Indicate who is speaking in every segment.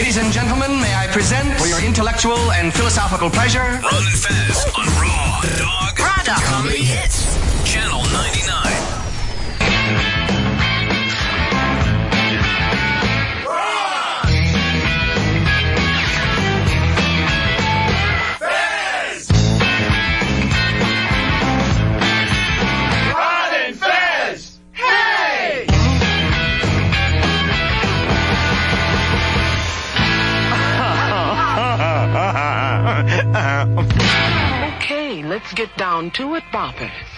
Speaker 1: Ladies and gentlemen, may I present for your intellectual and philosophical pleasure
Speaker 2: Ron and Fez on Raw Dog
Speaker 3: Raw Dog.
Speaker 2: Comedy Hits. Channel 99.
Speaker 4: Let's get down to it, boppers.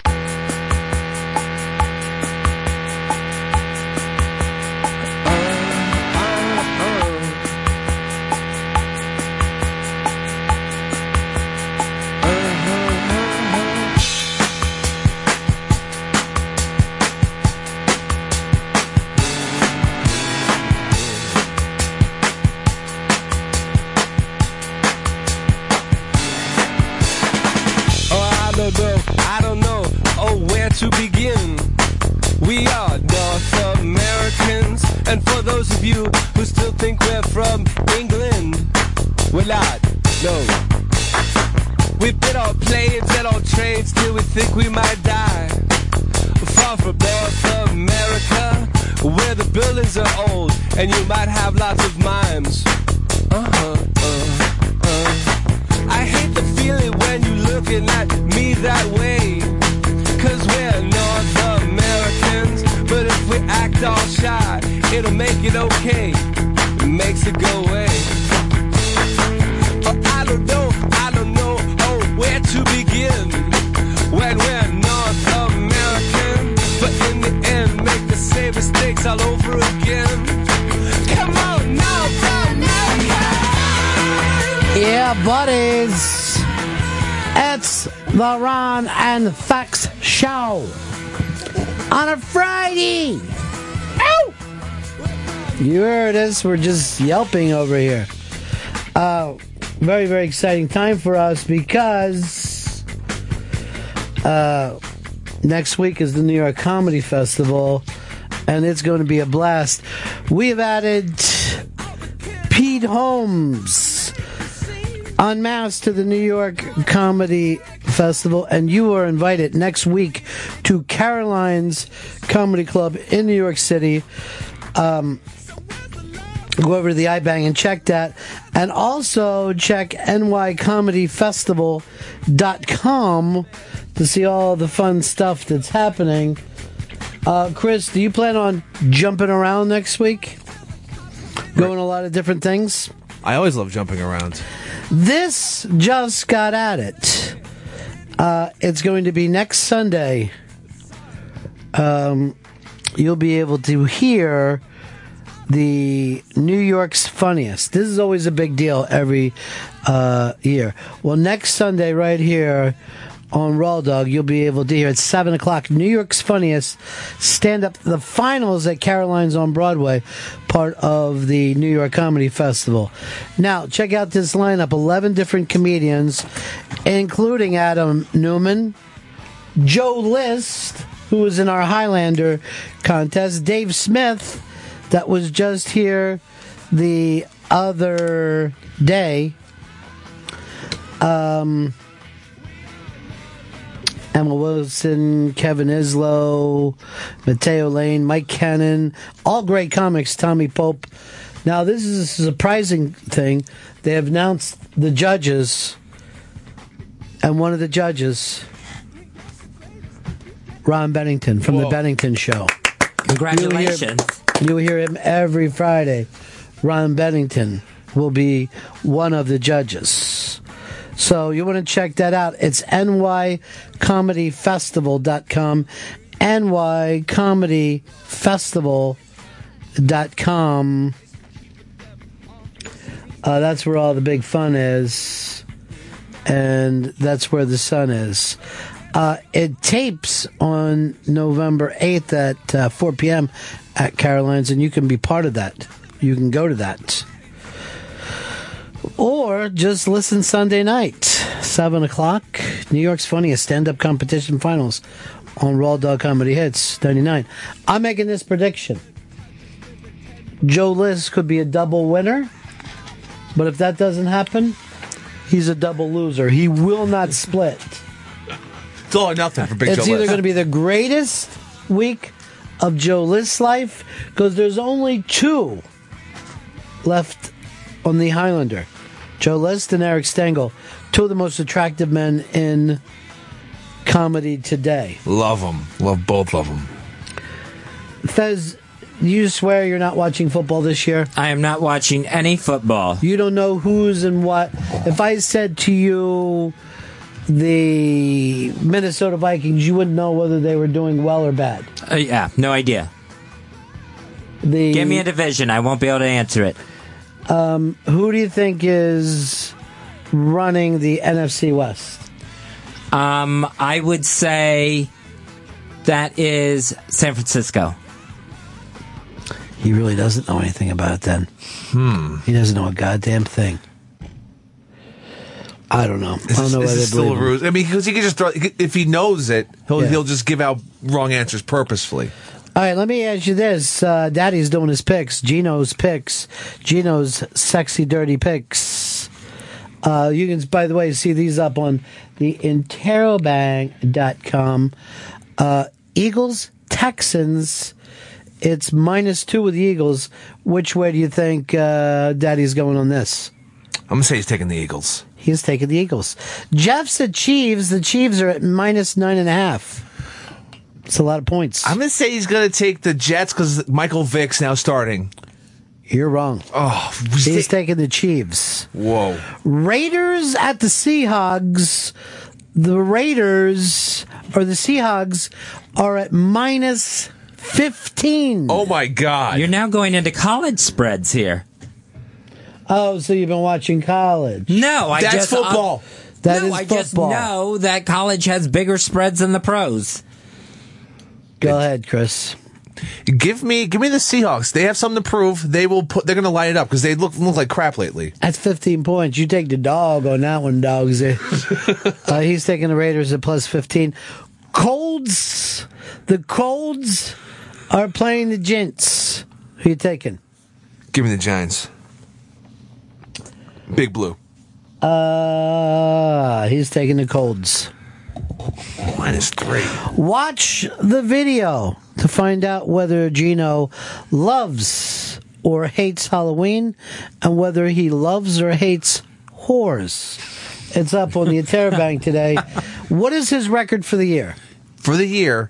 Speaker 5: Us. We're just yelping over here. Uh, very, very exciting time for us because uh, next week is the New York Comedy Festival, and it's going to be a blast. We have added Pete Holmes unmasked to the New York Comedy Festival, and you are invited next week to Caroline's Comedy Club in New York City. Um, go over to the iBang and check that. And also check nycomedyfestival.com to see all the fun stuff that's happening. Uh, Chris, do you plan on jumping around next week? Going a lot of different things?
Speaker 6: I always love jumping around.
Speaker 5: This just got at it. Uh, it's going to be next Sunday. Um, you'll be able to hear the New York's funniest. This is always a big deal every uh, year. Well, next Sunday, right here on Raw Dog, you'll be able to hear at 7 o'clock New York's funniest stand up the finals at Caroline's on Broadway, part of the New York Comedy Festival. Now, check out this lineup 11 different comedians, including Adam Newman, Joe List, who was in our Highlander contest, Dave Smith, that was just here the other day. Um, Emma Wilson, Kevin Islow, Mateo Lane, Mike Cannon, all great comics, Tommy Pope. Now, this is a surprising thing. They have announced the judges, and one of the judges, Ron Bennington from The Bennington Show.
Speaker 3: Congratulations.
Speaker 5: You'll hear him every Friday. Ron Bennington will be one of the judges. So you want to check that out. It's nycomedyfestival.com. nycomedyfestival.com. Uh, that's where all the big fun is. And that's where the sun is. Uh, it tapes on November 8th at uh, 4 p.m. at Caroline's, and you can be part of that. You can go to that. Or just listen Sunday night, 7 o'clock, New York's Funniest Stand Up Competition Finals on Raw Dog Comedy Hits 99. I'm making this prediction Joe List could be a double winner. But if that doesn't happen, he's a double loser. He will not split.
Speaker 6: It's all or nothing for Big
Speaker 5: it's
Speaker 6: Joe
Speaker 5: either going to be the greatest week of Joe List's life because there's only two left on the Highlander Joe List and Eric Stengel, two of the most attractive men in comedy today.
Speaker 6: Love them. Love both of them.
Speaker 5: Fez, you swear you're not watching football this year?
Speaker 3: I am not watching any football.
Speaker 5: You don't know who's and what. If I said to you the Minnesota Vikings, you wouldn't know whether they were doing well or bad.
Speaker 3: Uh, yeah, no idea.
Speaker 5: The
Speaker 3: Give me a division. I won't be able to answer it.
Speaker 5: Um, who do you think is running the NFC West?
Speaker 3: Um, I would say that is San Francisco.
Speaker 5: He really doesn't know anything about it then.
Speaker 6: Hmm.
Speaker 5: He doesn't know a goddamn thing. I don't know. I don't know
Speaker 6: is
Speaker 5: whether
Speaker 6: this
Speaker 5: to
Speaker 6: still a ruse? I mean, because he can just throw. If he knows it, he'll
Speaker 5: Yeah.
Speaker 6: he'll just give out wrong answers purposefully.
Speaker 5: All right, let me ask you this. Uh, Daddy's doing his picks. Gino's picks. Gino's sexy, dirty picks. Uh, you can, by the way, see these up on the interrobang.com. Uh, Eagles, Texans. It's minus two with the Eagles. Which way do you think uh, Daddy's going on this?
Speaker 6: I'm gonna say he's taking the Eagles.
Speaker 5: He's taking the Eagles. Jeff said Chiefs. The Chiefs are at minus nine and a half. It's a lot of points.
Speaker 6: I'm gonna say he's gonna take the Jets because Michael Vick's now starting.
Speaker 5: You're wrong.
Speaker 6: Oh,
Speaker 5: He's taking the Chiefs.
Speaker 6: whoa!
Speaker 5: Raiders at the Seahawks. The Raiders or the Seahawks are at minus 15.
Speaker 6: Oh my God!
Speaker 3: You're now going into college spreads here.
Speaker 5: Oh, so you've been watching college.
Speaker 3: No, I
Speaker 6: That's
Speaker 3: just
Speaker 6: football.
Speaker 5: That
Speaker 3: no,
Speaker 5: is
Speaker 3: I just know that college has bigger spreads than the pros.
Speaker 5: Go ahead, Chris.
Speaker 6: Give me, give me the Seahawks. They have something to prove. They will put. They're gonna light it up because they look look like crap lately.
Speaker 5: That's 15 points. You take the dog on that one, dogs. uh, he's taking the Raiders at plus 15. Colts. The Colts are playing the Giants. Who you taking?
Speaker 6: Give me the Giants. Big Blue.
Speaker 5: Uh, he's taking the Colts.
Speaker 6: Minus three.
Speaker 5: Watch the video to find out whether Gino loves or hates Halloween and whether he loves or hates whores. It's up on the Interrobang today. What is his record for the year?
Speaker 6: For the year,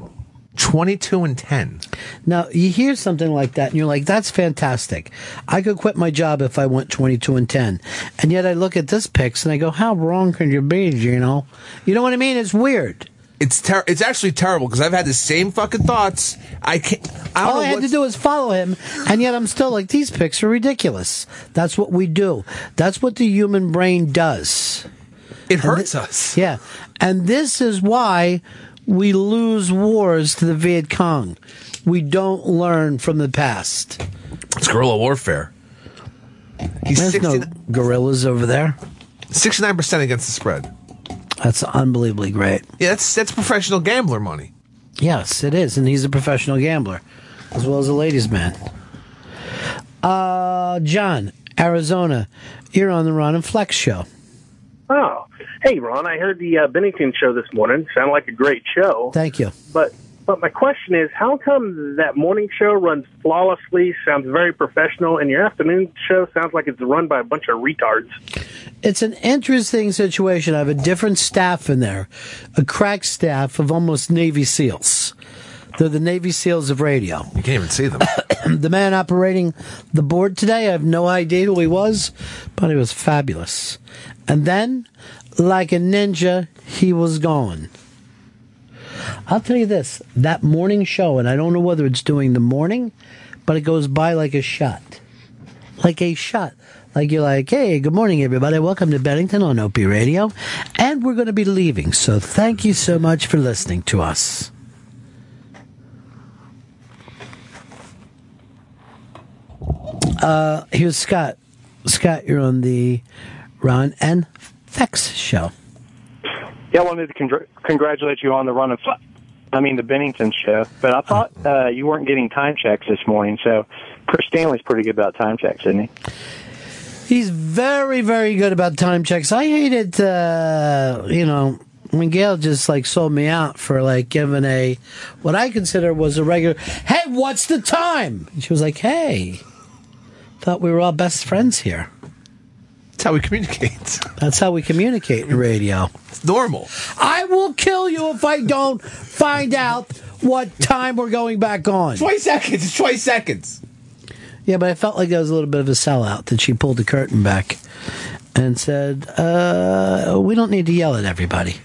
Speaker 6: twenty-two and ten.
Speaker 5: Now, you hear something like that and you're like, that's fantastic. I could quit my job if I went 22 and 10. And yet I look at this picks and I go, how wrong can you be, Gino? You know what I mean? It's weird.
Speaker 6: It's ter- It's actually terrible because I've had the same fucking thoughts. I can't. I
Speaker 5: All
Speaker 6: know
Speaker 5: I had to do is follow him, and yet I'm still like, these picks are ridiculous. That's what we do. That's what the human brain does.
Speaker 6: It hurts us.
Speaker 5: Yeah. And this is why we lose wars to the Viet Cong. We don't learn from the past.
Speaker 6: It's guerrilla warfare. He's
Speaker 5: There's
Speaker 6: 69
Speaker 5: no gorillas over there.
Speaker 6: 69% against the spread.
Speaker 5: That's unbelievably great.
Speaker 6: Yeah, that's that's professional gambler money.
Speaker 5: Yes, it is. And he's a professional gambler, as well as a ladies' man. Uh, John, Arizona, you're on the Ron and Fez show.
Speaker 7: Oh, hey, Ron. I heard the uh, Bennington show this morning. Sounded like a great show.
Speaker 5: Thank you.
Speaker 7: But but my question is, how come that morning show runs flawlessly, sounds very professional, and your afternoon show sounds like it's run by a bunch of retards?
Speaker 5: It's an interesting situation. I have a different staff in there, a crack staff of almost Navy SEALs. They're the Navy SEALs of radio.
Speaker 6: You can't even see them.
Speaker 5: the man operating the board today, I have no idea who he was, but he was fabulous. And then, like a ninja, he was gone. I'll tell you this that morning show, and I don't know whether it's doing the morning, but it goes by like a shot. Like a shot. Like you're like, hey, good morning, everybody. Welcome to Bennington on Opie Radio. And we're going to be leaving. So thank you so much for listening to us. Uh, here's Scott. Scott, you're on the Ron and Fez show.
Speaker 8: Yeah, I wanted to congr- congratulate you on the run of, I mean, the Bennington show. But I thought uh, you weren't getting time checks this morning, so Chris Stanley's pretty good about time checks, isn't he?
Speaker 5: He's very, very good about time checks. I hated, uh, you know, when Gail just like sold me out for like giving a what I consider was a regular. Hey, what's the time? And she was like, Hey, thought we were all best friends here.
Speaker 6: That's how we communicate.
Speaker 5: That's how we communicate in radio.
Speaker 6: It's normal.
Speaker 5: I will kill you if I don't find out what time we're going back on.
Speaker 6: 20 seconds. It's 20 seconds.
Speaker 5: Yeah, but I felt like that was a little bit of a sellout that she pulled the curtain back and said, uh, we don't need to yell at everybody.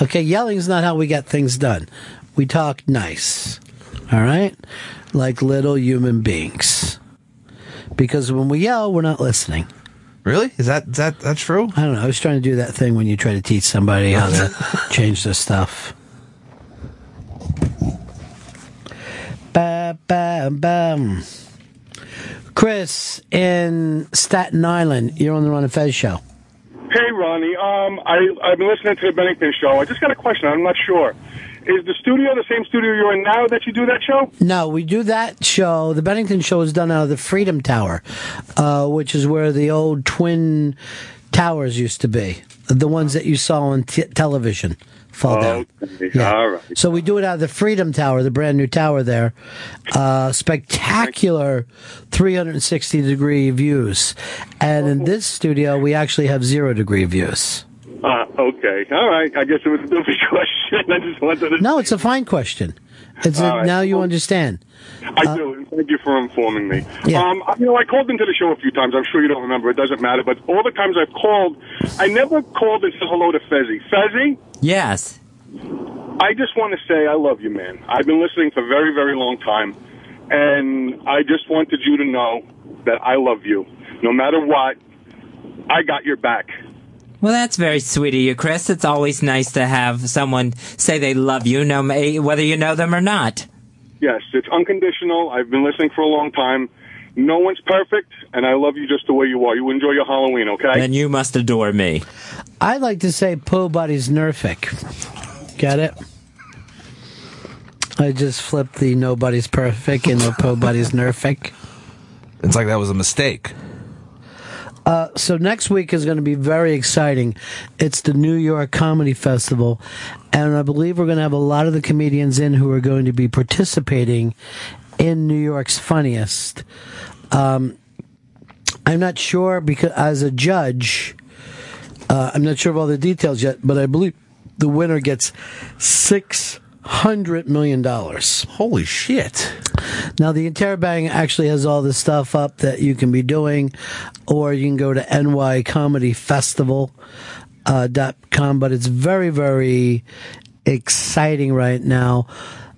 Speaker 5: Okay, yelling is not how we get things done. We talk nice. All right? Like little human beings. Because when we yell, we're not listening.
Speaker 6: Really? Is that is that that's true?
Speaker 5: I don't know. I was trying to do that thing when you try to teach somebody how to change the stuff. Ba, ba, bam. Chris in Staten Island, you're on the Ron and Fez show.
Speaker 9: Hey, Ronnie. Um, I, I've been listening to the Bennington show. I just got a question. I'm not sure. Is the studio the same studio you're in now that you do that show?
Speaker 5: No, we do that show. The Bennington show is done out of the Freedom Tower, uh, which is where the old twin towers used to be. The ones that you saw on t- television fall down.
Speaker 9: Okay. All right.
Speaker 5: So we do it out of the Freedom Tower, the brand new tower there. Uh, spectacular 360 degree views. And in this studio, we actually have zero degree views.
Speaker 9: Uh, okay. All right. I guess it was a stupid question. I just wanted to.
Speaker 5: No, it's a fine question. It's a,
Speaker 9: All right.
Speaker 5: now you understand.
Speaker 9: I do. and Thank you for informing me.
Speaker 5: Yeah.
Speaker 9: Um, you know, I called into the show a few times. I'm sure you don't remember. It doesn't matter. But all the times I've called, I never called and said hello to Fezzy. Fezzy,
Speaker 3: Yes.
Speaker 9: I just want to say I love you, man. I've been listening for a very, very long time, and I just wanted you to know that I love you. No matter what, I got your back.
Speaker 3: Well, that's very sweet of you, Chris. It's always nice to have someone say they love you, no ma- whether you know them or not.
Speaker 9: Yes, it's unconditional. I've been listening for a long time. No one's perfect, and I love you just the way you are. You enjoy your Halloween, okay?
Speaker 3: And you must adore me.
Speaker 5: I like to say Po Buddy's Nerfic. Get it? I just flipped the Nobody's Perfect into Po Buddy's Nerfic.
Speaker 6: It's like that was a mistake.
Speaker 5: Uh, so next week is going to be very exciting. It's the New York Comedy Festival, and I believe we're going to have a lot of the comedians in who are going to be participating in New York's Funniest. Um, I'm not sure because as a judge, uh, I'm not sure of all the details yet, but I believe the winner gets six hundred million dollars.
Speaker 6: Holy shit!
Speaker 5: Now the Interrobang actually has all the stuff up that you can be doing, or you can go to nycomedyfestival uh, dot com. But it's very very exciting right now.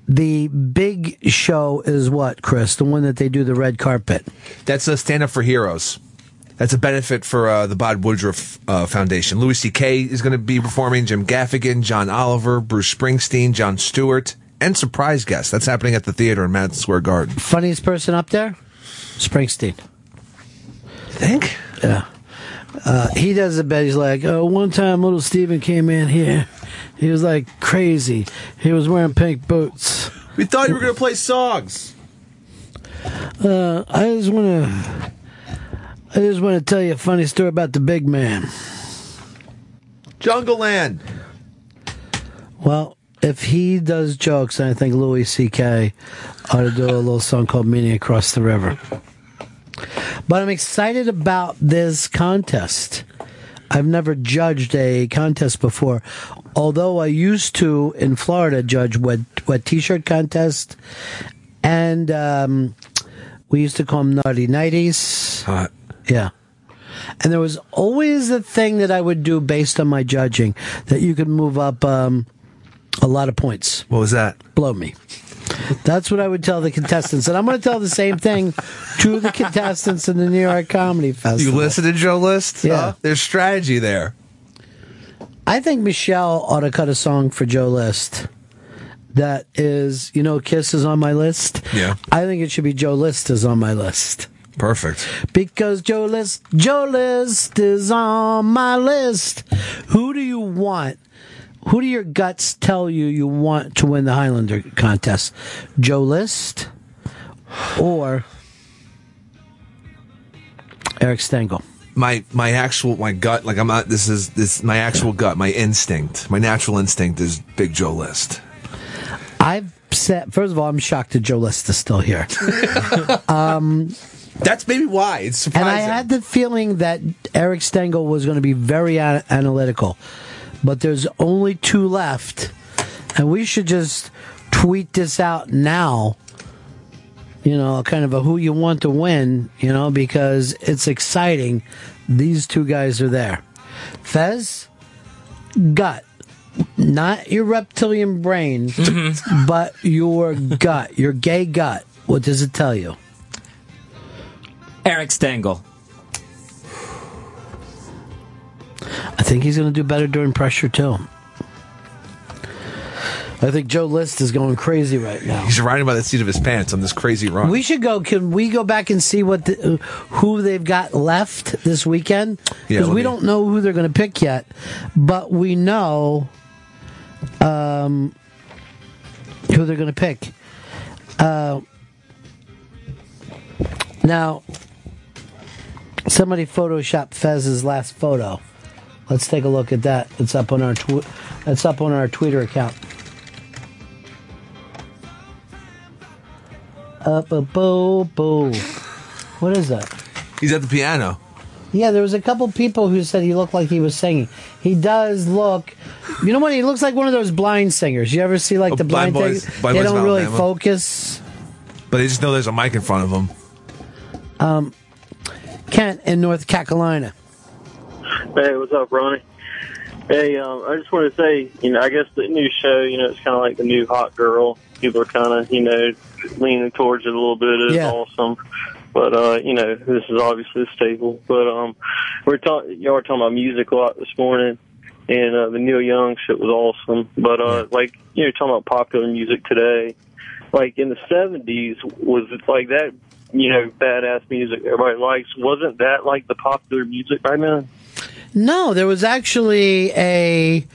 Speaker 5: The big show is what, Chris? The one that they do the red carpet.
Speaker 6: That's a stand up for heroes. That's a benefit for uh, the Bob Woodruff uh, Foundation. Louis C.K. is going to be performing. Jim Gaffigan, John Oliver, Bruce Springsteen, Jon Stewart, and surprise guests. That's happening at the theater in Madison Square Garden.
Speaker 5: Funniest person up there, Springsteen.
Speaker 6: Think?
Speaker 5: Yeah. Uh, he does it best. He's like, oh, one time little Steven came in here. He was like crazy. He was wearing pink boots.
Speaker 6: We thought you were going to play songs.
Speaker 5: Uh, I just want to, I just want to tell you a funny story about the big man.
Speaker 6: Jungleland.
Speaker 5: Well, if he does jokes, then I think Louis C.K. ought to do a little song called "Meeting Across the River." But I'm excited about this contest. I've never judged a contest before, although I used to in Florida judge wet wet t-shirt contest, and um, we used to call them naughty nighties.
Speaker 6: Hot.
Speaker 5: Yeah. And there was always a thing that I would do based on my judging that you could move up um, a lot of points.
Speaker 6: What was that?
Speaker 5: Blow me. That's what I would tell the contestants. And I'm going to tell the same thing to the contestants in the New York Comedy Festival.
Speaker 6: You listen to Joe List?
Speaker 5: Yeah.
Speaker 6: Huh? There's strategy there.
Speaker 5: I think Michelle ought to cut a song for Joe List. That is, you know, Kiss is on my list.
Speaker 6: Yeah.
Speaker 5: I think it should be Joe List is on my list.
Speaker 6: Perfect.
Speaker 5: Because Joe List, Joe List is on my list. Who do you want? Who do your guts tell you you want to win the Highlander contest? Joe List or Eric Stengel?
Speaker 6: my my actual my gut. Like I'm not. This is this my actual gut. My instinct. My natural instinct is Big Joe List.
Speaker 5: I've said, first of all, I'm shocked that Joe List is still here. um,
Speaker 6: That's maybe why it's surprising.
Speaker 5: And I had the feeling that Eric Stengel was going to be very a- analytical, but there's only two left, and we should just tweet this out now. You know, kind of a who you want to win. You know, because it's exciting. These two guys are there. Fez, gut. Not your reptilian brain, mm-hmm. but your gut, your gay gut. What does it tell you?
Speaker 3: Eric Stengel.
Speaker 5: I think he's going to do better during pressure too. I think Joe List is going crazy right now.
Speaker 6: He's riding by the seat of his pants on this crazy run.
Speaker 5: We should go. Can we go back and see what the, who they've got left this weekend? Because
Speaker 6: let
Speaker 5: we
Speaker 6: me-
Speaker 5: don't know who they're going to pick yet, but we know um, who they're going to pick. Uh, now, somebody photoshopped Fez's last photo. Let's take a look at that. It's up on our tw- it's up on our Twitter account. Up a boo boo. What is that?
Speaker 6: He's at the piano.
Speaker 5: Yeah, there was a couple people who said he looked like he was singing. He does look. You know what? He looks like one of those blind singers. You ever see like
Speaker 6: Oh,
Speaker 5: the blind,
Speaker 6: Blind Boys-
Speaker 5: things?
Speaker 6: Blind
Speaker 5: they
Speaker 6: Boys
Speaker 5: don't really
Speaker 6: Alabama.
Speaker 5: focus.
Speaker 6: But they just know there's a mic in front of him.
Speaker 5: Um, Kent in North Carolina.
Speaker 10: Hey, what's up, Ronnie? Hey, um, I just want to say, you know, I guess the new show, you know, it's kind of like the new hot girl. People are kind of, you know, leaning towards it a little bit. It's
Speaker 11: Yeah.
Speaker 10: awesome. But, uh, you know, this is obviously a staple. But, um, we're talking, y'all were talking about music a lot this morning. And, uh, the Neil Young shit was awesome. But, uh, like, you know, talking about popular music today. Like, in the 70s, was it like that, you know, badass music everybody likes? Wasn't that like the popular music right now?
Speaker 5: No, there was actually a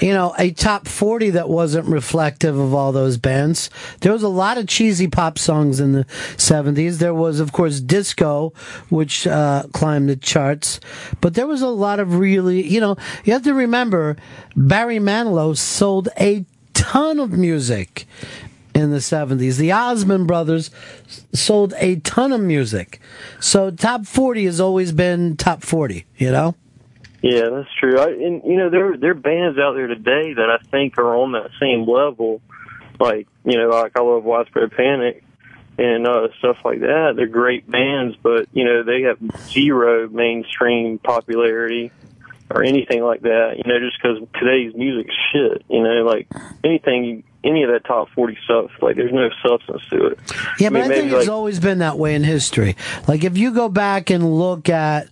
Speaker 5: you know, a top 40 that wasn't reflective of all those bands. There was a lot of cheesy pop songs in the 70s. There was, of course, disco, which uh, climbed the charts. But there was a lot of really, you know, you have to remember Barry Manilow sold a ton of music in the 70s. The Osmond brothers sold a ton of music. So top 40 has always been top 40, you know?
Speaker 10: Yeah, that's true. I, and you know, there there are bands out there today that I think are on that same level. Like you know, like I love Widespread Panic and uh, stuff like that. They're great bands, but you know, they have zero mainstream popularity or anything like that. You know, just because today's music's shit. You know, like anything, any of that top forty stuff, like there's no substance to it.
Speaker 5: Yeah, but I, think
Speaker 10: maybe,
Speaker 5: it's always been that way in history. Like if you go back and look at,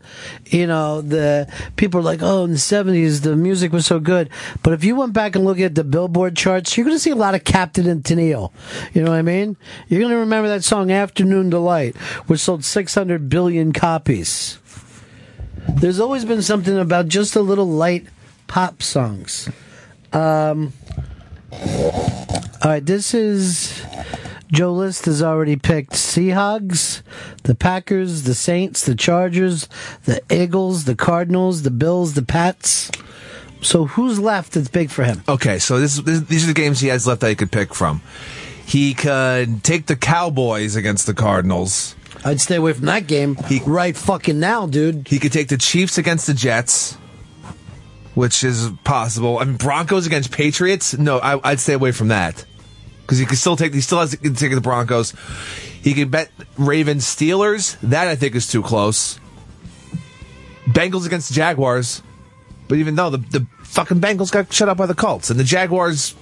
Speaker 5: you know, the people are like, oh, in the seventies the music was so good. But if you went back and look at the Billboard charts, you're going to see a lot of Captain and Tennille. You know what I mean? You're going to remember that song "Afternoon Delight," which sold 600 billion copies. There's always been something about just a little light pop songs. Um, all right, this is Joe List has already picked Seahawks, the Packers, the Saints, the Chargers, the Eagles, the Cardinals, the Bills, the Pats. So who's left that's big for him?
Speaker 6: Okay, so this, this these are the games he has left that he could pick from. He could take the Cowboys against the Cardinals.
Speaker 5: I'd stay away from that game right fucking now, dude.
Speaker 6: He could take the Chiefs against the Jets, which is possible. I mean, Broncos against Patriots. No, I, I'd stay away from that because he could still take. He still has to take the Broncos. He could bet Ravens Steelers. That I think is too close. Bengals against Jaguars, but even though the the fucking Bengals got shut out by the Colts and the Jaguars.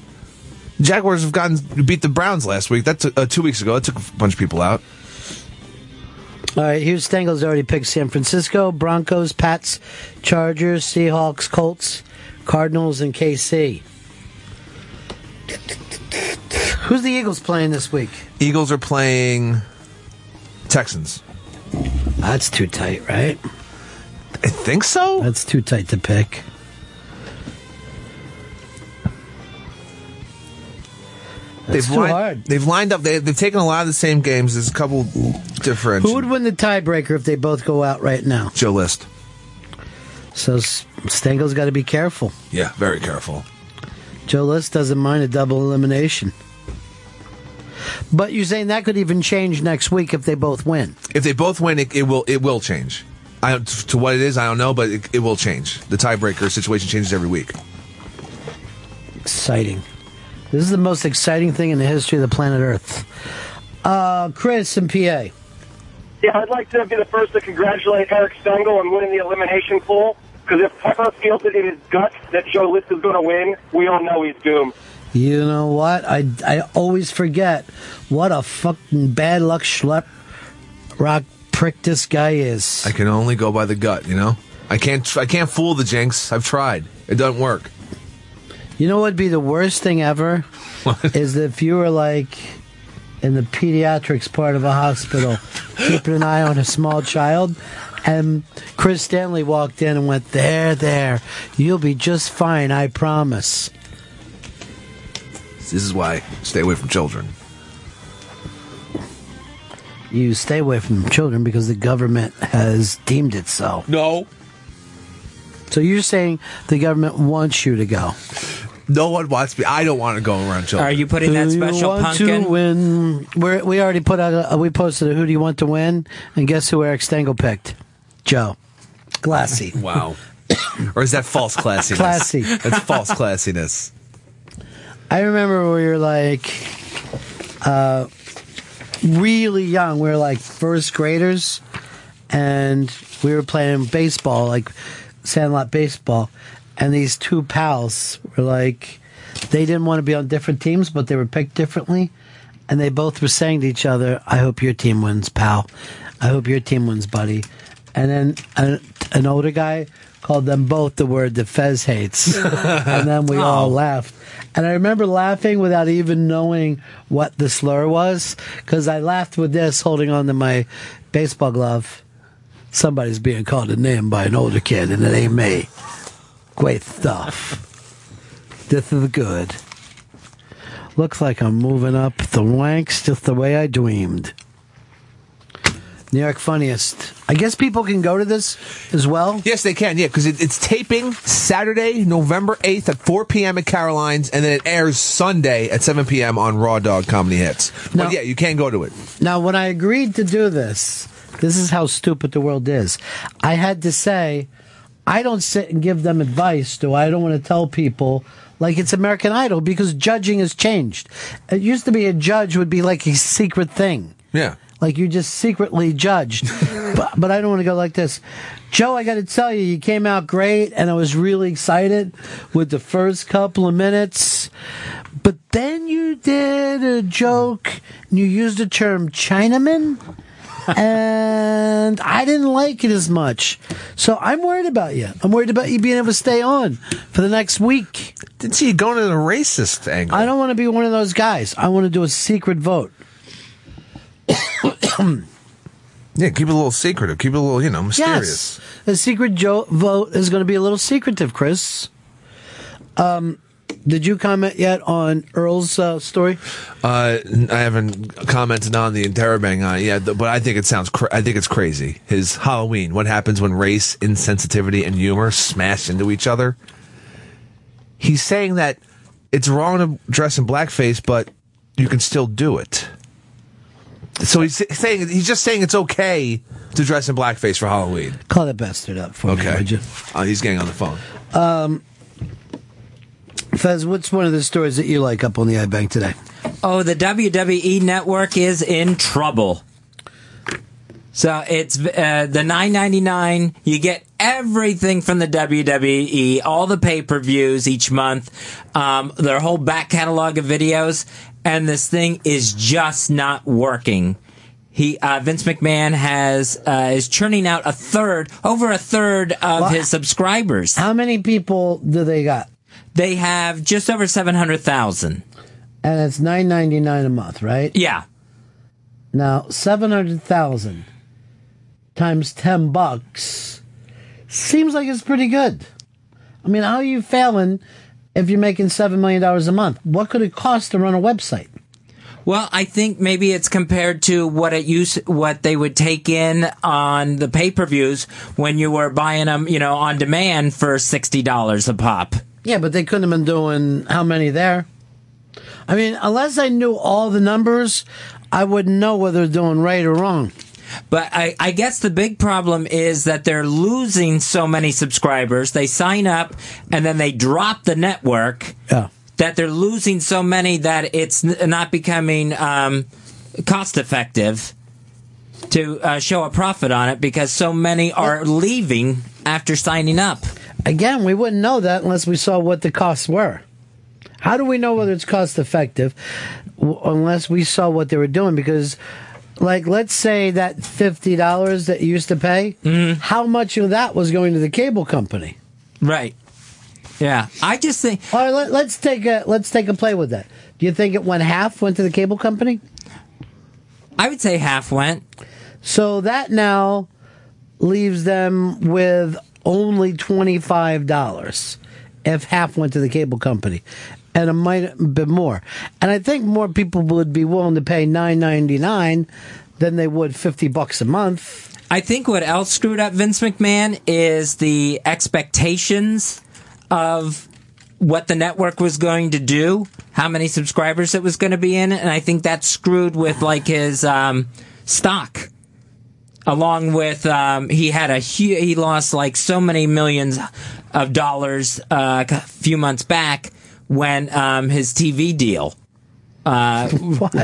Speaker 6: Jaguars have gotten beat the Browns last week. That took, uh, two weeks ago. That took a bunch of people out.
Speaker 5: All right, Hugh Stengel's already picked San Francisco, Broncos, Pats, Chargers, Seahawks, Colts, Cardinals, and KC. Who's the Eagles playing this week?
Speaker 6: Eagles are playing Texans.
Speaker 5: That's too tight, right?
Speaker 6: I think so.
Speaker 5: That's too tight to pick. That's
Speaker 6: they've
Speaker 5: too
Speaker 6: lined,
Speaker 5: hard.
Speaker 6: They've lined up. They, they've taken a lot of the same games. There's a couple differential.
Speaker 5: Who would win the tiebreaker if they both go out right now?
Speaker 6: Joe List.
Speaker 5: So Stengel's got to be careful.
Speaker 6: Yeah, very careful.
Speaker 5: Joe List doesn't mind a double elimination. But you're saying that could even change next week if they both win.
Speaker 6: If they both win, it, it will it will change. I to what it is, I don't know, but it, it will change. The tiebreaker situation changes every week.
Speaker 5: Exciting. This is the most exciting thing in the history of the planet Earth. Uh, Chris and PA.
Speaker 11: Yeah, I'd like to be the first to congratulate Eric Stengel on winning the elimination pool. Because if Pepper feels it in his gut that Joe List is going to win, we all know he's doomed.
Speaker 5: You know what? I, I always forget what a fucking bad luck schlep rock prick this guy is.
Speaker 6: I can only go by the gut, you know. I can't I can't fool the jinx. I've tried. It doesn't work.
Speaker 5: You know what would be the worst thing ever? is if you were like in the pediatrics part of a hospital, keeping an eye on a small child, and Chris Stanley walked in and went, There, there, you'll be just fine, I promise.
Speaker 6: This is why stay away from children.
Speaker 5: You stay away from children because the government has deemed it so.
Speaker 6: No.
Speaker 5: So you're saying the government wants you to go?
Speaker 6: No one wants me. I don't want to go around children.
Speaker 3: Are you putting that
Speaker 5: Who do you
Speaker 3: special
Speaker 5: want
Speaker 3: pumpkin?
Speaker 5: to win? We're, we already put out. A, we posted a "Who do you want to win?" And guess who Eric Stengel picked? Joe. Glassy.
Speaker 6: Wow. or is that false classiness?
Speaker 5: Classy.
Speaker 6: That's false classiness.
Speaker 5: I remember we were like uh, really young. We were like first graders, and we were playing baseball, like sandlot baseball. And these two pals were like, they didn't want to be on different teams, but they were picked differently. And they both were saying to each other, I hope your team wins, pal. I hope your team wins, buddy. And then an, an older guy called them both the word that Fez hates. and then we oh. all laughed. And I remember laughing without even knowing what the slur was, because I laughed with this holding on to my baseball glove. Somebody's being called a name by an older kid, and it ain't me. Great stuff. This is good. Looks like I'm moving up the ranks just the way I dreamed. New York Funniest. I guess people can go to this as well.
Speaker 6: Yes, they can. Yeah, because it, it's taping Saturday, November 8th at 4 p.m. at Caroline's, and then it airs Sunday at 7 p.m. on Raw Dog Comedy Hits.
Speaker 5: No.
Speaker 6: But yeah, you can go to it.
Speaker 5: Now, when I agreed to do this, this is how stupid the world is. I had to say, I don't sit and give them advice, do I? I don't want to tell people like it's American Idol because judging has changed. It used to be a judge would be like a secret thing.
Speaker 6: Yeah.
Speaker 5: Like you just secretly judged. but, but I don't want to go like this. Joe, I got to tell you, you came out great, and I was really excited with the first couple of minutes. But then you did a joke, and you used the term Chinaman, and I didn't like it as much. So I'm worried about you. I'm worried about you being able to stay on for the next week.
Speaker 6: Didn't see you going to the racist angle.
Speaker 5: I don't want to be one of those guys. I want to do a secret vote.
Speaker 6: Yeah, keep it a little secretive. Keep it a little, you know, mysterious.
Speaker 5: Yes. The secret jo- vote is going to be a little secretive, Chris. Um, did you comment yet on Earl's uh, story?
Speaker 6: Uh, I haven't commented on the interrobang on it yet, but I think it sounds. Cra- I think it's crazy. His Halloween. What happens when race, insensitivity, and humor smash into each other? He's saying that it's wrong to dress in blackface, but you can still do it. So he's saying he's just saying it's okay to dress in blackface for Halloween.
Speaker 5: Call that bastard up for me,
Speaker 6: Okay.
Speaker 5: would you?
Speaker 6: Uh, he's getting on the phone.
Speaker 5: Um, Fez, what's one of the stories that you like up on the iBank today?
Speaker 3: Oh, the WWE network is in trouble. So it's uh, the nine ninety nine. You get everything from the WWE, all the pay per views each month, um, their whole back catalog of videos, and this thing is just not working. He uh, Vince McMahon has uh, is churning out a third, over a third of
Speaker 5: Well,
Speaker 3: his subscribers.
Speaker 5: How many people do they got?
Speaker 3: They have just over seven hundred thousand.
Speaker 5: And it's nine ninety nine a month, right?
Speaker 3: Yeah.
Speaker 5: Now seven hundred thousand times ten bucks seems like it's pretty good. I mean, how are you failing if you're making seven million dollars a month? What could it cost to run a website?
Speaker 3: Well, I think maybe it's compared to what it used, what they would take in on the pay-per-views when you were buying them, you know, on demand for sixty dollars a pop.
Speaker 5: Yeah, but they couldn't have been doing how many there? I mean, unless I knew all the numbers, I wouldn't know whether they're doing right or wrong.
Speaker 3: But I, I guess the big problem is that they're losing so many subscribers. They sign up and then they drop the network.
Speaker 5: Yeah.
Speaker 3: That they're losing so many that it's not becoming um, cost effective to uh, show a profit on it because so many are leaving after signing up.
Speaker 5: Again, we wouldn't know that unless we saw what the costs were. How do we know whether it's cost effective w- unless we saw what they were doing? Because, like, let's say that fifty dollars that you used to pay, how much of that was going to the cable company?
Speaker 3: Right. Yeah, I just think.
Speaker 5: All right, let, let's take a let's take a play with that. Do you think it went half went to the cable company?
Speaker 3: I would say half went.
Speaker 5: So that now leaves them with only twenty five dollars if half went to the cable company, and it might been more. And I think more people would be willing to pay nine ninety nine than they would fifty bucks a month.
Speaker 3: I think what else screwed up Vince McMahon is the expectations of what the network was going to do, how many subscribers it was going to be in, and I think that screwed with like his um, stock. Along with um, he had a hu- he lost like so many millions of dollars uh, a few months back when um, his TV deal. Uh,
Speaker 5: what?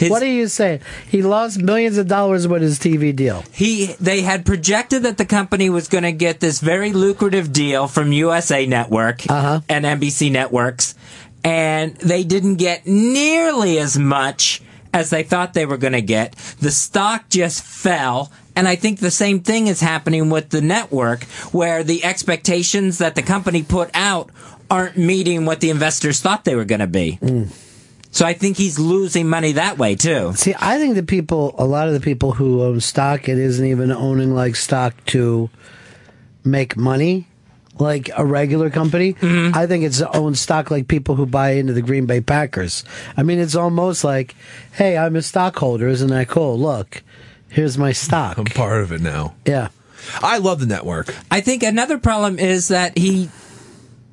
Speaker 5: what are you saying? He lost millions of dollars with his TV deal.
Speaker 3: He they had projected that the company was going to get this very lucrative deal from USA Network
Speaker 5: Uh-huh.
Speaker 3: and NBC networks, and they didn't get nearly as much as they thought they were going to get. The stock just fell. And I think the same thing is happening with the network, where the expectations that the company put out aren't meeting what the investors thought they were going to be. Mm. So I think he's losing money that way too.
Speaker 5: See, I think the people, a lot of the people who own stock, it isn't even owning like stock to make money, like a regular company. Mm-hmm. I think it's own stock like people who buy into the Green Bay Packers. I mean, it's almost like, hey, I'm a stockholder, isn't that cool? Look, here's my stock.
Speaker 6: I'm part of it now.
Speaker 5: Yeah.
Speaker 6: I love the network.
Speaker 3: I think another problem is that he,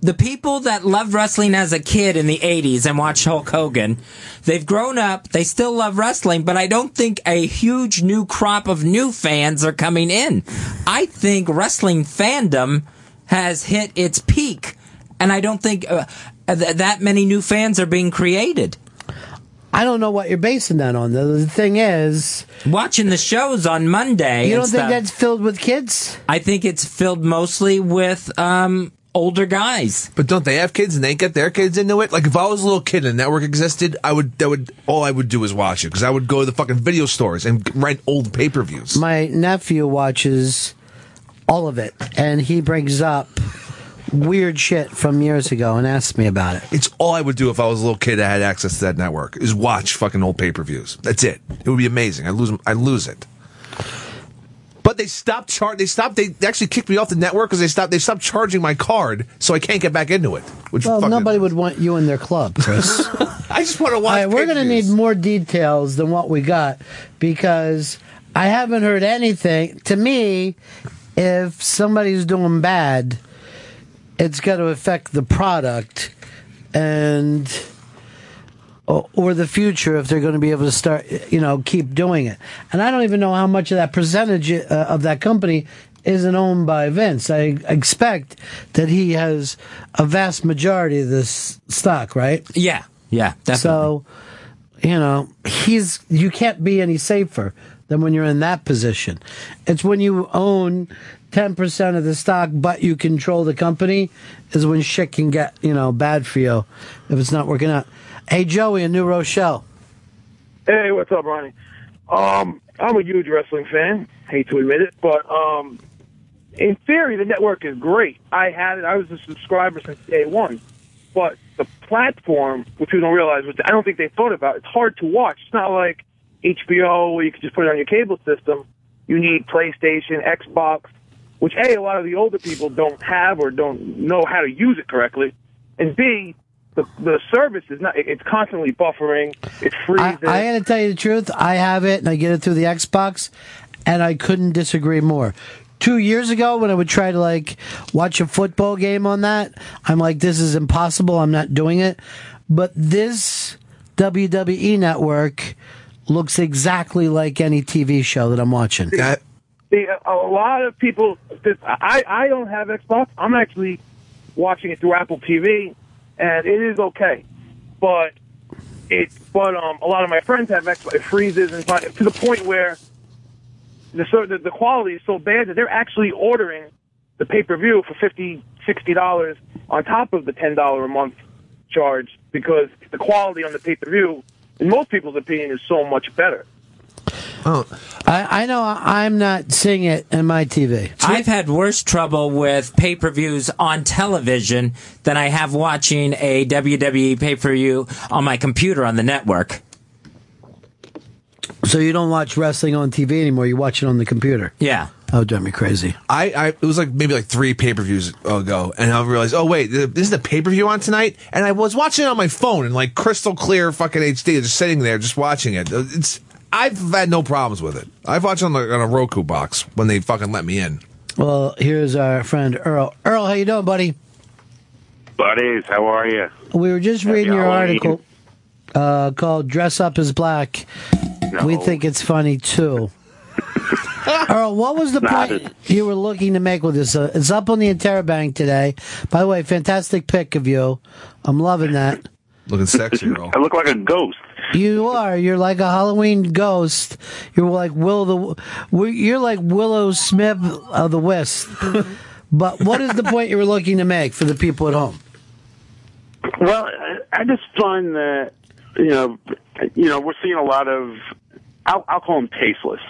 Speaker 3: the people that loved wrestling as a kid in the 80s and watched Hulk Hogan, they've grown up, they still love wrestling, but I don't think a huge new crop of new fans are coming in. I think wrestling fandom has hit its peak, and I don't think uh, th- that many new fans are being created.
Speaker 5: I don't know what you're basing that on. though. The thing is,
Speaker 3: watching the shows on Monday.
Speaker 5: You don't think
Speaker 3: stuff,
Speaker 5: that's filled with kids?
Speaker 3: I think it's filled mostly with um, older guys.
Speaker 6: But don't they have kids and they get their kids into it? Like if I was a little kid and the network existed, I would that would all I would do is watch it because I would go to the fucking video stores and rent old pay per views.
Speaker 5: My nephew watches all of it, and he brings up weird shit from years ago and asked me about it.
Speaker 6: It's all I would do if I was a little kid that had access to that network is watch fucking old pay per views. That's it. It would be amazing. I lose I lose it. But they stopped char- They stopped. They actually kicked me off the network because they stopped. They stopped charging my card, so I can't get back into it. Which
Speaker 5: Well,
Speaker 6: fucking-
Speaker 5: nobody would want you in their club, Chris.
Speaker 6: I just want to watch.
Speaker 5: All right, we're going to need more details than what we got because I haven't heard anything. To me, if somebody's doing bad, it's got to affect the product and or, or the future if they're going to be able to start, you know, keep doing it. And I don't even know how much of that percentage uh, of that company isn't owned by Vince. I expect that he has a vast majority of this stock, right?
Speaker 3: Yeah, yeah, definitely.
Speaker 5: So, you know, he's you can't be any safer than when you're in that position. It's when you own ten percent of the stock, but you control the company, is when shit can get you know bad for you if it's not working out. Hey, Joey in New Rochelle.
Speaker 12: Hey, what's up, Ronnie? Um, I'm a huge wrestling fan. Hate to admit it, but um, in theory, the network is great. I had it. I was a subscriber since day one. But the platform, which we don't realize, which I don't think they thought about, it's hard to watch. It's not like HBO where you can just put it on your cable system. You need PlayStation, Xbox, which A, a lot of the older people don't have or don't know how to use it correctly. And B, the the service is not. It's constantly buffering. It's
Speaker 5: I,
Speaker 12: freezing.
Speaker 5: I got to tell you the truth. I have it, and I get it through the Xbox, and I couldn't disagree more. Two years ago, when I would try to like watch a football game on that, I'm like, this is impossible. I'm not doing it. But this WWE network looks exactly like any TV show that I'm watching.
Speaker 12: A, lot of people. I I don't have Xbox. I'm actually watching it through Apple TV, and it is okay. But it, but um, a lot of my friends have Xbox. It freezes and to the point where the the, the quality is so bad that they're actually ordering the pay per view for fifty, sixty dollars on top of the ten dollar a month charge because the quality on the pay per view, in most people's opinion, is so much better.
Speaker 5: I, I know I'm not seeing it in my TV.
Speaker 3: I've had worse trouble with pay per views on television than I have watching a WWE pay per view on my computer on the network.
Speaker 5: So you don't watch wrestling on TV anymore. You watch it on the computer.
Speaker 3: Yeah.
Speaker 5: Oh, drive me crazy.
Speaker 6: I, I it was like maybe like three pay per views ago, and I realized, oh wait, this is the pay per view on tonight, and I was watching it on my phone in like crystal clear fucking HD, just sitting there, just watching it. It's I've had no problems with it. I've watched on, the, on a Roku box when they fucking let me in.
Speaker 5: Well, here's our friend Earl. Earl, how you doing, buddy?
Speaker 13: Buddies, how are you?
Speaker 5: We were just
Speaker 13: Happy
Speaker 5: reading your
Speaker 13: Halloween.
Speaker 5: article uh, called "Dress Up as Black." We think it's funny too. Earl, what was the
Speaker 13: Not
Speaker 5: point you were looking to make with this? Uh, it's up on the Interrobang today. By the way, fantastic pic of you. I'm loving that.
Speaker 6: Looking sexy, Earl.
Speaker 13: I look like a ghost.
Speaker 5: You are. You're like a Halloween ghost. You're like Will the. You're like Willow Smith of the West. but what is the point you were looking to make for the people at home?
Speaker 13: Well, I, I just find that you know, you know, we're seeing a lot of I'll, I'll call them tasteless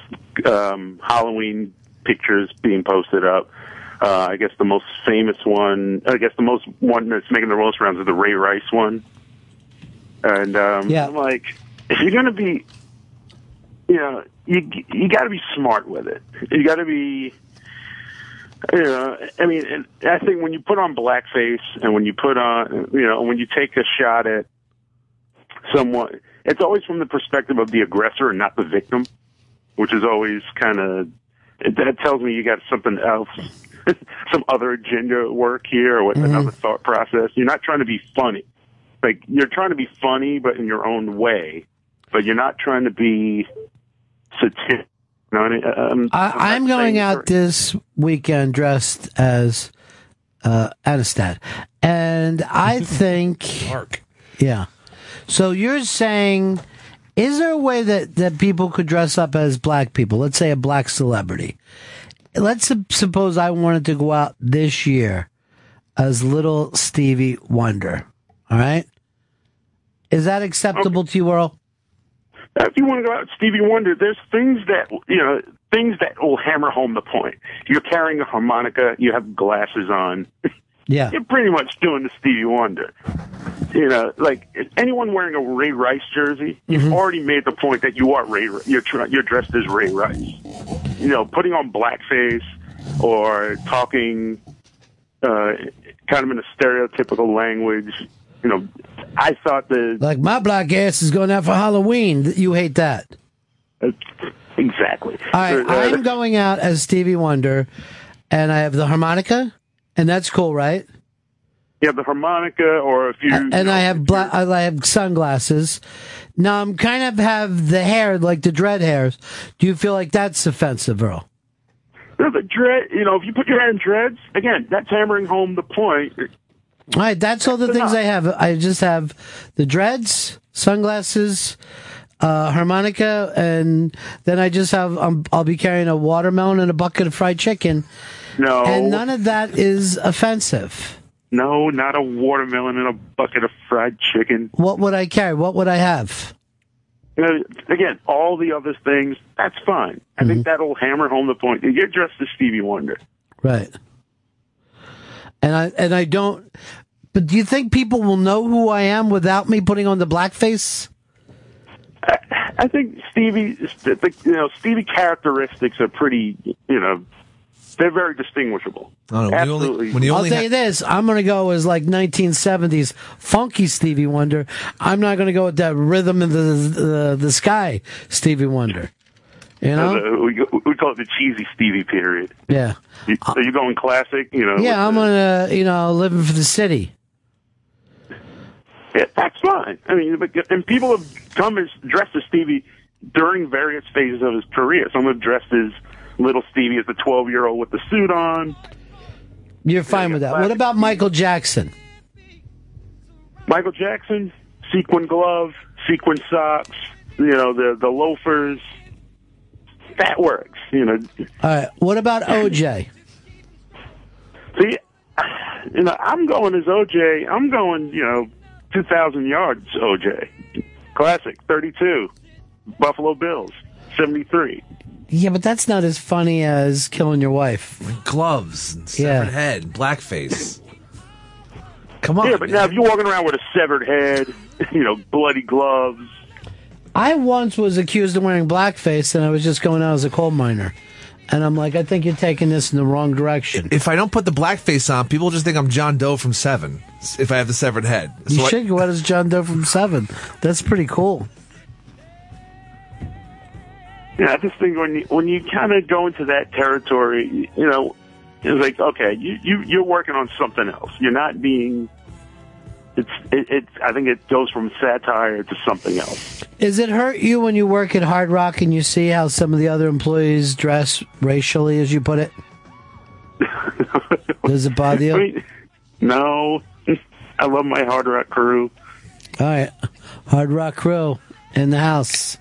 Speaker 13: um, Halloween pictures being posted up. Uh, I guess the most famous one, I guess the most one that's making the most rounds is the Ray Rice one. And um,
Speaker 5: Yeah.
Speaker 13: I'm like, if you're going to be, you know, you you got to be smart with it. You got to be, you know, I mean, I think when you put on blackface and when you put on, you know, when you take a shot at someone, it's always from the perspective of the aggressor and not the victim, which is always kind of that tells me you got something else, some other agenda at work here, or what another thought process. You're not trying to be funny, like you're trying to be funny, but in your own way. But you're not trying to be satiric. You know, I mean? Um,
Speaker 5: I, I'm going out this weekend dressed as uh, Amistad, and I think.
Speaker 6: Mark.
Speaker 5: Yeah. So you're saying, is there a way that, that people could dress up as black people? Let's say a black celebrity. Let's suppose I wanted to go out this year as little Stevie Wonder. All right. Is that acceptable to you, Earl?
Speaker 13: if you want to go out Stevie Wonder, there's things that you know, things that will hammer home the point. You're carrying a harmonica, you have glasses on.
Speaker 5: Yeah.
Speaker 13: You're pretty much doing the Stevie Wonder. You know, like anyone wearing a Ray Rice jersey, you've already made the point that you are Ray. You're you're dressed as Ray Rice. You know, putting on blackface or talking uh, kind of in a stereotypical language. You know, I thought the
Speaker 5: Like my black ass is going out for Halloween. You hate that.
Speaker 13: exactly.
Speaker 5: All right,
Speaker 13: Uh,
Speaker 5: I'm going out as Stevie Wonder, and I have the harmonica, and that's cool, right?
Speaker 13: you have the harmonica, or if you
Speaker 5: and I have black, I have sunglasses. Now I'm kind of have the hair like the dread hairs. Do you feel like that's offensive, Earl?
Speaker 13: No, the dread. You know, if you put your hair in dreads, again, that's hammering home the point.
Speaker 5: All right, that's all the things I have. I just have the dreads, sunglasses, uh, harmonica, and then I just have. Um, I'll be carrying a watermelon and a bucket of fried chicken.
Speaker 13: No,
Speaker 5: and none of that is offensive.
Speaker 13: no, not a watermelon and a bucket of fried chicken.
Speaker 5: What would I carry? What would I have?
Speaker 13: You know, again, all the other things, that's fine. I
Speaker 5: Mm-hmm.
Speaker 13: think that'll hammer home the point. You're dressed as Stevie Wonder.
Speaker 5: Right. And I and I don't. But do you think people will know who I am without me putting on the blackface?
Speaker 13: I think Stevie, the, the, you know, Stevie characteristics are pretty, you know, they're very distinguishable.
Speaker 6: I don't know, when you only-
Speaker 13: Absolutely.
Speaker 6: when
Speaker 5: I'll
Speaker 6: only
Speaker 5: tell you this: I'm going to go as like 1970s funky Stevie Wonder. I'm not going to go with that rhythm in the the, the sky Stevie Wonder. You know?
Speaker 13: We, we call it the cheesy Stevie period.
Speaker 5: Yeah.
Speaker 13: You, are you going classic? You know.
Speaker 5: Yeah, I'm gonna, you know, living for the city.
Speaker 13: Yeah, that's fine. I mean, and people have come as dressed as Stevie during various phases of his career. Some have dressed as little Stevie as the 12 year old with the suit on.
Speaker 5: You're fine with that. What about Michael Jackson?
Speaker 13: Michael Jackson, sequin glove, sequin socks, you know, the, the loafers. That works, you know.
Speaker 5: All right. What about OJ?
Speaker 13: See, you know, I'm going as OJ. I'm going, you know, 2,000 yards OJ. Classic, 32. Buffalo Bills, 73.
Speaker 5: Yeah, but that's not as funny as killing your wife.
Speaker 6: Gloves and
Speaker 5: Yeah.
Speaker 6: severed head, blackface. Come on.
Speaker 13: Yeah, but now if you're walking around with a severed head, you know, bloody gloves.
Speaker 5: I once was accused of wearing blackface, and I was just going out as a coal miner. And I'm like, I think you're taking this in the wrong direction.
Speaker 6: If I don't put the blackface on, people just think I'm John Doe from Seven. If I have the severed head,
Speaker 5: You
Speaker 6: So I-
Speaker 5: should go out as John Doe from Seven. That's pretty cool.
Speaker 13: Yeah, I just think when you, when you kind of go into that territory, you know, it's like okay, you you you're working on something else. You're not being. It's it, it's. I think it goes from satire to something else.
Speaker 5: Does it hurt you when you work at Hard Rock and you see how some of the other employees dress racially, as you put it? Does it bother you?
Speaker 13: I mean, no, I love my hard rock crew.
Speaker 5: All right, Hard Rock Crew in the house.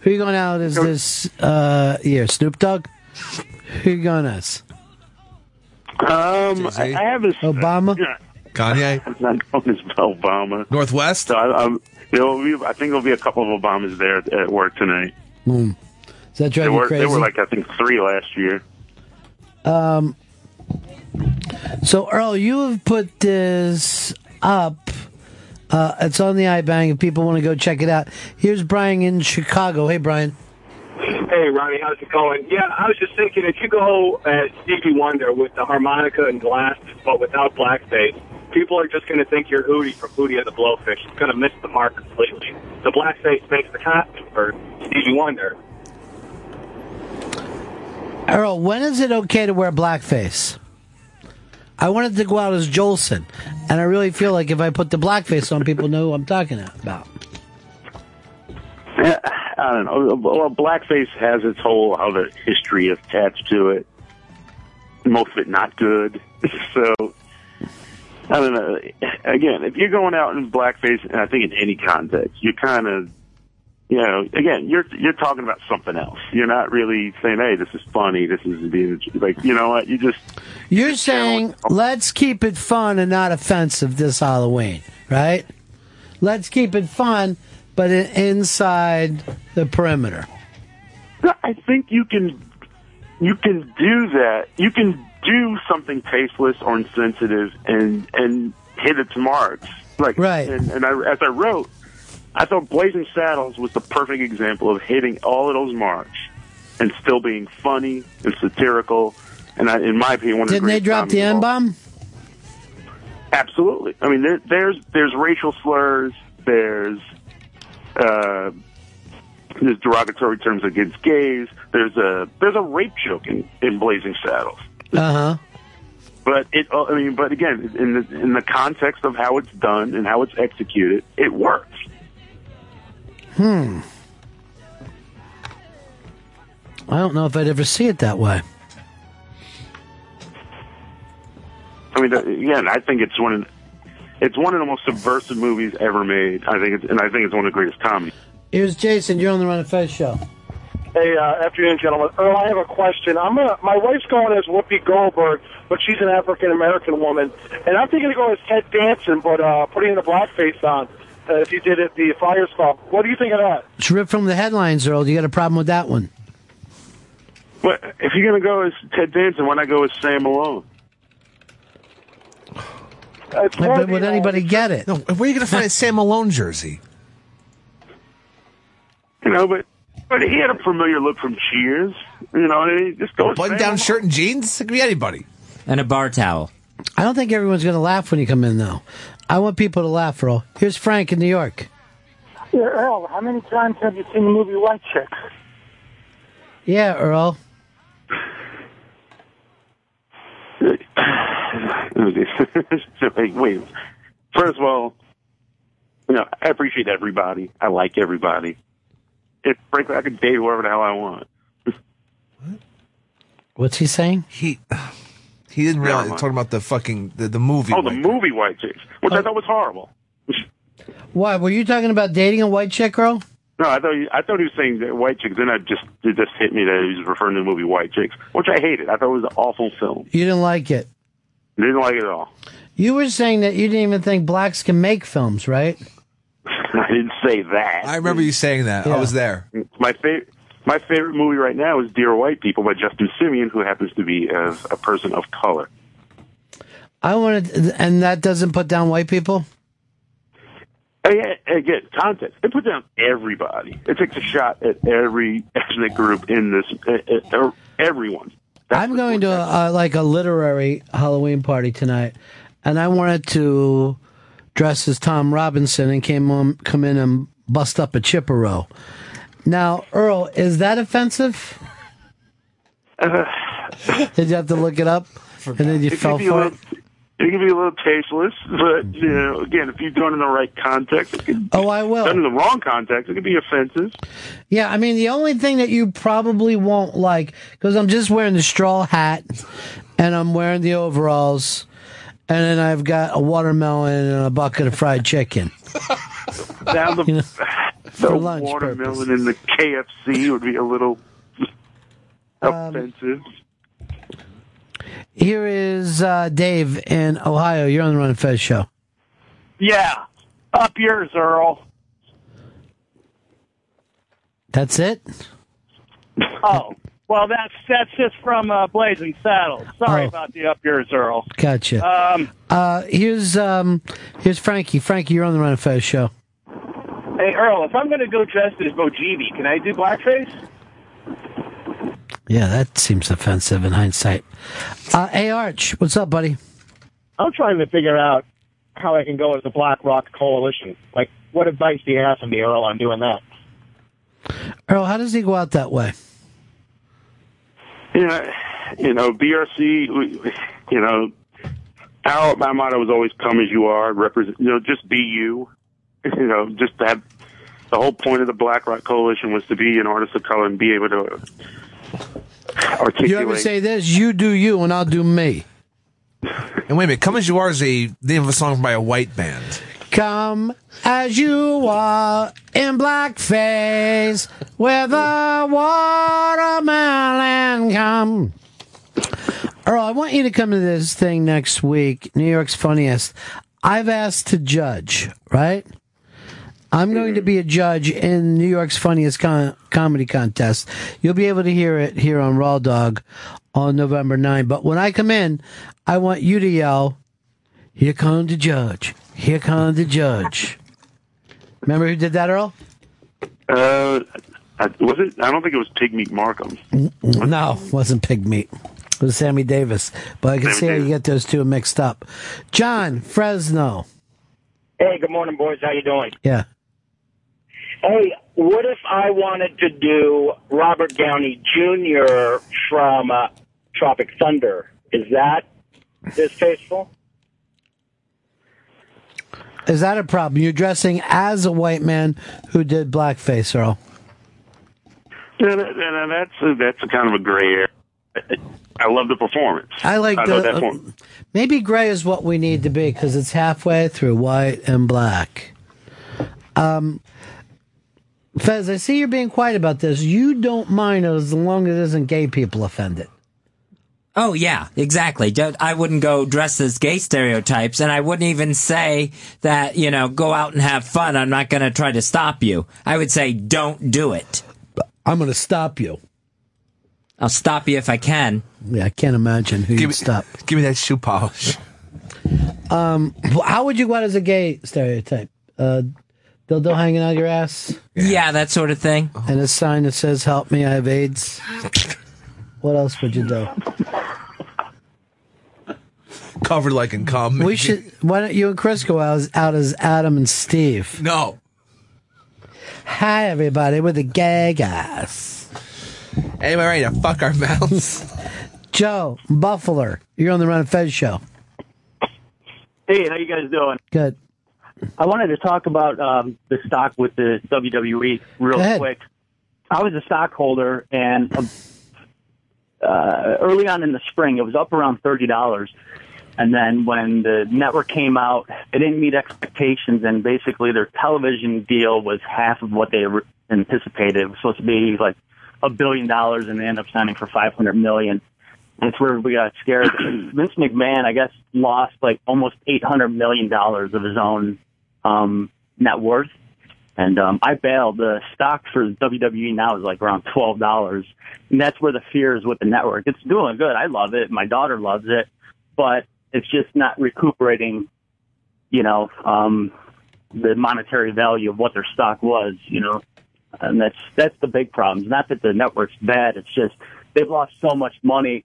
Speaker 5: Who you going out as this uh, year? Snoop Dogg. Who you going as?
Speaker 13: Um, I, I have this
Speaker 5: Obama.
Speaker 6: Kanye.
Speaker 13: I'm not going as Obama.
Speaker 6: North West.
Speaker 13: So I, I'm, you know, we, I think there'll be a couple of Obamas there at, at work tonight.
Speaker 5: Hmm. Does that
Speaker 13: They
Speaker 5: drive you
Speaker 13: were
Speaker 5: crazy?
Speaker 13: they were like I think three last year.
Speaker 5: Um, so Earl, you have put this up. Uh, it's on the iBang. If people want to go check it out, here's Brian in Chicago. Hey, Brian.
Speaker 11: Hey, Ronnie, how's it going? Yeah, I was just thinking if you go at Stevie Wonder with the harmonica and glasses, but without blackface, people are just going to think you're Hootie from Hootie and the Blowfish. It's going to miss the mark completely. The blackface makes the costume for Stevie Wonder.
Speaker 5: Earl, when is it okay to wear blackface? I wanted to go out as Jolson, and I really feel like if I put the blackface on, people know who I'm talking about.
Speaker 13: Yeah, I don't know. Well, blackface has its whole other history attached to it. Most of it not good. So I don't know. Again, if you're going out in blackface, and I think in any context, you're kind of, you know, again, you're you're talking about something else. You're not really saying, "Hey, this is funny. This is being like," you know what? You just
Speaker 5: You're saying let's keep it fun and not offensive this Halloween, right? Let's keep it fun, but inside the perimeter.
Speaker 13: I think you can you can do that. You can do something tasteless or insensitive and and hit its marks. Like
Speaker 5: right.
Speaker 13: And, and I, as I wrote, I thought Blazing Saddles was the perfect example of hitting all of those marks and still being funny and satirical. And I, in my opinion, one of the
Speaker 5: Didn't they drop the N bomb?
Speaker 13: Absolutely. I mean, there, there's there's racial slurs. There's uh, there's derogatory terms against gays. There's a there's a rape joke in, in Blazing Saddles.
Speaker 5: Uh huh.
Speaker 13: But it, uh, I mean, but again, in the in the context of how it's done and how it's executed, it works.
Speaker 5: Hmm. I don't know if I'd ever see it that way.
Speaker 13: I mean, again, I think it's one of it's one of the most subversive movies ever made. I think it's and I think it's one of the greatest comedies.
Speaker 5: Here's Jason. You're on the Ron and Fez show.
Speaker 14: Hey, uh, afternoon, gentlemen. Earl, I have a question. I'm gonna, my wife's going as Whoopi Goldberg, but she's an African American woman, and I'm thinking of going as Ted Danson, but uh, putting the blackface on. Uh, if you did it, the Friars Club. What do you think of that?
Speaker 5: It's ripped from the headlines, Earl. You got a problem with that one?
Speaker 13: But if you're gonna go as Ted Danson, why not go as Sam Malone?
Speaker 5: But would anybody get it?
Speaker 6: No, where are you going to find a Sam Malone jersey?
Speaker 13: You know, but but he had a familiar look from Cheers. You know, and he just goes
Speaker 6: Button down shirt and jeans? It could be anybody.
Speaker 3: And a bar towel.
Speaker 5: I don't think everyone's going to laugh when you come in, though. I want people to laugh, Earl. Here's Frank in New York.
Speaker 14: Yeah, Earl, how many times have you seen the movie White Chicks?
Speaker 5: Yeah, Earl.
Speaker 13: wait. First of all, you know, I appreciate everybody. I like everybody. If frankly, I could date whoever the hell I want.
Speaker 5: What's he saying?
Speaker 6: He he didn't realize
Speaker 13: Never mind.
Speaker 6: talking about the fucking the, the movie.
Speaker 13: Oh, the movie White Chicks, which I oh. thought was horrible.
Speaker 5: Why? Were you talking about dating a white chick, Earl?
Speaker 13: No, I thought he, I thought he was saying that White Chicks. Then I just it just hit me that he was referring to the movie White Chicks, which I hated. I thought it was an awful film.
Speaker 5: You didn't like it.
Speaker 13: Didn't like it at all.
Speaker 5: You were saying that you didn't even think blacks can make films, right?
Speaker 13: I didn't say that.
Speaker 6: I remember you saying that. I was there.
Speaker 13: My favorite. My favorite movie right now is Dear White People by Justin Simien, who happens to be a, a person of color.
Speaker 5: I wanted, and that doesn't put down white people.
Speaker 13: Again, again, context. It puts down everybody. It takes a shot at every ethnic group in this. Uh, uh, everyone.
Speaker 5: I'm going to uh, like a literary Halloween party tonight, and I wanted to dress as Tom Robinson and came on, come in and bust up a chiffarobe. Now, Earl, is that offensive? Uh, Did you have to look it up, and then you
Speaker 13: It
Speaker 5: fell
Speaker 13: could, be a
Speaker 5: for it?
Speaker 13: it can be a little tasteless, but you know, again, if you do it in the right context,
Speaker 5: Oh, I will.
Speaker 13: done in the wrong context, it could be offensive.
Speaker 5: Yeah, I mean, the only thing that you probably won't like, because I'm just wearing the straw hat and I'm wearing the overalls, and then I've got a watermelon and a bucket of fried chicken.
Speaker 13: Now the,
Speaker 5: You know,
Speaker 13: the
Speaker 5: for lunch
Speaker 13: watermelon in the KFC would be a little
Speaker 5: Um,
Speaker 13: offensive.
Speaker 5: Here is uh, Dave in Ohio. You're on the Ron and Fez show.
Speaker 14: Yeah. Up yours, Earl.
Speaker 5: That's it?
Speaker 14: Oh. Well, that's that's just from uh, Blazing Saddles. Sorry
Speaker 5: Oh.
Speaker 14: about the up yours, Earl.
Speaker 5: Gotcha.
Speaker 14: Um,
Speaker 5: Uh, here's um, here's Frankie. Frankie, you're on the Ron and Fez show.
Speaker 14: hey, Earl, if I'm going to go dressed as Bojibi, can I do blackface?
Speaker 5: Yeah, that seems offensive in hindsight. Uh, hey, Arch, what's up, buddy?
Speaker 15: I'm trying to figure out how I can go as the Black Rock Coalition. Like, what advice do you have for me, Earl, on doing that?
Speaker 5: Earl, how does he go out that way?
Speaker 13: You know, you know, BRC. we- You know, our my motto was always "Come as you are." Represent. You know, just be you. You know, just that. The whole point of the Black Rock Coalition was to be an artist of color and be able to articulate.
Speaker 5: You ever say this? You do you, and I'll do me.
Speaker 6: And wait a minute, "Come as You Are" is a name of a song by a white band.
Speaker 5: Come as you are in blackface with a watermelon. Come. Earl, I want you to come to this thing next week, New York's Funniest. I've asked to judge, right? I'm going to be a judge in New York's Funniest con- Comedy Contest. You'll be able to hear it here on Raw Dog on November 9. But when I come in, I want you to yell, Here comes the judge. Here comes the judge. Remember who did that, Earl?
Speaker 13: Uh, I- was it? I don't think it was Pigmeat Markham.
Speaker 5: No, wasn't pig meat. It was Sammy Davis. But I can
Speaker 13: Sammy
Speaker 5: see how you get those two mixed up. John, Fresno.
Speaker 15: Hey, good morning, boys. How you doing?
Speaker 5: Yeah.
Speaker 15: Hey, what if I wanted to do Robert Downey Jr. from uh, Tropic Thunder? Is that distasteful?
Speaker 5: Is that a problem? You're dressing as a white man who did blackface, Earl.
Speaker 13: Yeah, that, that- that's a, that's a kind of a gray area. I love the performance.
Speaker 5: I like
Speaker 13: I
Speaker 5: the.
Speaker 13: that
Speaker 5: uh, maybe gray is what we need to be because it's halfway through white and black. Um, Fez, I see you're being quiet about this. You don't mind as long as it isn't gay people offended.
Speaker 3: Oh yeah, exactly. I wouldn't go dress as gay stereotypes, and I wouldn't even say that you know go out and have fun. I'm not going to try to stop you. I would say don't do it.
Speaker 5: I'm going to stop you.
Speaker 3: I'll stop you if I can.
Speaker 5: Yeah, I can't imagine who you'd stop.
Speaker 6: Give me that shoe polish.
Speaker 5: Um, how would you go out as a gay stereotype? Uh, dildo hanging out your ass
Speaker 3: Yeah, that sort of thing.
Speaker 5: and a sign that says "Help me, I have AIDS." What else would you do?
Speaker 6: Covered like in cum.
Speaker 5: We should. Why don't you and Chris go out as, out as Adam and Steve?
Speaker 6: No.
Speaker 5: Hi, everybody, with the gay guys.
Speaker 6: Anyway, ready to fuck our mouths?
Speaker 5: Joe Buffalo, you're on the Ron and Fez show.
Speaker 16: Hey, how you guys doing?
Speaker 5: Good.
Speaker 16: I wanted to talk about um, the stock with the WWE real quick. I was a stockholder, and um, uh, early on in the spring, it was up around thirty dollars. And then when the network came out, it didn't meet expectations, and basically their television deal was half of what they anticipated. It was supposed to be like a billion dollars, and they ended up signing for five hundred million. That's where we got scared. Vince McMahon, I guess, lost like almost eight hundred million dollars of his own um, net worth. And um, I bailed. The stock for WWE now is like around twelve dollars, and that's where the fear is with the network. It's doing good. I love it. My daughter loves it, but it's just not recuperating. You know, um, the monetary value of what their stock was. You know, and that's that's the big problem. It's not that the network's bad. It's just they've lost so much money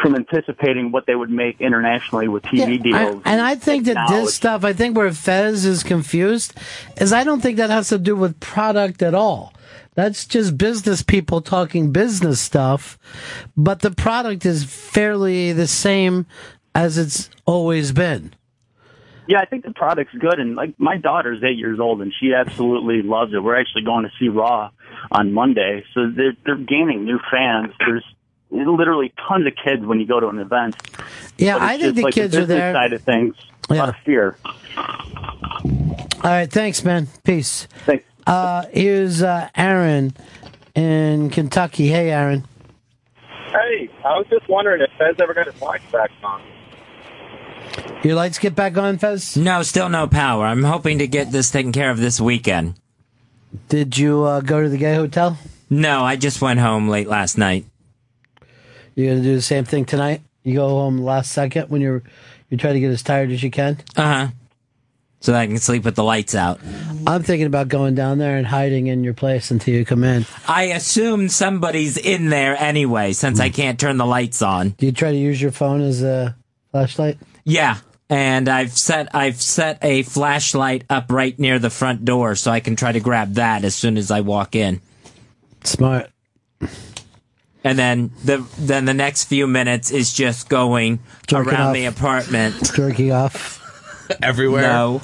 Speaker 16: from anticipating what they would make internationally with TV deals.
Speaker 5: I, and I think that this stuff, I think where Fez is confused, is I don't think that has to do with product at all. That's just business people talking business stuff, but the product is fairly the same as it's always been.
Speaker 16: Yeah, I think the product's good, and like my daughter's eight years old, and she absolutely loves it. We're actually going to see Raw on Monday, so they're they're gaining new fans. There's literally tons of kids when you go to an event.
Speaker 5: Yeah, I think the
Speaker 16: like
Speaker 5: kids are
Speaker 16: business
Speaker 5: there.
Speaker 16: Side of things, a lot of fear.
Speaker 5: All right, thanks, man. Peace.
Speaker 16: Thanks.
Speaker 5: Uh, here's uh, Aaron in Kentucky. Hey, Aaron.
Speaker 17: Hey, I was just wondering if Fez ever got his lights back on.
Speaker 5: Your lights get back on, Fez?
Speaker 3: No, still no power. I'm hoping to get this taken care of this weekend.
Speaker 5: Did you uh, go to the gay hotel?
Speaker 3: No, I just went home late last night.
Speaker 5: You're gonna do the same thing tonight. You go home last second when you're you try to get as tired as you can.
Speaker 3: Uh huh. So that I can sleep with the lights out.
Speaker 5: I'm thinking about going down there and hiding in your place until you come in.
Speaker 3: I assume somebody's in there anyway, since I hmm. can't turn the lights on.
Speaker 5: Do you try to use your phone as a flashlight?
Speaker 3: Yeah, and I've set I've set a flashlight up right near the front door, so I can try to grab that as soon as I walk in.
Speaker 5: Smart.
Speaker 3: And then the then the next few minutes is just going
Speaker 5: Jerking
Speaker 3: around
Speaker 5: off.
Speaker 3: the apartment.
Speaker 5: Jerking off.
Speaker 6: Everywhere.
Speaker 3: No.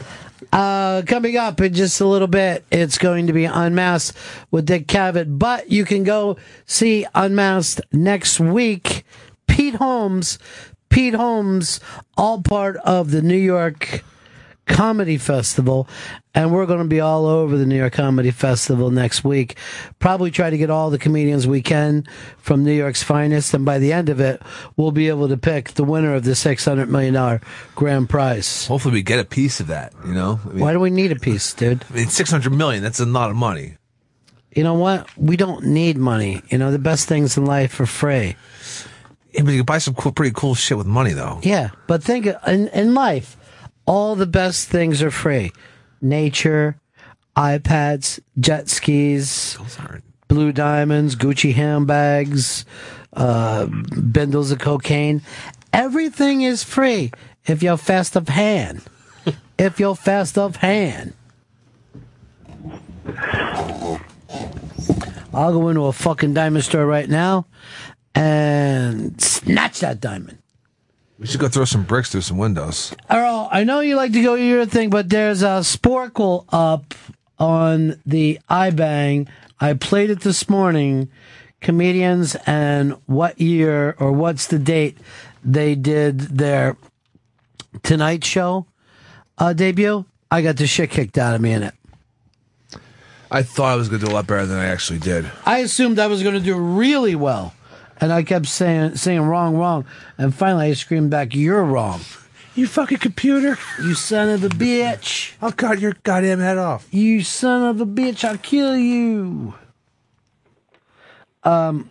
Speaker 5: Uh, coming up in just a little bit, it's going to be Unmasked with Dick Cavett, but you can go see Unmasked next week. Pete Holmes, Pete Holmes, all part of the New York Comedy Festival, and we're going to be all over the New York Comedy Festival next week. Probably try to get all the comedians we can from New York's finest, and by the end of it, we'll be able to pick the winner of the $600 million grand prize.
Speaker 6: Hopefully, we get a piece of that. You know, I mean,
Speaker 5: Why do we need a piece, dude?
Speaker 6: I mean, six hundred million. That's a lot of money.
Speaker 5: You know what? We don't need money. You know, the best things in life are free.
Speaker 6: Yeah, but you can buy some cool, pretty cool shit with money, though.
Speaker 5: Yeah, but think in, in life, all the best things are free. Nature, iPads, jet skis, blue diamonds, Gucci handbags, uh, bindles of cocaine. Everything is free if you're fast of hand. if you're fast of hand. I'll go into a fucking diamond store right now and snatch that diamond.
Speaker 6: We should go throw some bricks through some windows.
Speaker 5: Earl, I know you like to go your thing, but there's a Sporcle up on the iBang. I played it this morning. Comedians and what year or what's the date they did their Tonight Show uh, debut. I got the shit kicked out of me in it.
Speaker 6: I thought I was going to do a lot better than I actually did.
Speaker 5: I assumed I was going to do really well, and I kept saying saying wrong, wrong, and finally I screamed back, "You're wrong."
Speaker 6: You fucking computer!
Speaker 5: You son of a bitch!
Speaker 6: I'll cut your goddamn head off.
Speaker 5: You son of a bitch! I'll kill you. Um.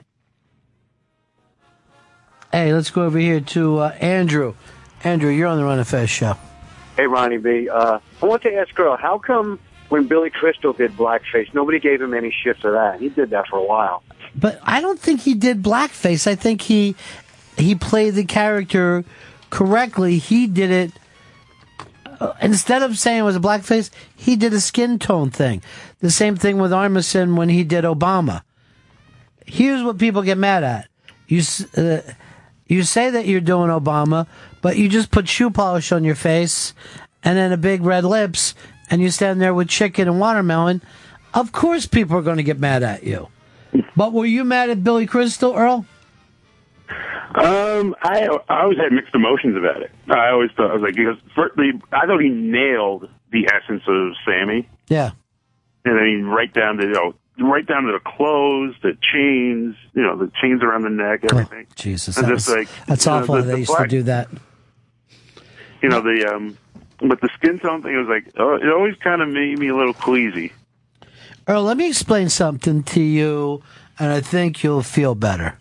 Speaker 5: Hey, let's go over here to uh, Andrew. Andrew, you're on the Ron and Fez show.
Speaker 18: Hey, Ronnie B. Uh, I want to ask Earl, how come when Billy Crystal did blackface, nobody gave him any shit for that? He did that for a while.
Speaker 5: But I don't think he did blackface. I think he he played the character correctly. He did it uh, instead of saying it was a blackface. He did a skin tone thing. The same thing with Armisen when he did Obama. Here's what people get mad at: you uh, you say that you're doing Obama, but you just put shoe polish on your face and then a big red lips, and you stand there with chicken and watermelon. Of course, people are going to get mad at you. But were you mad at Billy Crystal, Earl?
Speaker 13: Um, I I always had mixed emotions about it. I always thought I was like because firstly, I thought he nailed the essence of Sammy,
Speaker 5: Yeah.
Speaker 13: and I mean right down to you know right down to the clothes, the chains, you know, the chains around the neck, everything.
Speaker 5: Jesus,
Speaker 13: And
Speaker 5: that was-
Speaker 13: like
Speaker 5: that's
Speaker 13: you know,
Speaker 5: awful
Speaker 13: the-
Speaker 5: that they
Speaker 13: the
Speaker 5: used to do that.
Speaker 13: You know the um, but the skin tone thing was like oh, it always kind of made me a little queasy.
Speaker 5: Earl, let me explain something to you, and I think you'll feel better.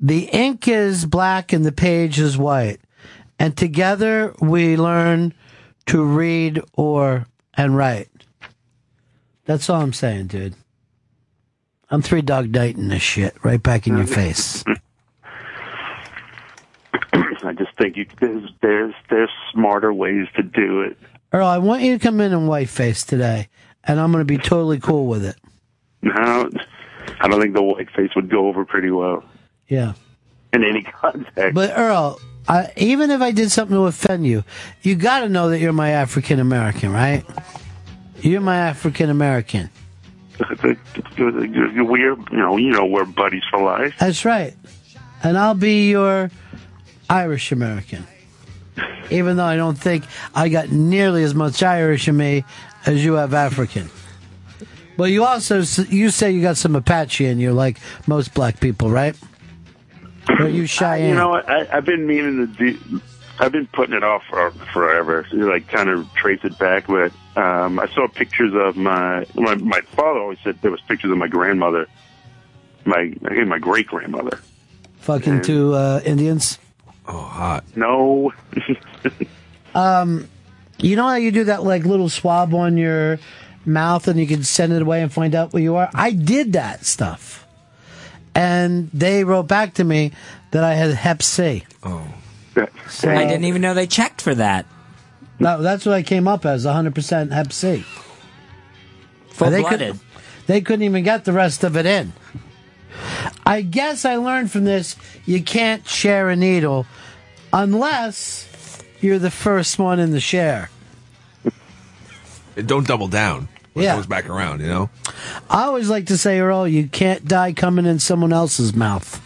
Speaker 5: The ink is black and the page is white, and together we learn to read or and write. That's all I'm saying, dude. I'm three dog dating this shit right back in your face.
Speaker 13: I just think you, there's there's there's smarter ways to do it.
Speaker 5: Earl, I want you to come in in white face today, and I'm going to be totally cool with it.
Speaker 13: No, I don't think the white face would go over pretty well
Speaker 5: Yeah.
Speaker 13: in any context.
Speaker 5: But Earl, I, even if I did something to offend you, you got to know that you're my African American, right? You're my African American.
Speaker 13: we're you know you know we're buddies for life.
Speaker 5: That's right. And I'll be your Irish American. Even though I don't think I got nearly as much Irish in me as you have African. But you also you say you got some Apache in you, like most black people, right? Or you Cheyenne?
Speaker 13: You know? I, I've been meaning to do. I've been putting it off for forever. So, like kind of trace it back, but um, I saw pictures of my, my my father always said there was pictures of my grandmother, my I think my great grandmother.
Speaker 5: Fucking two uh, Indians.
Speaker 6: Oh, hot.
Speaker 13: No.
Speaker 5: Um, you know how you do that like little swab on your mouth and you can send it away and find out where you are? I did that stuff. And they wrote back to me that I had Hep C.
Speaker 6: Oh.
Speaker 5: So,
Speaker 3: I didn't even know they checked for that.
Speaker 5: No, that's what I came up as 100% Hep C.
Speaker 3: Full
Speaker 5: They
Speaker 3: blooded.
Speaker 5: could- They couldn't even get the rest of it in. I guess I learned from this you can't share a needle unless you're the first one in the share.
Speaker 6: And don't double down. When
Speaker 5: Yeah.
Speaker 6: It goes back around, you know?
Speaker 5: I always like to say, Earl, you can't die coming in someone else's mouth.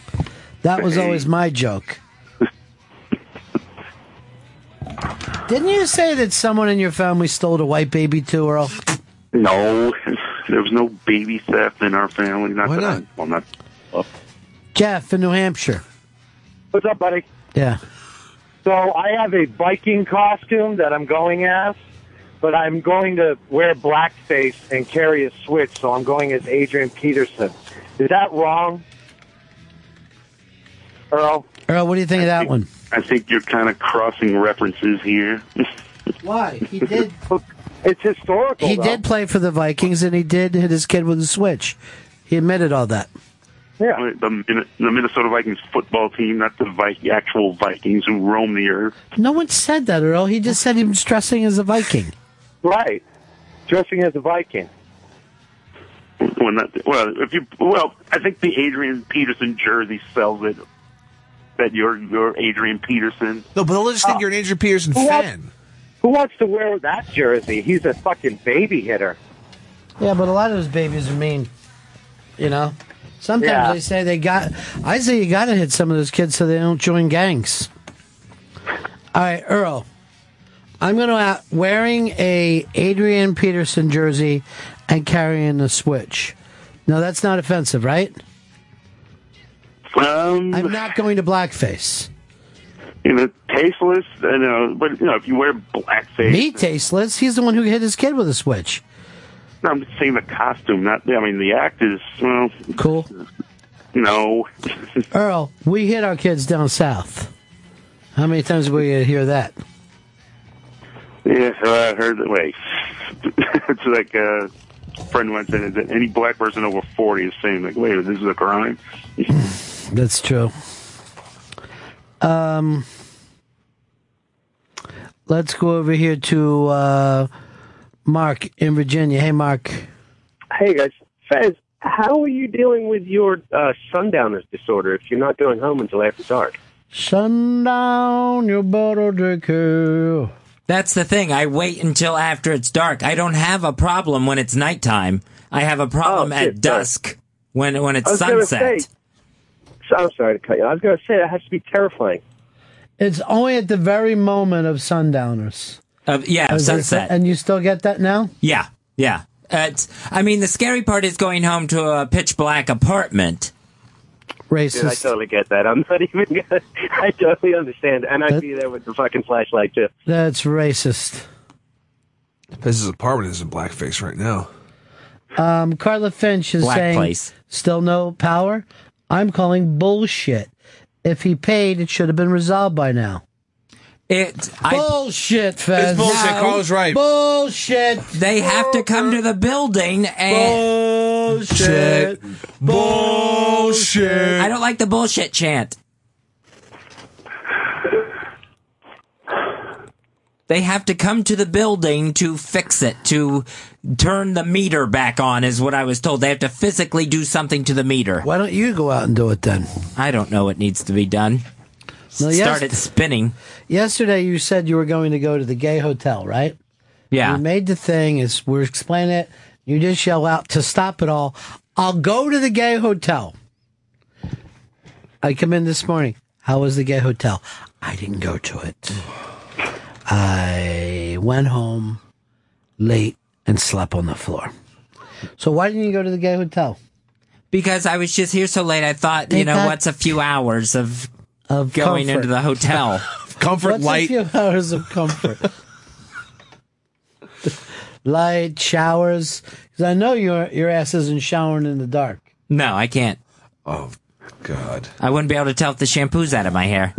Speaker 5: That was always my joke. Didn't you say that someone in your family stole a white baby too, Earl?
Speaker 13: No, there was no baby theft in our family. Not
Speaker 5: Why
Speaker 13: that
Speaker 5: not?
Speaker 13: I, well, not. Oh,
Speaker 5: Jeff in New Hampshire.
Speaker 14: What's up, buddy?
Speaker 5: Yeah.
Speaker 14: So I have a Viking costume that I'm going as, but I'm going to wear blackface and carry a switch, so I'm going as Adrian Peterson. Is that wrong? Earl?
Speaker 5: Earl, what do you think of that one?
Speaker 13: I think you're kind of crossing references here.
Speaker 5: Why? He did.
Speaker 14: It's historical.
Speaker 5: He
Speaker 14: though.
Speaker 5: did play for the Vikings, and he did hit his kid with a switch. He admitted all that.
Speaker 14: Yeah.
Speaker 13: The, the Minnesota Vikings football team, not the Vi- actual Vikings who roam the earth.
Speaker 5: No one said that, Earl. He just said he was dressing as a Viking.
Speaker 14: Right. Dressing as a Viking.
Speaker 13: Well, not, well, if you well, I think the Adrian Peterson jersey sells it. That you're you're Adrian Peterson.
Speaker 6: No, but they'll just think oh. you're an Adrian Peterson
Speaker 14: Who
Speaker 6: fan.
Speaker 14: Wants, who wants to wear that jersey? He's a fucking baby hitter.
Speaker 5: Yeah, but a lot of those babies are mean. You know? Sometimes
Speaker 14: Yeah.
Speaker 5: they say they got. I say you got to hit some of those kids so they don't join gangs. All right, Earl. I'm going to out wearing a Adrian Peterson jersey and carrying a switch. No, that's not offensive, right?
Speaker 13: Um,
Speaker 5: I'm not going to blackface.
Speaker 13: You know, tasteless. You know, but you know, if you wear blackface,
Speaker 5: Me tasteless. He's the one who hit his kid with a switch.
Speaker 13: No, I'm just saying the costume. Not. I mean, the act is well.
Speaker 5: Cool.
Speaker 13: No.
Speaker 5: Earl, we hit our kids down south. How many times did we hear that?
Speaker 13: Yeah, I heard that. Wait, it's like a friend once said that any black person over 40 is saying, like, wait, this is a crime.
Speaker 5: That's true. Um, let's go over here to uh, Mark in Virginia. Hey, Mark.
Speaker 19: Hey guys, Fez, how are you dealing with your uh, sundowners disorder if you're not going home until after dark?
Speaker 5: Sundown, you better take care.
Speaker 3: That's the thing. I wait until after it's dark. I don't have a problem when it's nighttime. I have a problem
Speaker 19: Oh,
Speaker 3: at
Speaker 19: shit, sorry.
Speaker 3: dusk when when
Speaker 19: I
Speaker 3: it's
Speaker 19: was
Speaker 3: sunset.
Speaker 19: say- So, I'm sorry to cut you. I was going to say that has to be terrifying.
Speaker 5: It's only at the very moment of sundowners.
Speaker 3: Of yeah,
Speaker 5: As they say-
Speaker 3: sunset.
Speaker 5: And you still get that now?
Speaker 3: Yeah, yeah. It's, I mean, the scary part is going home to a pitch black apartment.
Speaker 5: Racist.
Speaker 19: Dude, I totally get that. I'm not even gonna, I totally understand. And I'd
Speaker 5: That-
Speaker 19: be there with the fucking flashlight, too.
Speaker 5: That's racist.
Speaker 6: His apartment is in blackface right now.
Speaker 5: Um, Carla Finch is
Speaker 6: Black
Speaker 5: saying
Speaker 6: place.
Speaker 5: still no power. I'm calling bullshit. If he paid, it should have been resolved by now.
Speaker 3: It
Speaker 5: bullshit, Fez.
Speaker 3: It's bullshit.
Speaker 5: No.
Speaker 3: Carla's right.
Speaker 5: Bullshit.
Speaker 3: They have to come to the building and
Speaker 5: bullshit.
Speaker 6: Bullshit.
Speaker 3: I don't like the bullshit chant. They have to come to the building to fix it, to turn the meter back on, is what I was told. They have to physically do something to the meter.
Speaker 5: Why don't you go out and do it then?
Speaker 3: I don't know what needs to be done.
Speaker 5: No,
Speaker 3: Start
Speaker 5: yes-
Speaker 3: it spinning.
Speaker 5: Yesterday, you said you were going to go to the gay hotel, right?
Speaker 3: Yeah.
Speaker 5: You made the thing. As we're explaining it, you just yell out to stop it all. I'll go to the gay hotel. I come in this morning. How was the gay hotel? I didn't go to it. I went home late and slept on the floor. So why didn't you go to the gay hotel?
Speaker 3: Because I was just here so late, I thought, you know, what's a few hours of,
Speaker 5: of
Speaker 3: going
Speaker 5: comfort.
Speaker 3: into the hotel?
Speaker 6: comfort
Speaker 5: What's a few hours of comfort? light showers. Because I know your your ass isn't showering in the dark.
Speaker 3: No, I can't.
Speaker 6: Oh, God.
Speaker 3: I wouldn't be able to tell if the shampoo's out of my hair.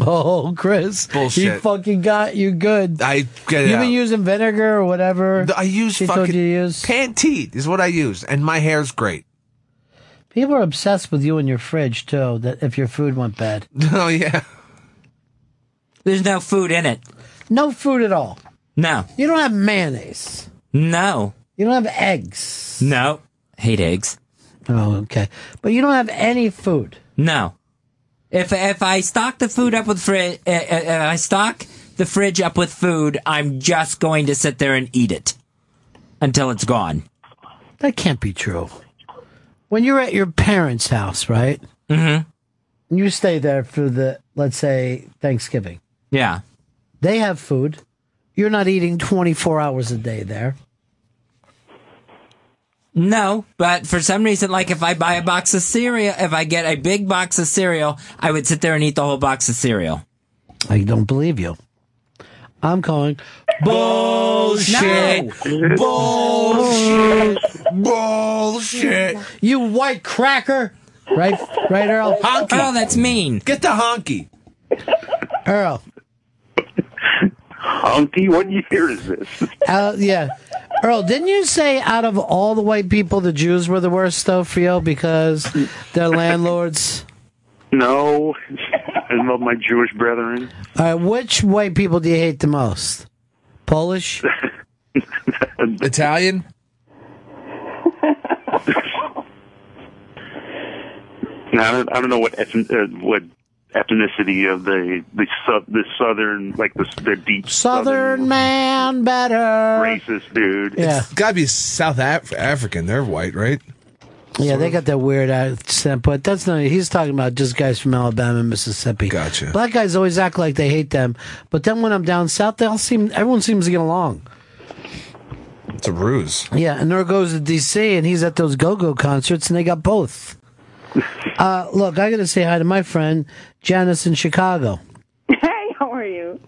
Speaker 5: Oh, Chris,
Speaker 6: Bullshit.
Speaker 5: he fucking got you good.
Speaker 6: I get it
Speaker 5: You've been
Speaker 6: out.
Speaker 5: using vinegar or whatever.
Speaker 6: I use
Speaker 5: she
Speaker 6: fucking
Speaker 5: told you to use.
Speaker 6: Pantene is what I use, and my hair's great.
Speaker 5: People are obsessed with you and your fridge too. That if your food went bad,
Speaker 6: Oh yeah.
Speaker 3: There's no food in it.
Speaker 5: no food at all.
Speaker 3: No.
Speaker 5: You don't have mayonnaise.
Speaker 3: No.
Speaker 5: You don't have eggs.
Speaker 3: No. Hate eggs.
Speaker 5: Oh, okay. But you don't have any food.
Speaker 3: No. If if I stock the food up with fridge, uh, uh, uh, I stock the fridge up with food, I'm just going to sit there and eat it until it's gone.
Speaker 5: That can't be true. When you're at your parents' house, right?
Speaker 3: Mm-hmm.
Speaker 5: You stay there for the let's say Thanksgiving.
Speaker 3: Yeah.
Speaker 5: They have food. You're not eating 24 hours a day there.
Speaker 3: No, but for some reason, like if I buy a box of cereal, if I get a big box of cereal, I would sit there and eat the whole box of cereal.
Speaker 5: I don't believe you. I'm calling
Speaker 3: bullshit.
Speaker 5: Bullshit.
Speaker 6: Bullshit.
Speaker 5: You white cracker. Right, right, Earl?
Speaker 6: Honky.
Speaker 3: Oh, that's mean.
Speaker 6: Get the honky.
Speaker 5: Earl.
Speaker 13: Honky, what year is this?
Speaker 5: Uh, yeah. Earl, didn't you say out of all the white people, the Jews were the worst, though, for you because they're landlords?
Speaker 13: No, I love my Jewish brethren.
Speaker 5: All right, which white people do you hate the most? Polish?
Speaker 6: Italian?
Speaker 13: Now, I don't, I don't know what ethn- uh, what ethnicity of the the sub the southern like the the deep
Speaker 5: Southern man better.
Speaker 13: racist dude.
Speaker 5: Yeah.
Speaker 6: It's gotta be South Af- African. They're white, right?
Speaker 5: Yeah, they got that weird accent, but that's not. He's talking about just guys from Alabama and Mississippi.
Speaker 6: Gotcha.
Speaker 5: Black guys always act like they hate them, but then when I'm down south, they all seem. Everyone seems to get along.
Speaker 6: It's a ruse.
Speaker 5: Yeah, and there goes to DC, and he's at those go-go concerts, and they got both. Uh, look, I got to say hi to my friend Janice in Chicago.
Speaker 20: Hey, how are you?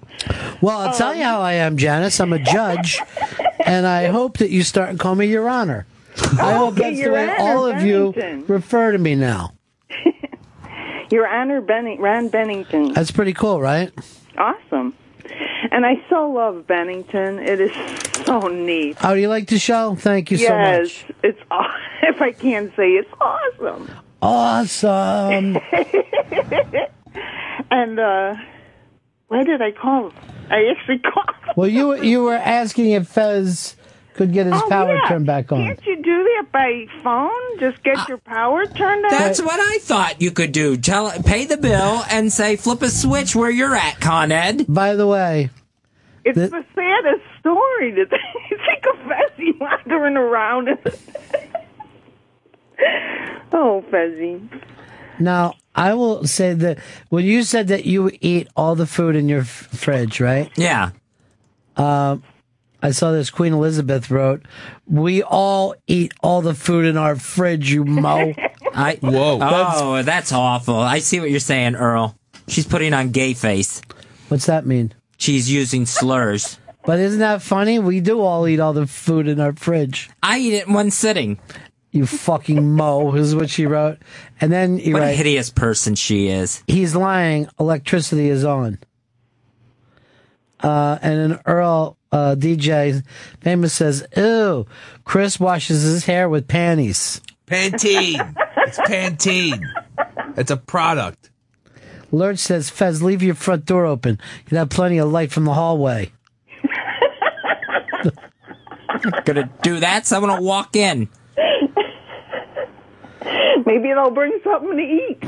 Speaker 5: Well, I'll tell you how I am, Janice. I'm a judge, and I hope that you start and call me Your Honor. I hope
Speaker 20: Okay,
Speaker 5: that's the way
Speaker 20: Honor
Speaker 5: all of you refer to me now.
Speaker 20: Your Honor Benning, Ron Bennington.
Speaker 5: That's pretty cool, right?
Speaker 20: Awesome. And I so love Bennington. It is so neat.
Speaker 5: Oh, do you like the show? Thank you so
Speaker 20: yes,
Speaker 5: much.
Speaker 20: it's aw- if I can say it's awesome.
Speaker 5: Awesome.
Speaker 20: and uh why did I call? I actually called.
Speaker 5: well, you you were asking if Fez could get his
Speaker 20: Oh,
Speaker 5: power
Speaker 20: yeah.
Speaker 5: turned back on.
Speaker 20: Can't you do that by phone? Just get your power turned on.
Speaker 3: That's what I thought you could do. Tell, pay the bill and say flip a switch where you're at, Con Ed.
Speaker 5: By the way,
Speaker 20: It's the saddest story to think of Fezzy wandering around. oh, Fezzy.
Speaker 5: Now, I will say that when you said that you eat all the food in your f- fridge, right?
Speaker 3: Yeah.
Speaker 5: Um, I saw this Queen Elizabeth wrote, "We all eat all the food in our fridge, you mo."
Speaker 3: I
Speaker 5: Whoa.
Speaker 3: Oh, that's awful. I see what you're saying, Earl. She's putting on gay face.
Speaker 5: What's that mean?
Speaker 3: She's using slurs.
Speaker 5: But isn't that funny? We do all eat all the food in our fridge.
Speaker 3: I eat it in one sitting.
Speaker 5: You fucking mo is what she wrote, and then you
Speaker 3: What a hideous person she is.
Speaker 5: "He's lying. Electricity is on." Uh, and then Earl uh, DJ famous says, "Ew, Chris washes his hair with panties."
Speaker 6: Pantene. it's Pantene. It's a product.
Speaker 5: Lurch says, Fez, leave your front door open. You'd have plenty of light from the hallway.
Speaker 3: Gonna do that, so I'm gonna walk in.
Speaker 20: Maybe it'll bring something to eat.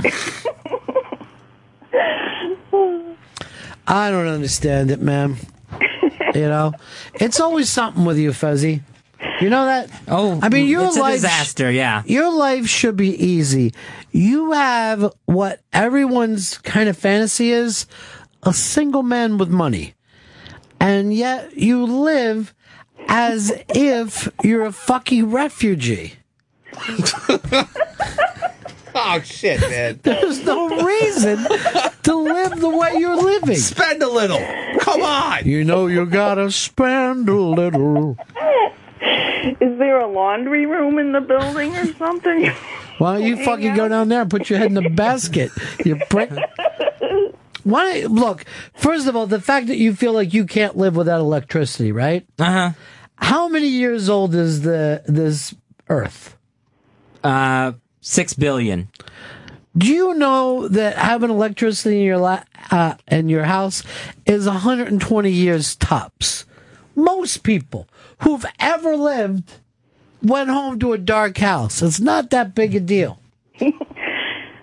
Speaker 5: I don't understand it, man. You know, it's always something with you, Fuzzy. You know that?
Speaker 3: Oh,
Speaker 5: I mean, your
Speaker 3: it's a
Speaker 5: life
Speaker 3: disaster, yeah.
Speaker 5: Your life should be easy. You have what everyone's kind of fantasy is: a single man with money, and yet you live as if you're a fucking refugee.
Speaker 6: Oh shit, man.
Speaker 5: There's no reason to live the way you're living.
Speaker 6: Spend a little. Come on.
Speaker 5: You know you gotta spend a little.
Speaker 20: Is there a laundry room in the building or something?
Speaker 5: Why don't you fucking go down there and put your head in the basket? You prick. Why? Look, first of all, the fact that you feel like you can't live without electricity, right?
Speaker 3: Uh huh.
Speaker 5: How many years old is the this Earth?
Speaker 3: Uh, six billion.
Speaker 5: Do you know that having electricity in your la- uh, in your house is 120 years tops? Most people who've ever lived went home to a dark house. It's not that big a deal.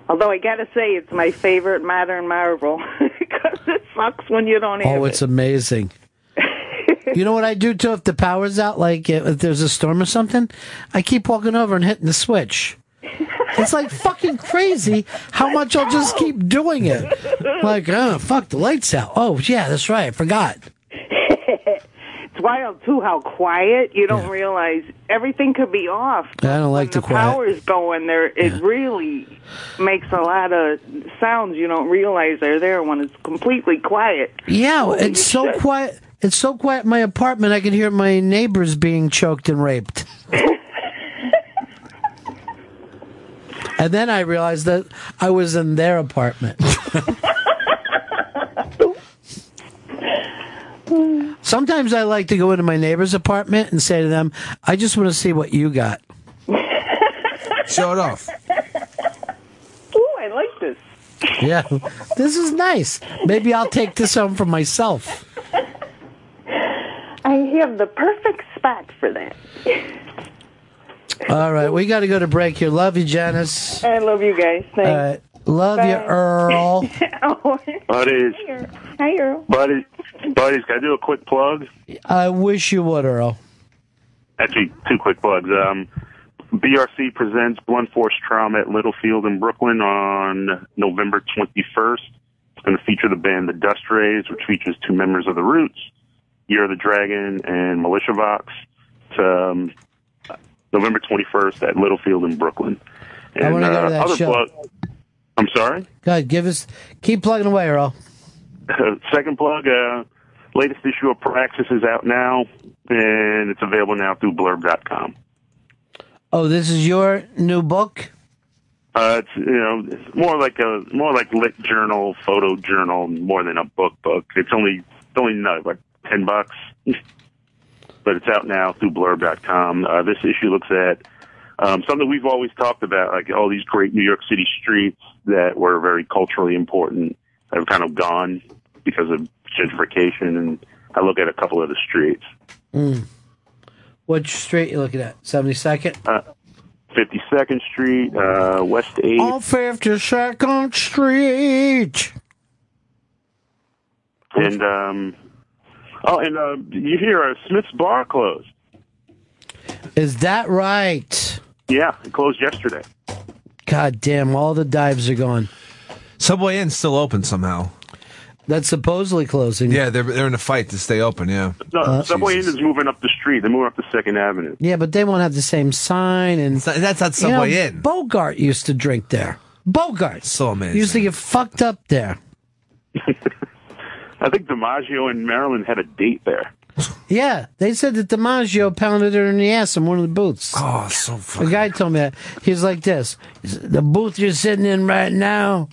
Speaker 20: Although I gotta say, it's my favorite modern marvel because it sucks when you don't have
Speaker 5: Oh,
Speaker 20: it.
Speaker 5: it's amazing. you know what I do too if the power's out, like if there's a storm or something? I keep walking over and hitting the switch. It's like fucking crazy how much I'll just keep doing it. Like, oh, fuck, the lights out. Oh, yeah, that's right. I forgot.
Speaker 20: It's wild too how quiet you don't realize everything could be off.
Speaker 5: I don't like the
Speaker 20: the
Speaker 5: quiet.
Speaker 20: power's going there. It really makes a lot of sounds you don't realize they're there when it's completely quiet.
Speaker 5: Yeah,
Speaker 20: Holy
Speaker 5: it's so
Speaker 20: shit.
Speaker 5: quiet. It's so quiet in my apartment, I can hear my neighbors being choked and raped. and then I realized that I was in their apartment. Sometimes I like to go into my neighbor's apartment and say to them, I just want to see what you got.
Speaker 6: Show it off.
Speaker 20: Ooh, I like this.
Speaker 5: Yeah, this is nice. Maybe I'll take this home for myself.
Speaker 20: I have the perfect spot for that.
Speaker 5: All right, we got to go to break here. Love you, Janice.
Speaker 20: I love you guys.
Speaker 5: All
Speaker 20: Thanks.
Speaker 5: right, love you, Earl.
Speaker 20: oh,
Speaker 13: Buddies,
Speaker 20: hi, Earl.
Speaker 13: buddies, buddies, can I do a quick plug?
Speaker 5: I wish you would, Earl.
Speaker 13: Actually, two quick plugs. Um, BRC presents Blunt Force Trauma at Littlefield in Brooklyn on November 21st. It's going to feature the band The Dust Rays, which features two members of The Roots, Year of the Dragon, and Militia Vox. It's um, November 21st at Littlefield in Brooklyn.
Speaker 5: I wanna go to that
Speaker 13: other
Speaker 5: show.
Speaker 13: plug. I'm sorry?
Speaker 5: God, give us, keep plugging away, Earl.
Speaker 13: Second plug, uh, latest issue of Praxis is out now, and it's available now through blurb.com.
Speaker 5: Oh, this is your new book?
Speaker 13: Uh, it's you know it's more like a more like lit journal, photo journal, more than a book book. It's only It's only no, what ten bucks, but it's out now through Blurb.com. Uh, this issue looks at um, something we've always talked about, like all these great New York City streets that were very culturally important have kind of gone because of gentrification. And I look at a couple of the streets.
Speaker 5: Mm. What street you looking at? Seventy second.
Speaker 13: Uh, 52nd Street, uh, West 8th.
Speaker 5: On Fifty Second Street.
Speaker 13: And, um, oh, and, uh, you hear uh, Smith's Bar closed.
Speaker 5: Is that right?
Speaker 13: Yeah, it closed yesterday.
Speaker 5: God damn! All the dives are gone.
Speaker 6: Subway Inn's still open somehow.
Speaker 5: That's supposedly closing.
Speaker 6: Yeah, they're they're in a fight to stay open. Yeah.
Speaker 13: No,
Speaker 5: Uh,
Speaker 13: Subway Inn is moving up the street. They're moving up to Second Avenue.
Speaker 5: Yeah, but they won't have the same sign, and
Speaker 6: that's not
Speaker 5: You know,
Speaker 6: Subway Inn.
Speaker 5: Bogart used to drink there. Bogart
Speaker 6: so amazing.
Speaker 5: used to get fucked up there.
Speaker 13: I think DiMaggio and Marilyn had a date there.
Speaker 5: Yeah, they said that DiMaggio pounded her in the ass in one of the booths.
Speaker 6: Oh, so
Speaker 5: A guy told me that. He's like this The booth you're sitting in right now,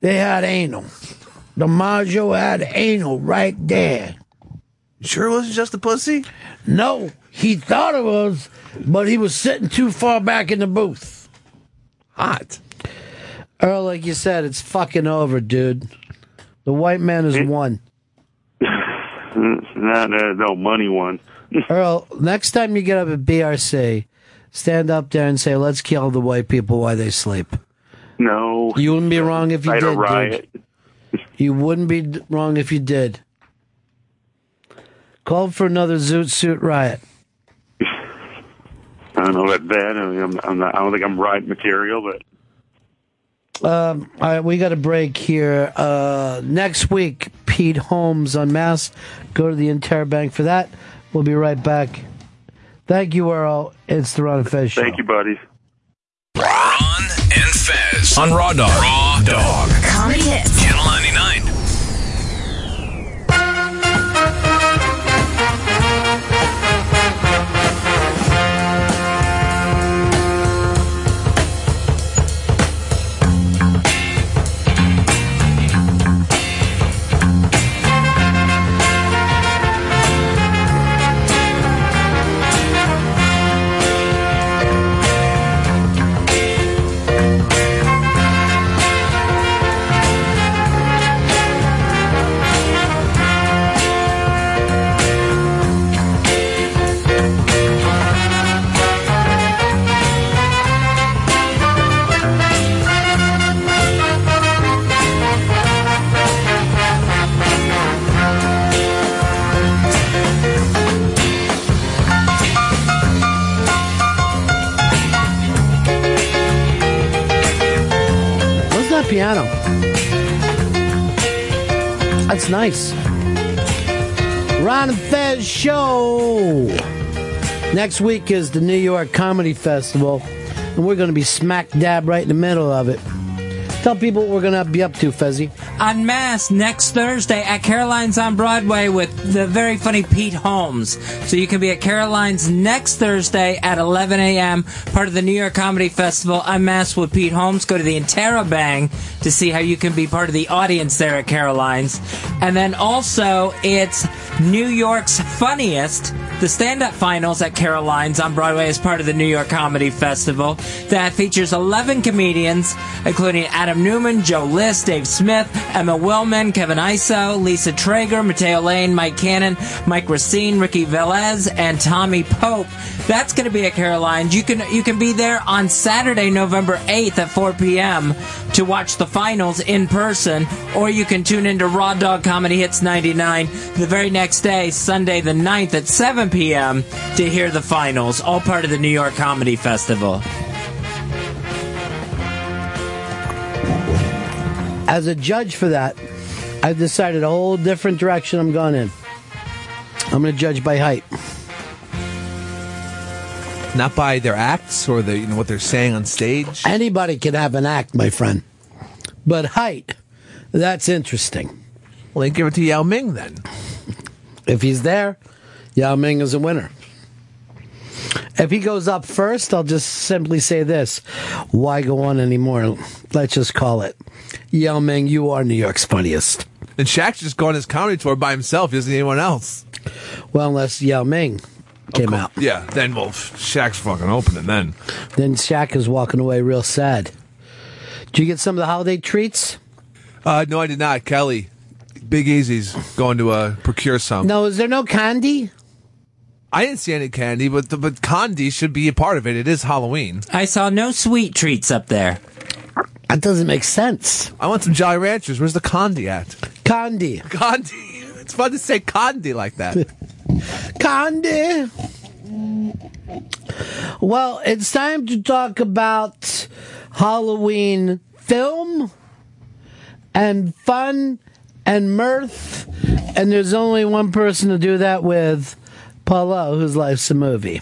Speaker 5: they had anal. DiMaggio had anal right there.
Speaker 6: Sure it wasn't just a pussy?
Speaker 5: No, he thought it was, but he was sitting too far back in the booth.
Speaker 6: Hot.
Speaker 5: Earl, like you said, it's fucking over, dude. The white man has one.
Speaker 13: no, no, no money one.
Speaker 5: Earl, next time you get up at BRC, stand up there and say, let's kill the white people while they sleep.
Speaker 13: No.
Speaker 5: You wouldn't be wrong if you did.
Speaker 13: a
Speaker 5: dude.
Speaker 13: riot.
Speaker 5: You wouldn't be wrong if you did. Call for another Zoot Suit riot.
Speaker 13: I don't know about that. I, mean, I'm, I'm not, I don't think I'm riot material, but
Speaker 5: Um, all right, we got a break here. Uh, next week, Pete Holmes Unmasked. Go to the Interrobang for that. We'll be right back. Thank you, Earl. It's the Ron and Fez Show.
Speaker 13: thank you, buddies.
Speaker 2: Ron and Fez on Raw Dog. Raw Dog.
Speaker 21: Comedy hits.
Speaker 2: Channel
Speaker 5: nice. Ron and Fez Show. Next week is the New York Comedy Festival, and we're going to be smack dab right in the middle of it. Tell people what we're going to be up to, Fezzi.
Speaker 3: Unmasked next Thursday at Caroline's on Broadway with the very funny Pete Holmes. So you can be at Caroline's next Thursday at 11 a.m., part of the New York Comedy Festival. Unmasked with Pete Holmes. Go to the Interrobang to see how you can be part of the audience there at Caroline's. And then also, it's New York's Funniest, the stand up finals at Caroline's on Broadway as part of the New York Comedy Festival. That features 11 comedians, including Adam Newman, Joe List, Dave Smith, Emma Willmann, Kevin Iso, Liza Treyger, Mateo Lane, Mike Cannon, Mike Recine, Ricky Velez, and Tommy Pope. That's going to be at Caroline's. You can you can be there on Saturday, November 8th at 4 p.m. to watch the finals in person, or you can tune into Raw Dog Comedy Hits 99 the very next day, Sunday the 9th at 7 p.m. to hear the finals, all part of the New York Comedy Festival.
Speaker 5: As a judge for that, I've decided a whole different direction I'm going in. I'm going to judge by height.
Speaker 6: Not by their acts or the you know what they're saying on stage.
Speaker 5: Anybody can have an act, my friend. But height, that's interesting.
Speaker 6: Well, then give it to Yao Ming then.
Speaker 5: If he's there, Yao Ming is a winner. If he goes up first, I'll just simply say this. Why go on anymore? Let's just call it. Yao Ming, you are New York's funniest.
Speaker 6: And Shaq's just going his comedy tour by himself. He doesn't need anyone else.
Speaker 5: Well, unless Yao Ming came out.
Speaker 6: Yeah, then well, Shaq's fucking opening then.
Speaker 5: Then Shaq is walking away real sad. Did you get some of the holiday treats?
Speaker 6: Uh, no, I did not. Kelly, Big Easy's going to uh, procure some.
Speaker 5: No, is there no candy?
Speaker 6: I didn't see any candy, but the, but candy should be a part of it. It is Halloween.
Speaker 3: I saw no sweet treats up there.
Speaker 5: That doesn't make sense.
Speaker 6: I want some Jolly Ranchers. Where's the candy at?
Speaker 5: Candy.
Speaker 6: Candy. It's fun to say candy like that.
Speaker 5: Candy. Well, it's time to talk about Halloween film and fun and mirth. And there's only one person to do that with Paulo, whose life's a movie.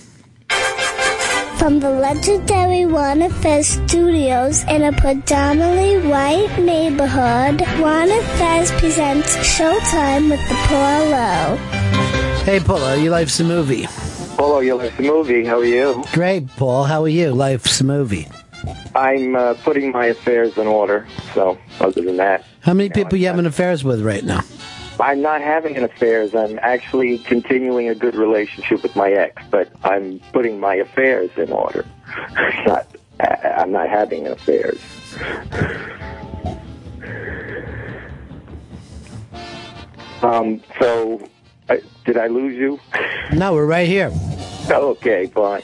Speaker 22: From the legendary Warner Fez Studios in a predominantly white neighborhood, Warner Fez presents Showtime with the Paulo.
Speaker 5: Hey, Paulo, you life's a movie.
Speaker 23: Polo, you like the movie. How are you?
Speaker 5: Great, Paul. How are you? Life's a movie.
Speaker 23: I'm uh, putting my affairs in order. So, other than that,
Speaker 5: How many people you having affairs with right now?
Speaker 23: I'm not having an affairs. I'm actually continuing a good relationship with my ex, but I'm putting my affairs in order. not, I'm not having an affairs. Um. So, I, did I lose you?
Speaker 5: No, we're right here.
Speaker 23: Okay, fine.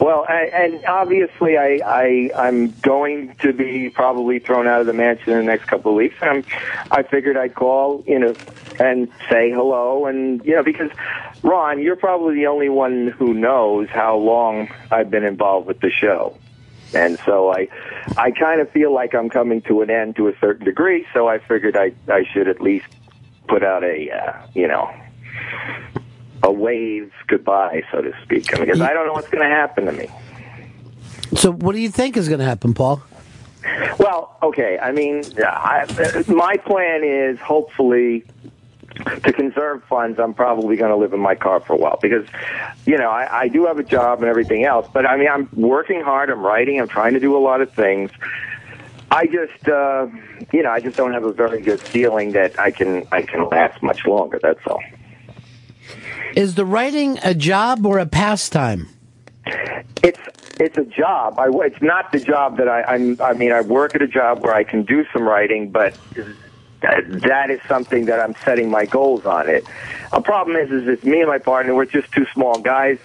Speaker 23: Well, I, and obviously, I, I I'm going to be probably thrown out of the mansion in the next couple of weeks. And I figured I'd call, you know, and say hello, and you know, because Ron, you're probably the only one who knows how long I've been involved with the show. And so I, I kind of feel like I'm coming to an end to a certain degree. So I figured I, I should at least put out a, uh, you know, a wave goodbye, so to speak, because I don't know what's going to happen to me.
Speaker 5: So, what do you think is going to happen, Paul?
Speaker 23: Well, okay. I mean, I, my plan is hopefully to conserve funds. I'm probably going to live in my car for a while because, you know, I, I do have a job and everything else. But I mean, I'm working hard. I'm writing. I'm trying to do a lot of things. I just, uh, you know, I just don't have a very good feeling that I can I can last much longer. That's all.
Speaker 5: Is the writing a job or a pastime?
Speaker 23: It's it's a job. I, it's not the job that I, I'm. I mean, I work at a job where I can do some writing, but that, is something that I'm setting my goals on. It. A problem is, is it's me and my partner. We're just two small guys.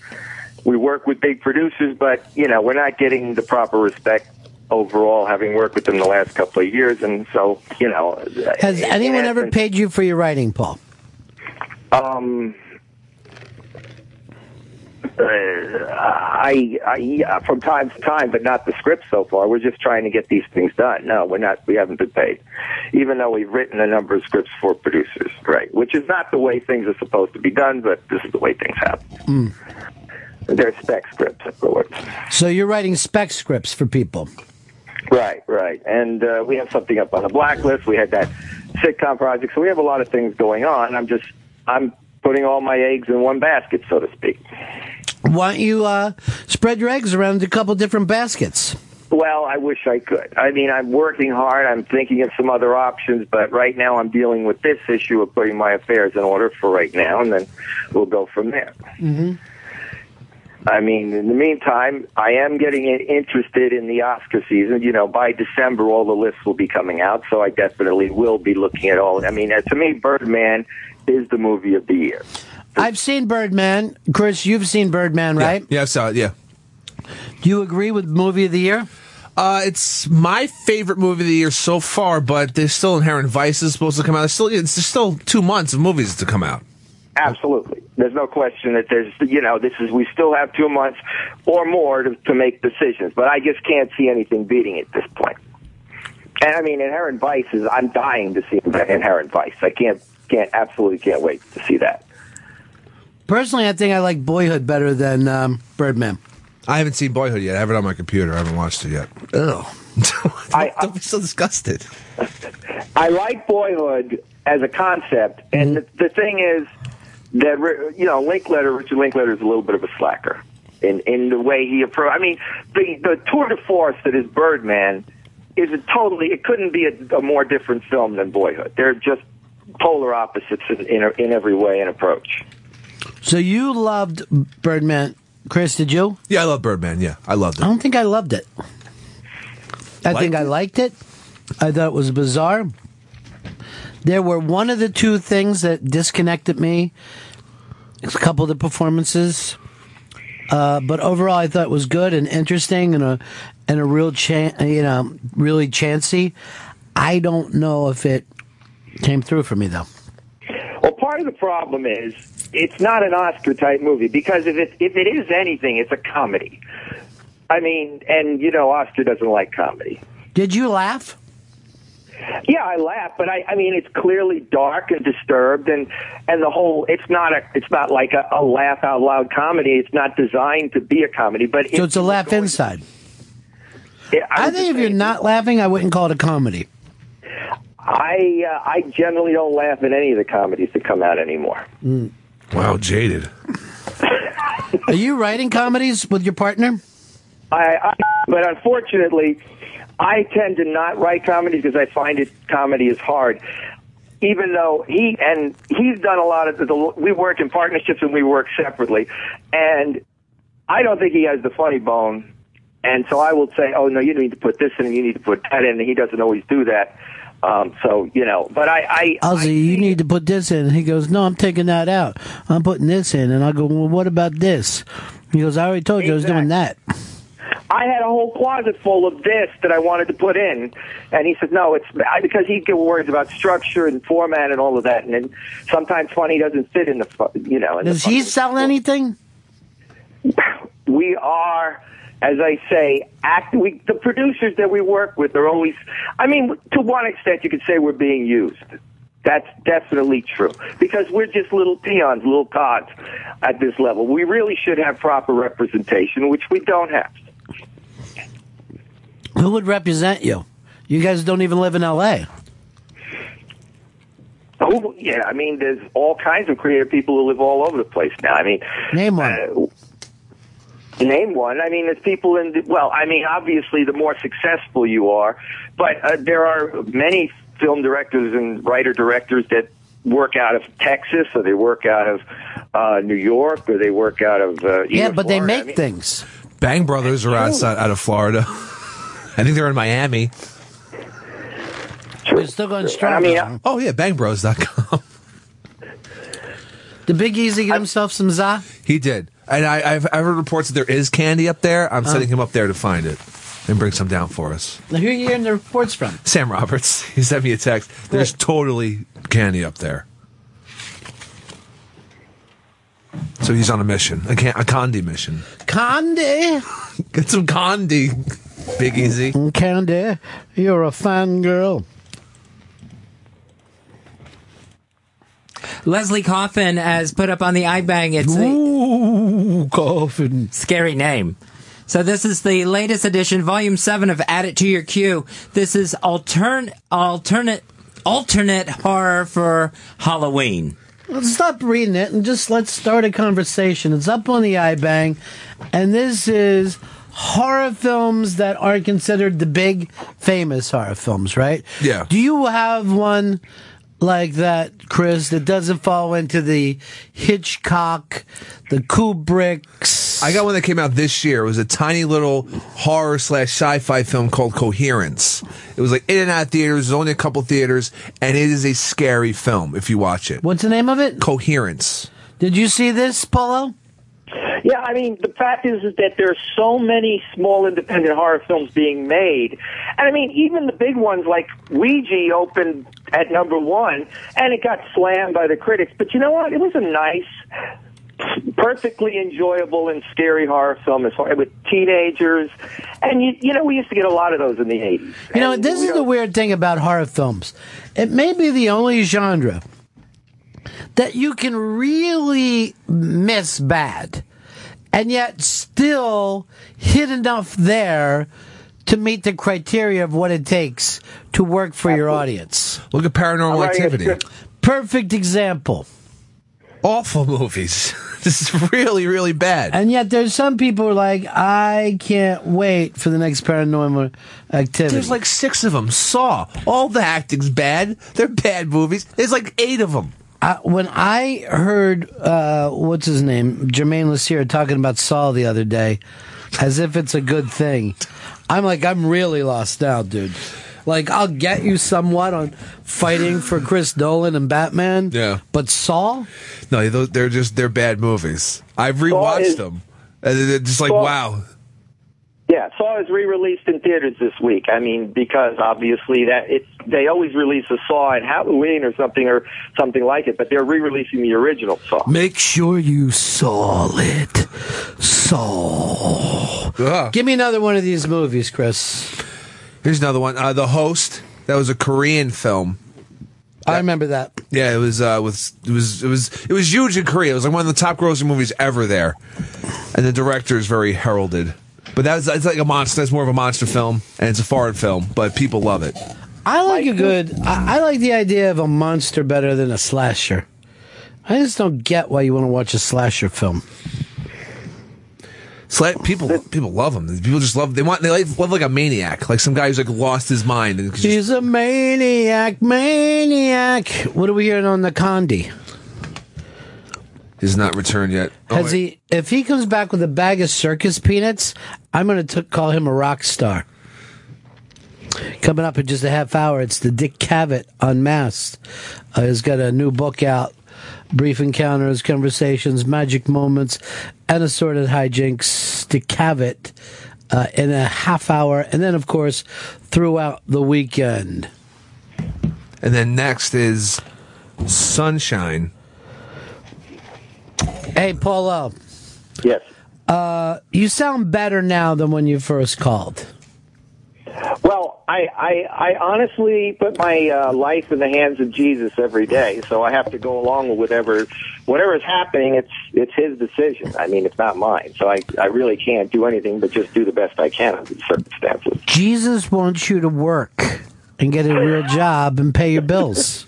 Speaker 23: We work with big producers, but you know, we're not getting the proper respect overall. Having worked with them the last couple of years, and so you know,
Speaker 5: Has anyone ever paid you for your writing, Paul?
Speaker 23: Um, uh, I, I, yeah, from time to time, but not the script so far. We're just trying to get these things done. No, we're not. We haven't been paid, even though we've written a number of scripts for producers, right? Which is not the way things are supposed to be done, but this is the way things happen.
Speaker 5: Mm.
Speaker 23: They're spec scripts, of course.
Speaker 5: So you're writing spec scripts for people.
Speaker 23: Right, right. And uh, we have something up on the blacklist. We had that sitcom project, so we have a lot of things going on. I'm just, I'm putting all my eggs in one basket, so to speak.
Speaker 5: Why don't you uh, spread your eggs around a couple different baskets?
Speaker 23: Well, I wish I could. I mean, I'm working hard. I'm thinking of some other options, but right now I'm dealing with this issue of putting my affairs in order for right now, and then we'll go from there.
Speaker 5: Mm-hmm.
Speaker 23: I mean, in the meantime, I am getting interested in the Oscar season. You know, by December, all the lists will be coming out, so I definitely will be looking at all. I mean, to me, Birdman is the movie of the year.
Speaker 5: I've seen Birdman. Chris, you've seen Birdman, right?
Speaker 6: Yeah, I saw it. Yeah.
Speaker 5: Do you agree with movie of the year?
Speaker 6: Uh, it's my favorite movie of the year so far, but there's still Inherent Vices supposed to come out. There's still, it's there's still two months of movies to come out.
Speaker 23: Absolutely. There's no question that there's, you know, this is, we still have two months or more to, to make decisions, but I just can't see anything beating it at this point. And I mean, Inherent Vice is, I'm dying to see Inherent Vice. I can't, can't, absolutely can't wait to see that.
Speaker 5: Personally, I think I like Boyhood better than um, Birdman.
Speaker 6: I haven't seen Boyhood yet. I have it on my computer. I haven't watched it yet.
Speaker 5: Oh.
Speaker 23: I,
Speaker 6: Don't be so disgusted.
Speaker 23: I like Boyhood as a concept, and the, the thing is that you know Linkletter, Richard Linkletter is a little bit of a slacker in in the way he approach. I mean, the the tour de force that is Birdman is a totally. It couldn't be a, a more different film than Boyhood. They're just polar opposites in in, in every way and approach.
Speaker 5: So you loved Birdman, Chris? Did you?
Speaker 6: Yeah, I love Birdman. Yeah, I loved it.
Speaker 5: I don't think I loved it. I think I liked it. I thought it was bizarre. There were one of the two things that disconnected me. It's A couple of the performances, uh, but overall, I thought it was good and interesting and a and a real chan you know, really chancy. I don't know if it came through for me though.
Speaker 23: Well, part of the problem is it's not an Oscar type movie because if it if it is anything, it's a comedy. I mean, and you know, Oscar doesn't like comedy.
Speaker 5: Did you laugh?
Speaker 23: Yeah, I laugh, but I, I mean, it's clearly dark and disturbed, and and the whole. It's not a. It's not like a, a laugh out loud comedy. It's not designed to be a comedy, but
Speaker 5: So it's a laugh inside.
Speaker 23: Yeah,
Speaker 5: I think if you're not laughing, I wouldn't call it a comedy.
Speaker 23: I uh, I generally don't laugh at any of the comedies that come out anymore.
Speaker 6: Wow, jaded.
Speaker 5: Are you writing comedies with your partner?
Speaker 23: I, I but unfortunately, I tend to not write comedies because I find it comedy is hard. Even though he and he's done a lot of the, we work in partnerships and we work separately, and I don't think he has the funny bone. And so I will say, oh no, you need to put this in, and you need to put that in, and he doesn't always do that. Um, so you know, but I, I
Speaker 5: I'll say, you need to put this in. He goes, no, I'm taking that out. I'm putting this in. And I go, well, what about this? He goes, I already told you I was doing that.
Speaker 23: I had a whole closet full of this that I wanted to put in, and he said no, it's I, because he get worries about structure and format and all of that, and then sometimes funny doesn't fit in the you know. In the
Speaker 5: Does he sell anything?
Speaker 23: we are, as I say, act. We, the producers that we work with are always. I mean, to one extent, you could say we're being used. That's definitely true because we're just little peons, little cogs at this level. We really should have proper representation, which we don't have.
Speaker 5: Who would represent you? You guys don't even live in L.A.
Speaker 23: Oh, yeah. I mean, there's all kinds of creative people who live all over the place now. I mean,
Speaker 5: name one.
Speaker 23: Uh, name one. I mean, there's people in. The, well, I mean, obviously, the more successful you are, but uh, there are many film directors and writer directors that work out of Texas, or they work out of uh, New York, or they work out of. Uh,
Speaker 5: Yeah,
Speaker 23: even
Speaker 5: but they make
Speaker 23: I mean,
Speaker 5: things.
Speaker 6: Bang Brothers are outside out of Florida. I think they're in Miami.
Speaker 5: They're still going strong.
Speaker 23: I mean,
Speaker 5: though.
Speaker 6: Oh yeah, bangbros.com.
Speaker 5: Did Big Easy get himself some za?
Speaker 6: He did, and I, I've, I've heard reports that there is candy up there. I'm
Speaker 5: Oh.
Speaker 6: sending him up there to find it and bring some down for us.
Speaker 5: Now, who are you hearing the reports from?
Speaker 6: Sam Roberts. He sent me a text. There's totally candy up there. So he's on a mission, a, can- a Condi mission.
Speaker 5: Candy.
Speaker 6: Get some Condi, Big Easy.
Speaker 5: Candy, you're a fine girl.
Speaker 3: Leslie Coffin has put up on the iBang. It's
Speaker 5: Ooh, Coffin.
Speaker 3: Scary name. So this is the latest edition, Volume Seven of Add It to Your Queue. This is altern alternate alternate horror for Halloween.
Speaker 5: Let's stop reading it and just let's start a conversation. It's up on the iBang, and this is horror films that are considered the big famous horror films, right?
Speaker 6: Yeah.
Speaker 5: Do you have one like that, Chris, that doesn't fall into the Hitchcock, the Kubricks?
Speaker 6: I got one that came out this year. It was a tiny little horror slash sci-fi film called Coherence. It was like in and out theaters. There's only a couple theaters, and it is a scary film if you watch it.
Speaker 5: What's the name of it?
Speaker 6: Coherence.
Speaker 5: Did you see this, Polo?
Speaker 23: Yeah, I mean, the fact is, is that there are so many small independent horror films being made. And I mean, even the big ones like Ouija opened at number one and it got slammed by the critics. But you know what? It was a nice, perfectly enjoyable and scary horror film as far with teenagers. And you, you know, we used to get a lot of those in the 80s.
Speaker 5: You know, this is the weird thing about horror films. It may be the only genre that you can really miss bad and yet still hit enough there to meet the criteria of what it takes to work for your audience.
Speaker 6: Look at Paranormal
Speaker 23: I'm writing a
Speaker 6: Activity.
Speaker 5: Perfect example.
Speaker 6: awful movies. this is really, really bad.
Speaker 5: And yet, there's some people who are like, I can't wait for the next paranormal activity.
Speaker 6: There's like six of them. Saw. All the acting's bad. They're bad movies. There's like eight of them.
Speaker 5: I, when I heard uh, what's his name, Jermaine Lassier, talking about Saw the other day, as if it's a good thing, I'm like, I'm really lost now, dude. Like, I'll get you somewhat on fighting for Chris Nolan and Batman.
Speaker 6: Yeah.
Speaker 5: But Saw?
Speaker 6: No, they're- they're just they're bad movies. I've rewatched
Speaker 23: is-
Speaker 6: them, and they're just like
Speaker 23: Saw-
Speaker 6: wow.
Speaker 23: Yeah, Saw is re-released in theaters this week. I mean, because obviously that it's they always release a Saw at Halloween or something or something like it, but they're re-releasing the original Saw.
Speaker 5: Make sure you saw it. Saw. Give me another one of these movies, Chris.
Speaker 6: Here's another one. Uh, the Host. That was a Korean film.
Speaker 5: I remember that.
Speaker 6: Yeah, it was. Uh, with it was it was it was huge in Korea. It was like one of the top grossing movies ever there, and the director is very heralded. But that's it's like a monster. That's more of a monster film, and it's a foreign film, but people love it.
Speaker 5: I like a good. I, I like the idea of a monster better than a slasher. I just don't get why you want to watch a slasher film.
Speaker 6: Sla- people people love them. People just love. They want. They like, love like a maniac, like some guy who's like lost his mind. And
Speaker 5: He's a maniac, maniac. What are we hearing on the Condi?
Speaker 6: He's not returned yet. Oh,
Speaker 5: Has
Speaker 6: wait.
Speaker 5: he? If he comes back with a bag of circus peanuts, I'm going to call him a rock star. Coming up in just a half hour, it's the Dick Cavett Unmasked. Uh, he's got a new book out, Brief Encounters, Conversations, Magic Moments, and Assorted Hijinks. Dick Cavett uh, in a half hour, and then, of course, throughout the weekend.
Speaker 6: And then next is Sunshine.
Speaker 5: Hey, Paulo.
Speaker 23: Yes.
Speaker 5: Uh, you sound better now than when you first called.
Speaker 23: Well, I, I, I honestly put my uh, life in the hands of Jesus every day, so I have to go along with whatever whatever is happening. It's it's His decision. I mean, it's not mine. So I I really can't do anything but just do the best I can under the circumstances.
Speaker 5: Jesus wants you to work and get a real job and pay your bills.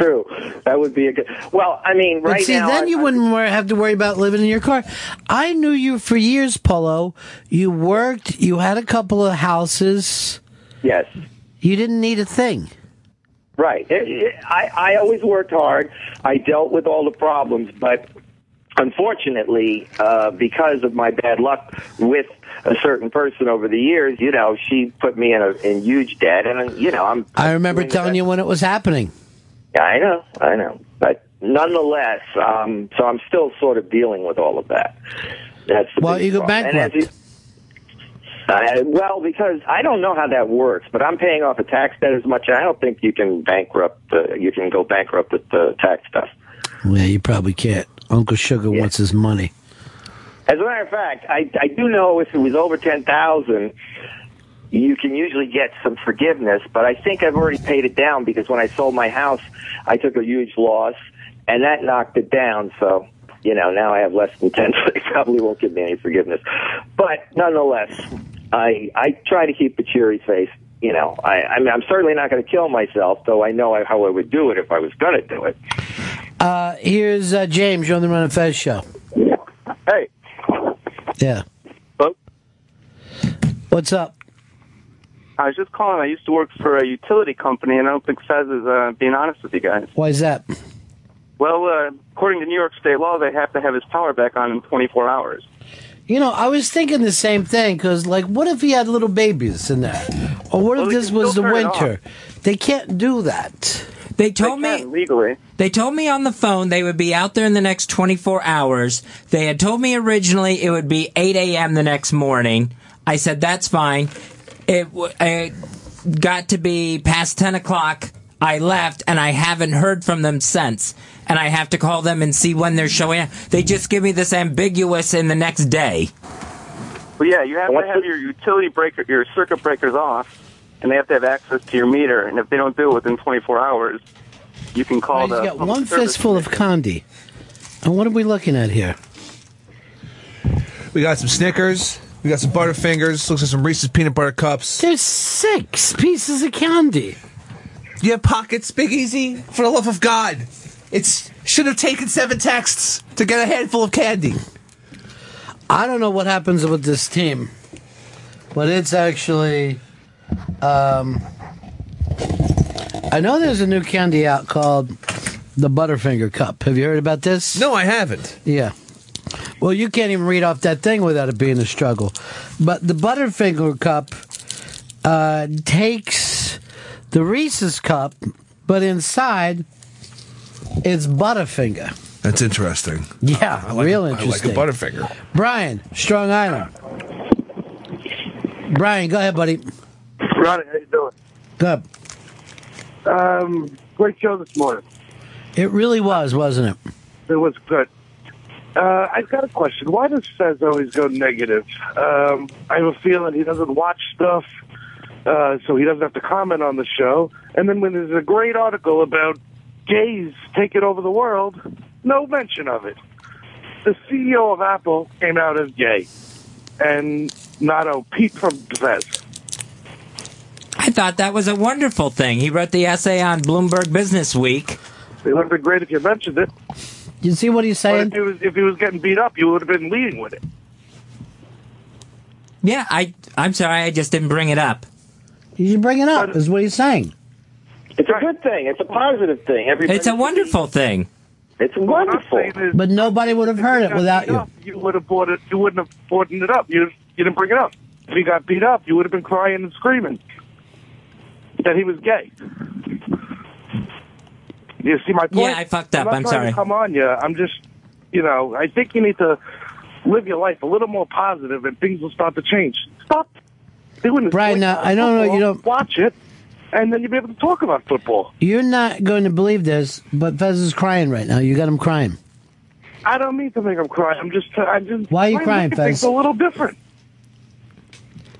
Speaker 23: True. That would be a good. Well, I mean, right But
Speaker 5: see,
Speaker 23: now.
Speaker 5: then
Speaker 23: I-
Speaker 5: you wouldn't wor- have to worry about living in your car. I knew you for years, Polo. You worked. You had a couple of houses.
Speaker 23: Yes.
Speaker 5: You didn't need a thing.
Speaker 23: Right. It- it- I, I always worked hard. I dealt with all the problems, but unfortunately, uh, because of my bad luck with a certain person over the years, you know, she put me in a in huge debt, and you know, I'm.
Speaker 5: I remember telling you when it was happening.
Speaker 23: Yeah, I know, I know, but nonetheless, um, so I'm still sort of dealing with all of that. That's the
Speaker 5: Well, you go
Speaker 23: problem. And as
Speaker 5: bankrupt.
Speaker 23: uh, well, because I don't know how that works, but I'm paying off a tax debt as much. I don't think you can bankrupt. Uh, you can go bankrupt with the tax stuff.
Speaker 5: Yeah, you probably can't. Uncle Sugar wants his money.
Speaker 23: As a matter of fact, I, I do know if it was over ten thousand, you can usually get some forgiveness. But I think I've already paid it down because when I sold my house, I took a huge loss, and that knocked it down. So you know now I have less than ten. So they probably won't give me any forgiveness. But nonetheless, I I try to keep a cheery face. You know, I I mean I'm certainly not going to kill myself, though I know how I would do it if I was going to do it.
Speaker 5: Uh, here's uh, James. You're on the Ron and Fez show.
Speaker 17: Hey.
Speaker 5: Yeah.
Speaker 17: Hello?
Speaker 5: What's up?
Speaker 17: I was just calling. I used to work for a utility company, and I don't think Fez is uh, being honest with you guys.
Speaker 5: Why is that?
Speaker 17: Well, uh, according to New York state law, they have to have his power back on in 24 hours.
Speaker 5: You know, I was thinking the same thing because, like, what if he had little babies in there? Or what
Speaker 17: Well,
Speaker 5: if this was the
Speaker 17: still turn it
Speaker 5: winter? They can't do that.
Speaker 3: They told me
Speaker 17: legally.
Speaker 3: They told me on the phone they would be out there in the next 24 hours. They had told me originally it would be 8 a.m. the next morning. I said that's fine. It, it got to be past 10 o'clock. I left and I haven't heard from them since. And I have to call them and see when they're showing up. They just give me this ambiguous in the next day.
Speaker 17: Well, yeah, you have to have your utility breaker, your circuit breakers off, and they have to have access to your meter. And if they don't do it within 24 hours, you can call
Speaker 5: He's
Speaker 17: the.
Speaker 5: got one fistful of candy. And what are we looking at here?
Speaker 6: We got some Snickers. We got some Butterfingers. Looks like some Reese's peanut butter cups.
Speaker 5: There's six pieces of candy.
Speaker 6: You have pockets, Big Easy. For the love of God, it should have taken seven texts to get a handful of candy.
Speaker 5: I don't know what happens with this team, but it's actually. Um, I know there's a new candy out called the Butterfinger Cup. Have you heard about this?
Speaker 6: No, I haven't.
Speaker 5: Yeah. Well, you can't even read off that thing without it being a struggle. But the Butterfinger Cup uh, takes the Reese's Cup, but inside it's Butterfinger.
Speaker 6: That's interesting.
Speaker 5: Yeah,
Speaker 6: I like
Speaker 5: real
Speaker 6: a-
Speaker 5: interesting.
Speaker 6: I like a Butterfinger.
Speaker 5: Brian, Strong Island. Brian, go ahead, buddy.
Speaker 14: Ronnie, how you doing?
Speaker 5: Good.
Speaker 14: Um, great show this morning.
Speaker 5: It really was, wasn't it?
Speaker 14: It was good. Uh, I've got a question. Why does Fez always go negative? Um, I have a feeling he doesn't watch stuff, uh, so he doesn't have to comment on the show. And then when there's a great article about gays taking over the world, no mention of it. The CEO of Apple came out as gay, and not a peep from Fez.
Speaker 3: I thought that was a wonderful thing. He wrote the essay on Bloomberg Business Week.
Speaker 14: It would have been great if you mentioned it.
Speaker 5: You see what he's
Speaker 14: But
Speaker 5: saying?
Speaker 14: if he was if he was getting beat up, you would have been leading with it.
Speaker 3: Yeah, I I'm sorry, I just didn't bring it up.
Speaker 5: You should bring it up, is what he's saying.
Speaker 23: It's a good thing. It's a positive thing. Everybody
Speaker 3: It's a wonderful thing.
Speaker 23: It's wonderful.
Speaker 5: But nobody would have heard it without you.
Speaker 14: You would have brought it. You wouldn't have brought it up. You you didn't bring it up. If he got beat up, you would have been crying and screaming that he was gay. You see my point?
Speaker 3: Yeah, I fucked up.
Speaker 14: not
Speaker 3: I'm sorry.
Speaker 14: Come on you. I'm just, you know, I think you need to live your life a little more positive, and things will start to change. Stop doing this.
Speaker 5: Brian, now, uh, I don't know, you don't-
Speaker 14: watch it, and then you'll be able to talk about football.
Speaker 5: You're not going to believe this, but Fez is crying right now. You got him crying.
Speaker 14: I don't mean to make him cry. I'm just, I'm just.
Speaker 5: Why are you crying,
Speaker 14: at things A little different.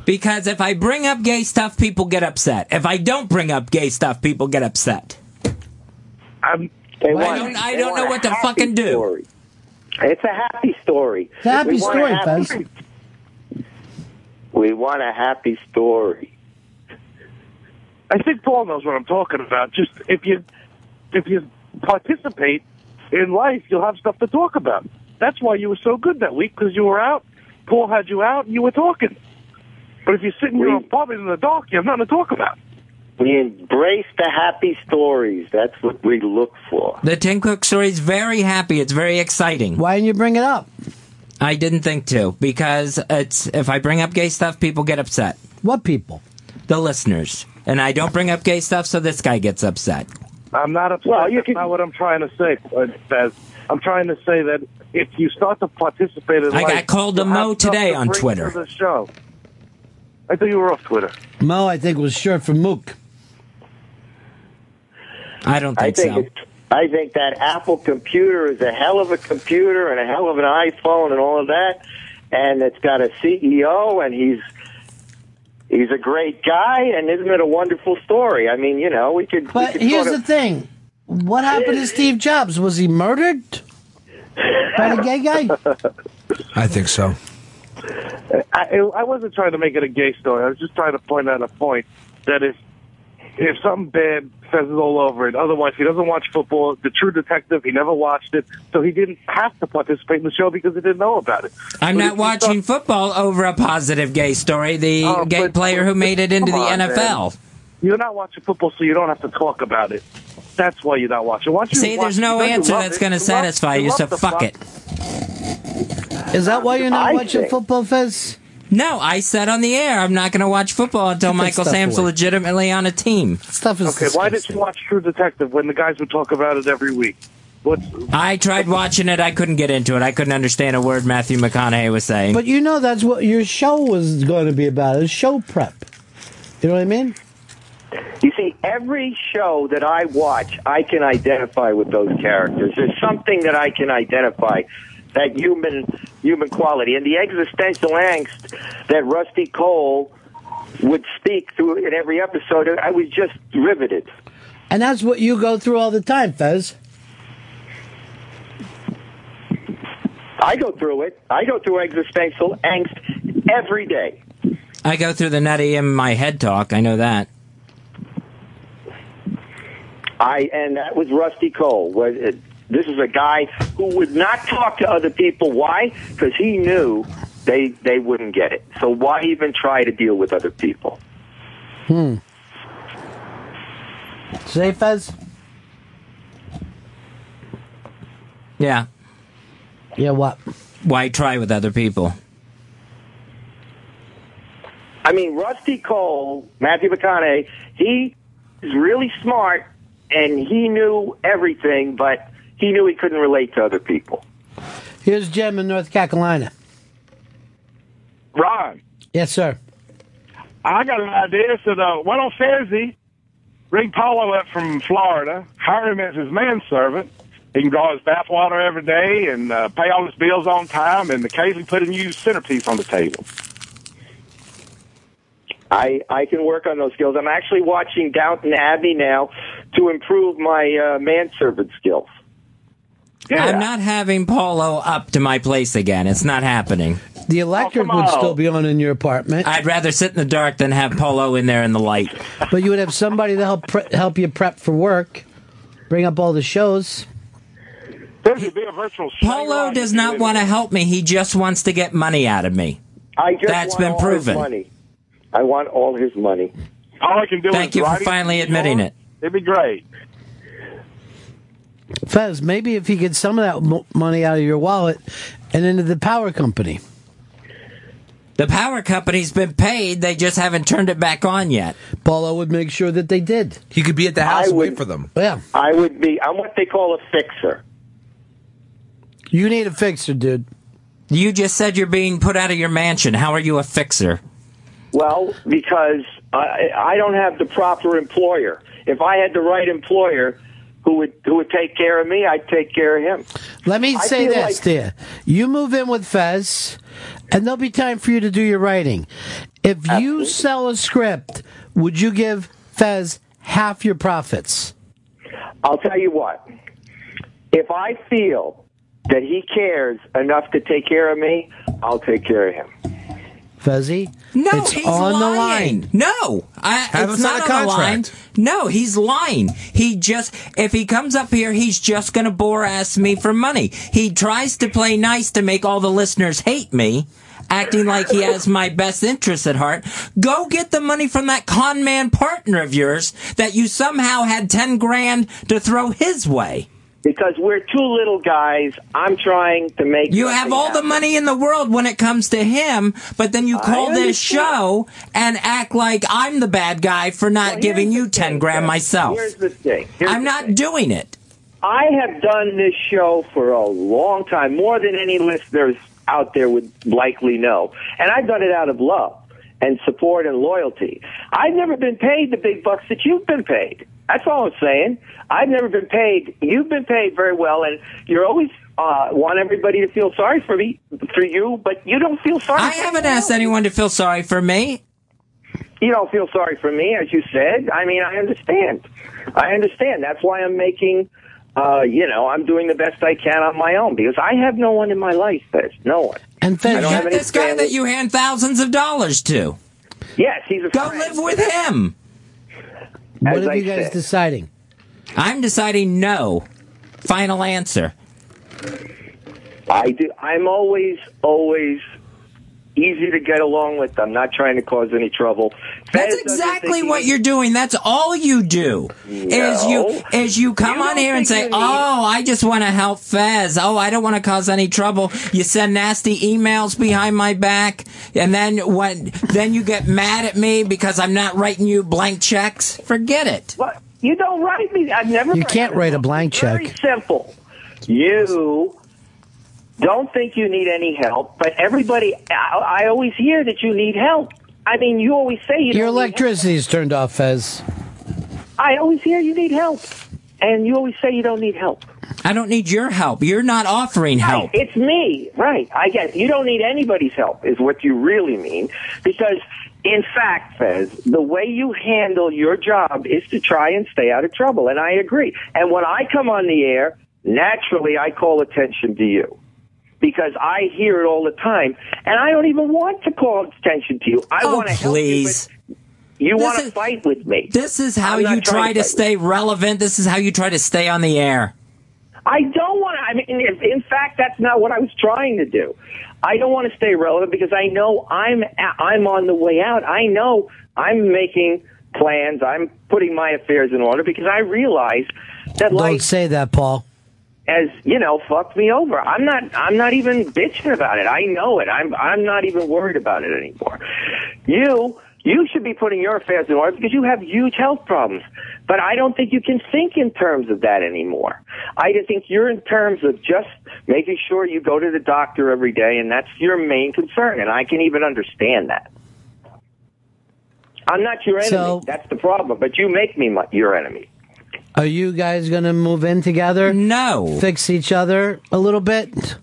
Speaker 3: Because if I bring up gay stuff, people get upset. If I don't bring up gay stuff, people get upset.
Speaker 14: I'm,
Speaker 23: They
Speaker 3: I
Speaker 23: want-
Speaker 3: don't, I don't know what to fucking do.
Speaker 23: story. It's a happy story.
Speaker 5: It's a happy
Speaker 23: We want
Speaker 5: story,
Speaker 23: happy-
Speaker 5: Fez.
Speaker 23: We want a happy story.
Speaker 14: I think Paul knows what I'm talking about. Just if you if you participate in life, you'll have stuff to talk about. That's why you were so good that week because you were out. Paul had you out, and you were talking. But if you sit in your apartment in the dark, you have nothing to talk about.
Speaker 23: We embrace the happy stories. That's what we look for.
Speaker 3: The Tim Cook story is very happy. It's very exciting.
Speaker 5: Why didn't you bring it up?
Speaker 3: I didn't think to because it's if I bring up gay stuff, people get upset.
Speaker 5: What people?
Speaker 3: The listeners. And I don't bring up gay stuff, so this guy gets upset.
Speaker 14: I'm not upset.
Speaker 23: Well, you
Speaker 14: That's
Speaker 23: can-
Speaker 14: not what I'm trying to say, Fez. I'm trying to say that if you start to participate in
Speaker 3: I
Speaker 14: life,
Speaker 3: got called a Mo today
Speaker 14: to
Speaker 3: on Twitter.
Speaker 14: To the show. I thought you were off Twitter.
Speaker 5: Mo, I think, was short for Mook.
Speaker 3: I don't
Speaker 23: I
Speaker 3: think,
Speaker 23: think
Speaker 3: so.
Speaker 23: I think that Apple computer is a hell of a computer and a hell of an iPhone and all of that, and it's got a CEO and he's he's a great guy and isn't it a wonderful story? I mean, you know, we could. we
Speaker 5: But
Speaker 23: could
Speaker 5: here's
Speaker 23: sort
Speaker 5: the thing. What happened to Steve Jobs? Was he murdered by the gay guy?
Speaker 6: I think so.
Speaker 14: I, I wasn't trying to make it a gay story. I was just trying to point out a point that if if something bad Fez is all over it. Otherwise, he doesn't watch football. The True Detective, he never watched it, so he didn't have to participate in the show because he didn't know about it.
Speaker 3: I'm
Speaker 14: But
Speaker 3: not
Speaker 14: if you
Speaker 3: watching football over a positive gay story. The
Speaker 14: Oh,
Speaker 3: gay
Speaker 14: but-
Speaker 3: player who made it into the
Speaker 14: on,
Speaker 3: NFL.
Speaker 14: man. You're not watching football, so you don't have to talk about it. That's why you're not watching. Once you
Speaker 3: See,
Speaker 14: watch
Speaker 3: there's no
Speaker 14: you
Speaker 3: answer that's going to
Speaker 14: You love-
Speaker 3: satisfy you,
Speaker 14: love
Speaker 3: so
Speaker 14: the
Speaker 3: fuck it.
Speaker 5: Is that why you're not
Speaker 3: I
Speaker 5: watching
Speaker 3: think-
Speaker 5: football, Fez?
Speaker 3: No, I said on the air I'm not going to watch football until Michael Sam's
Speaker 5: away.
Speaker 3: legitimately on a team.
Speaker 5: Stuff is
Speaker 14: Okay, why didn't you watch True Detective when the guys would talk about it every week? What's
Speaker 3: I tried watching it. I couldn't get into it. I couldn't understand a word Matthew McConaughey was saying.
Speaker 5: But you know that's what your show was going to be about. Is show prep. You know what I mean?
Speaker 23: You see, every show that I watch, I can identify with those characters. There's something that I can identify, that human human quality, and the existential angst that Rusty Cohle would speak through in every episode. I was just riveted.
Speaker 5: And that's what you go through all the time, Fez.
Speaker 23: I go through it. I go through existential angst every day.
Speaker 3: I go through the nutty in my head talk. I know that.
Speaker 23: I and that was Rusty Cohle. Was it, This is a guy who would not talk to other people. Why? Because he knew they they wouldn't get it. So why even try to deal with other people?
Speaker 5: Hmm. Say, Fez?
Speaker 3: Yeah.
Speaker 5: Yeah, what?
Speaker 3: Why try with other people?
Speaker 23: I mean, Rusty Cohle, Matthew McConaughey, he is really smart and he knew everything, but he knew he couldn't relate to other people.
Speaker 5: Here's Jim in North Carolina.
Speaker 14: Ron,
Speaker 5: Yes, sir.
Speaker 14: I got an idea. So the why don't Fezzi bring Paulo up from Florida, hire him as his manservant. He can draw his bathwater every day and uh, pay all his bills on time, and occasionally put a new centerpiece on the table.
Speaker 23: I I can work on those skills. I'm actually watching Downton Abbey now to improve my uh, manservant skills.
Speaker 3: I'm not having Paulo up to my place again. It's not happening.
Speaker 5: The electric oh, would still be on in your apartment.
Speaker 3: I'd rather sit in the dark than have Polo in there in the light.
Speaker 5: But you would have somebody to help pre- help you prep for work, bring up all the shows.
Speaker 14: There should be a virtual
Speaker 3: Polo does not want to help me. He just wants to get money out of me.
Speaker 23: I just
Speaker 3: That's
Speaker 23: want
Speaker 3: been
Speaker 23: all
Speaker 3: proven.
Speaker 23: His money. I want all his money.
Speaker 14: All I can do
Speaker 3: Thank
Speaker 14: is
Speaker 3: you for
Speaker 14: write
Speaker 3: finally admitting it.
Speaker 14: It'd be great.
Speaker 5: Fez, maybe if you get some of that mo- money out of your wallet and into the power company.
Speaker 3: The power company's been paid. They just haven't turned it back on yet.
Speaker 5: Paulo would make sure that they did.
Speaker 6: He could be at the house and wait for them.
Speaker 5: Yeah.
Speaker 23: I would be. I'm what they call a fixer.
Speaker 5: You need a fixer, dude.
Speaker 3: You just said you're being put out of your mansion. How are you a fixer?
Speaker 23: Well, because I, I don't have the proper employer. If I had the right employer who would who would take care of me, I'd take care of him.
Speaker 5: Let me
Speaker 23: I
Speaker 5: say this
Speaker 23: like-
Speaker 5: to you. You move in with Fez, and there'll be time for you to do your writing. If you sell a script, would you give Fez half your profits?
Speaker 23: I'll tell you what. If I feel that he cares enough to take care of me, I'll take care of him.
Speaker 5: Fezzy?
Speaker 3: No,
Speaker 5: it's
Speaker 3: he's
Speaker 5: on the
Speaker 3: lying.
Speaker 5: line.
Speaker 3: No, I,
Speaker 5: Have
Speaker 3: it's not on
Speaker 5: a
Speaker 3: the line. No, he's lying. He just if he comes up here, he's just going to bore ass me for money. He tries to play nice to make all the listeners hate me. Acting like he has my best interests at heart. Go get the money from that con man partner of yours that you somehow had 10 grand to throw his way.
Speaker 23: Because we're two little guys, I'm trying to make.
Speaker 3: You have all the money in the world when it comes to him, but then you call this show and act like I'm the bad guy for not giving you 10 grand myself.
Speaker 23: Here's the thing. Here's
Speaker 3: I'm
Speaker 23: the
Speaker 3: not
Speaker 23: thing.
Speaker 3: doing it.
Speaker 23: I have done this show for a long time, more than any listeners out there would likely know. And I've done it out of love and support and loyalty. I've never been paid the big bucks that you've been paid. That's all I'm saying. I've never been paid. You've been paid very well, and you're always uh, want everybody to feel sorry for me, for you, but you don't feel sorry.
Speaker 3: I haven't asked anyone to feel sorry for me.
Speaker 23: You don't feel sorry for me, as you said. I mean, I understand. I understand. That's why I'm making, uh, you know, I'm doing the best I can on my own because I have no one in my life, Fez. No one.
Speaker 5: And
Speaker 23: then
Speaker 3: you
Speaker 23: have
Speaker 3: got
Speaker 23: any
Speaker 3: this guy that you hand thousands of dollars to.
Speaker 23: Yes, he's a
Speaker 3: Go
Speaker 23: friend.
Speaker 3: live with him.
Speaker 5: What
Speaker 23: As
Speaker 5: are
Speaker 23: I
Speaker 5: you guys
Speaker 23: said.
Speaker 5: deciding?
Speaker 3: I'm deciding no. Final answer.
Speaker 23: I do. I'm always, always easy to get along with. I'm not trying to cause any trouble.
Speaker 3: That's
Speaker 23: Fez
Speaker 3: exactly what you're doing. That's all you do. Is you
Speaker 23: No.
Speaker 3: is you come
Speaker 23: You
Speaker 3: on here and say, "Oh, I just want to help Fez. Oh, I don't want to cause any trouble." You send nasty emails behind my back, and then when then you get mad at me because I'm not writing you blank checks. Forget it.
Speaker 23: What? You don't write me. I've never.
Speaker 5: You can't write a blank
Speaker 23: Very
Speaker 5: check.
Speaker 23: simple. You don't think you need any help, but everybody. I, I always hear that you need help. I mean, you always say you
Speaker 5: Your
Speaker 23: don't need
Speaker 5: electricity's turned off, Fez.
Speaker 23: I always hear you need help, and you always say you don't need help.
Speaker 3: I don't need your help. You're not offering help.
Speaker 23: It's me, right? I guess you don't need anybody's help, is what you really mean, because in fact, Fez, the way you handle your job is to try and stay out of trouble, and I agree. And when I come on the air, naturally I call attention to you. Because I hear it all the time, and I don't even want to call attention to you. I
Speaker 3: Oh,
Speaker 23: want to help you,
Speaker 3: please.
Speaker 23: you
Speaker 3: This
Speaker 23: want to fight with me.
Speaker 3: This is how you try to
Speaker 23: with
Speaker 3: stay relevant. This is how you try to stay on the air.
Speaker 23: I don't want to. I mean, in, in fact, that's not what I was trying to do. I don't want to stay relevant because I know I'm I'm on the way out. I know I'm making plans. I'm putting my affairs in order because I realize that
Speaker 5: Don't say that, Paul.
Speaker 23: Has you know fucked me over. I'm not I'm not even bitching about it. I know it. I'm I'm not even worried about it anymore. You you should be putting your affairs in order because you have huge health problems. But I don't think you can think in terms of that anymore. I just think you're in terms of just making sure you go to the doctor every day, and that's your main concern. And I can even understand that. I'm not your enemy.
Speaker 5: So-
Speaker 23: that's the problem. But you make me my, your enemy.
Speaker 5: Are you guys going to move in together?
Speaker 3: No.
Speaker 5: Fix each other a little bit?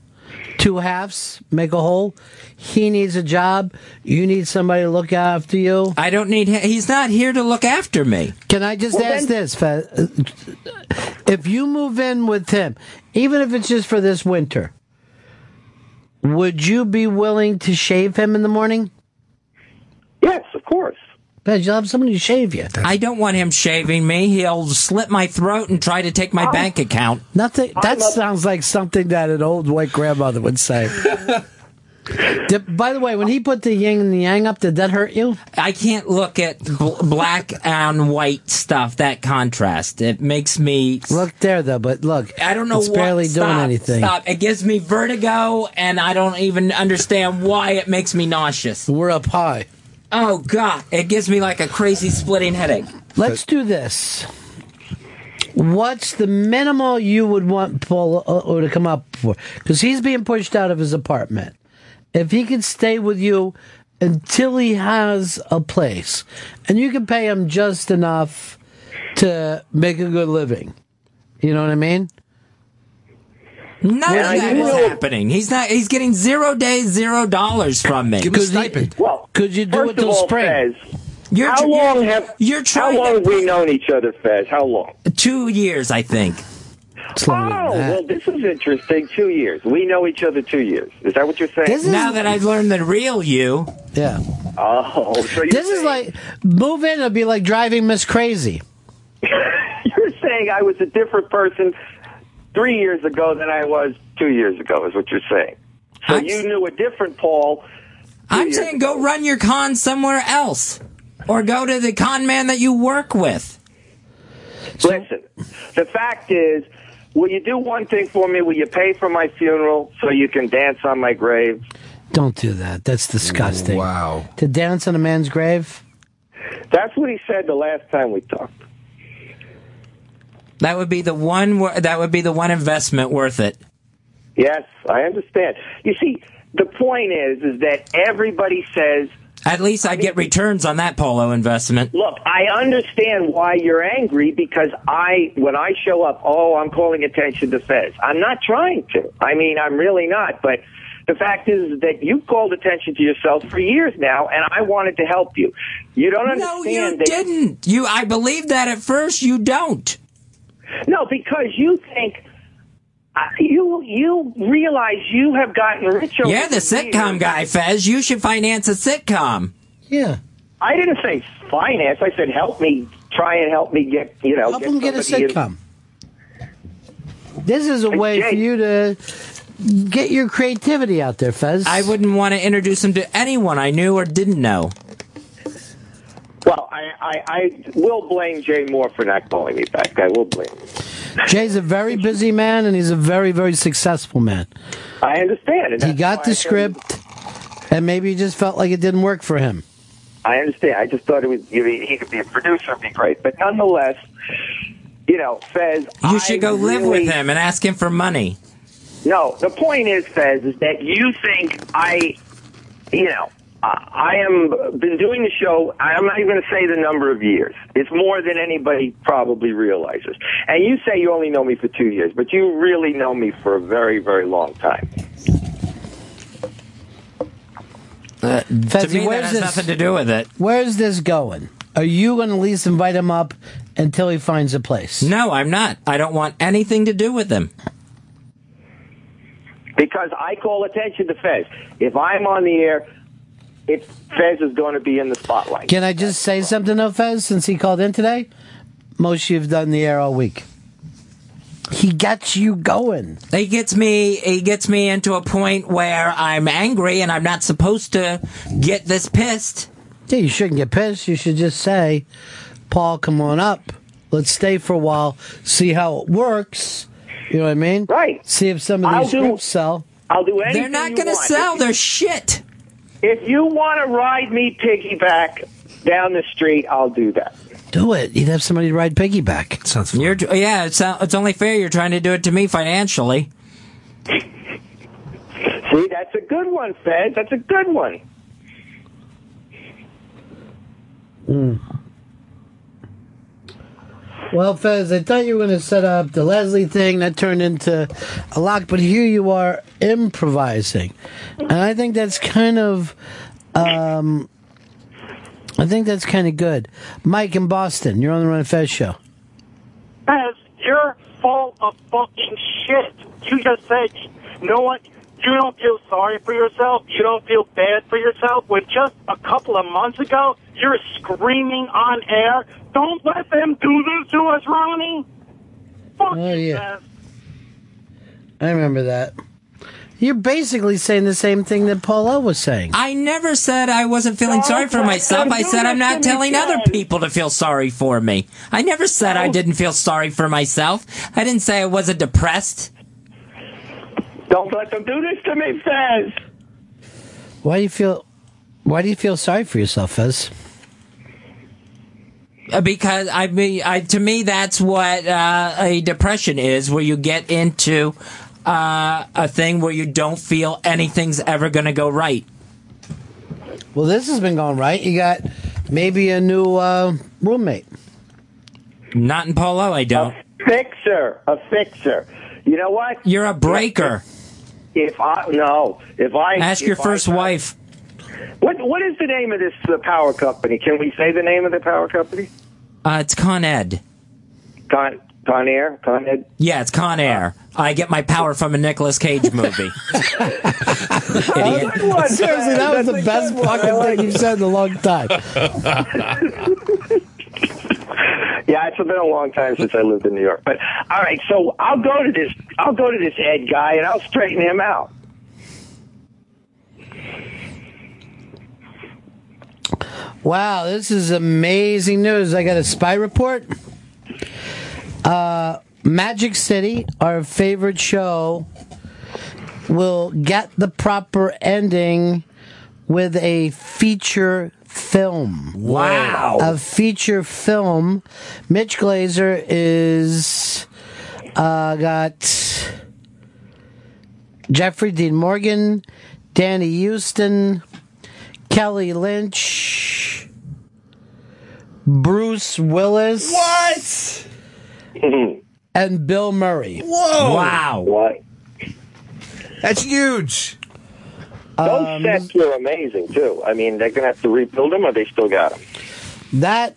Speaker 5: Two halves, make a whole? He needs a job. You need somebody to look after you.
Speaker 3: I don't need him. He's not here to look after me.
Speaker 5: Can I just
Speaker 3: Well,
Speaker 5: ask
Speaker 3: then-
Speaker 5: this? Fe- If you move in with him, even if it's just for this winter, would you be willing to shave him in the morning?
Speaker 23: Yes, of course.
Speaker 5: Bet you'll have somebody shave you.
Speaker 3: I don't want him shaving me. He'll slit my throat and try to take my oh. bank account.
Speaker 5: Nothing. That sounds like something that an old white grandmother would say. Did- by the way, when he put the yin and the yang up, did that hurt you?
Speaker 3: I can't look at bl- black and white stuff. That contrast it makes me
Speaker 5: look there though. But look,
Speaker 3: I don't know
Speaker 5: it's
Speaker 3: what.
Speaker 5: barely
Speaker 3: stop,
Speaker 5: doing anything.
Speaker 3: Stop! It gives me vertigo, and I don't even understand why it makes me nauseous.
Speaker 5: We're up high.
Speaker 3: Oh God! It gives me like a crazy splitting headache.
Speaker 5: Let's do this. What's the minimal you would want Paul uh, to come up for? Because he's being pushed out of his apartment. If he could stay with you until he has a place, and you can pay him just enough to make a good living, you know what I mean?
Speaker 3: None
Speaker 5: Yeah,
Speaker 3: of
Speaker 5: I
Speaker 3: that
Speaker 5: do
Speaker 3: is
Speaker 5: know-
Speaker 3: happening. He's not. He's getting zero days, zero dollars from me.
Speaker 23: Well,
Speaker 5: could you do it till spring?
Speaker 23: Fez,
Speaker 3: You're
Speaker 23: how
Speaker 3: tr-
Speaker 23: long have
Speaker 3: you're
Speaker 23: How long have we known each other, Fez? How long?
Speaker 3: Two years, I think.
Speaker 23: Oh, well, this is interesting. Two years. We know each other two years. Is that what you're saying?
Speaker 3: now that I've learned the real you,
Speaker 5: Yeah.
Speaker 23: Oh, so you're,
Speaker 5: This is like move in. It'd be like driving Miss Crazy.
Speaker 23: you're saying I was a different person three years ago than I was two years ago, is what you're saying. So you knew a different Paul.
Speaker 3: I'm saying go run your con somewhere else, or go to the con man that you work with.
Speaker 23: Listen, the fact is, will you do one thing for me? Will you pay for my funeral so you can dance on my grave?
Speaker 5: Don't do that. That's disgusting.
Speaker 6: Wow.
Speaker 5: To dance on a man's grave?
Speaker 23: That's what he said the last time we talked.
Speaker 3: That would be the one. That would be the one investment worth it.
Speaker 23: Yes, I understand. You see, the point is, is that everybody says,
Speaker 3: At least I get returns on that polo investment.
Speaker 23: look, I understand why you're angry because I, when I show up, oh, I'm calling attention to Fez. I'm not trying to. I mean, I'm really not. But the fact is that you called attention to yourself for years now, and I wanted to help you. You don't understand.
Speaker 3: No, you
Speaker 23: that-
Speaker 3: didn't. You. I believed that at first. You don't.
Speaker 23: No, because you think. uh, You you realize you have gotten rich over
Speaker 3: Yeah, the sitcom guy, Fez. You should finance a sitcom.
Speaker 5: Yeah.
Speaker 23: I didn't say finance. I said help me. Try and help me get you know.
Speaker 5: Help him get a
Speaker 23: somebody in-
Speaker 5: sitcom. This is a way for you to get your creativity out there, Fez.
Speaker 3: I wouldn't want to introduce him to anyone I knew or didn't know.
Speaker 23: Well, I, I, I will blame Jay Mohr for not calling me back. I will blame. him.
Speaker 5: Jay's a very busy man, and he's a very, very successful man.
Speaker 23: I understand. And
Speaker 5: He
Speaker 23: that's
Speaker 5: got
Speaker 23: why
Speaker 5: the
Speaker 23: I said-
Speaker 5: script, and maybe he just felt like it didn't work for him.
Speaker 23: I understand. I just thought it was you know, he could be a producer, it'd be great. But nonetheless, you know, Fez.
Speaker 3: You should go live
Speaker 23: really-
Speaker 3: with him and ask him for money.
Speaker 23: No, the point is, Fez, is that you think I, you know, I I am been doing the show. I'm not even going to say the number of years. It's more than anybody probably realizes. And you say you only know me for two years, but you really know me for a very, very long time.
Speaker 3: Uh, to
Speaker 5: Fezzy,
Speaker 3: me, that has
Speaker 5: this-
Speaker 3: nothing to do with it.
Speaker 5: Where's this going? Are you going to at least invite him up until he finds a place?
Speaker 3: No, I'm not. I don't want anything to do with him.
Speaker 23: Because I call attention to Fez. If I'm on the air, it Fez is going to be in the spotlight.
Speaker 5: Can I just say something, though, Fez, since he called in today? Most you've done the air all week. He he gets you going.
Speaker 3: He gets me. He gets me into a point where I'm angry and I'm not supposed to get this pissed.
Speaker 5: Yeah, you shouldn't get pissed. You should just say, Paul, come on up. Let's stay for a while, see how it works. You know what I mean?
Speaker 23: Right.
Speaker 5: See if some of
Speaker 23: I'll
Speaker 5: these
Speaker 23: do-
Speaker 5: groups sell.
Speaker 23: I'll do anything.
Speaker 3: They're not going to sell.
Speaker 23: If-
Speaker 3: They're shit.
Speaker 23: If you want to ride me piggyback down the street, I'll do that.
Speaker 5: Do it. You'd have somebody to ride piggyback.
Speaker 6: Sounds
Speaker 3: You're yeah. It's it's only fair. You're trying to do it to me financially.
Speaker 23: See, that's a good one, Fed. That's a good one.
Speaker 5: Mm. Well, Fez, I thought you were going to set up the Leslie thing. That turned into a lock, but here you are improvising. And I think that's kind of. Um, I think that's kind of good. Mike in Boston, you're on the Ron Fez show.
Speaker 14: Fez, you're full of fucking shit. You just said no one. You don't feel sorry for yourself. You don't feel bad for yourself. When just a couple of months ago, you're screaming on air, "Don't let them do this to us, Ronnie." Fuck
Speaker 5: Oh,
Speaker 14: you,
Speaker 5: yeah.
Speaker 14: Fez.
Speaker 5: I remember that. You're basically saying the same thing that Paula was saying.
Speaker 3: I never said I wasn't feeling sorry for myself. I said I'm not telling other people to feel sorry for me. I never said I didn't feel sorry for myself. I didn't say I wasn't depressed.
Speaker 23: Don't let them do this to me, Fez.
Speaker 5: Why do you feel? Why do you feel sorry for yourself, Fez?
Speaker 3: Uh, Because I mean, I, to me, that's what uh, a depression is, where you get into uh, a thing where you don't feel anything's ever going to go right.
Speaker 5: Well, this has been going right. You got maybe a new uh, roommate.
Speaker 3: Not in Polo, I don't.
Speaker 23: Fixer, a fixer. You know what?
Speaker 3: You're a breaker.
Speaker 23: If I no, if I
Speaker 3: Ask your
Speaker 23: if I-
Speaker 3: first wife.
Speaker 23: What what is the name of this uh, power company? Can we say the name of the power company?
Speaker 3: Uh, it's Con Ed.
Speaker 23: Con Con Air, Con Ed.
Speaker 3: Yeah, it's Con Air. I get my power from a Nicolas Cage movie. Idiot.
Speaker 5: Seriously, that was the best fucking thing you've said in a long time.
Speaker 23: Yeah, it's been a long time since I lived in New York. But all right, so I'll go to this. I'll go to this Ed guy and I'll straighten him out.
Speaker 5: Wow, this is amazing news. I got a spy report. Uh, Magic City, our favorite show, will get the proper ending with a feature film.
Speaker 3: Wow.
Speaker 5: A feature film. Mitch Glazer is uh, got Jeffrey Dean Morgan, Danny Huston, Kelly Lynch, Bruce Willis.
Speaker 6: What?
Speaker 5: And Bill Murray.
Speaker 6: Whoa!
Speaker 3: Wow.
Speaker 23: What?
Speaker 6: That's huge.
Speaker 23: Those
Speaker 5: Um,
Speaker 23: sets were amazing too. I mean, they're gonna have to rebuild them, or they still got them.
Speaker 5: That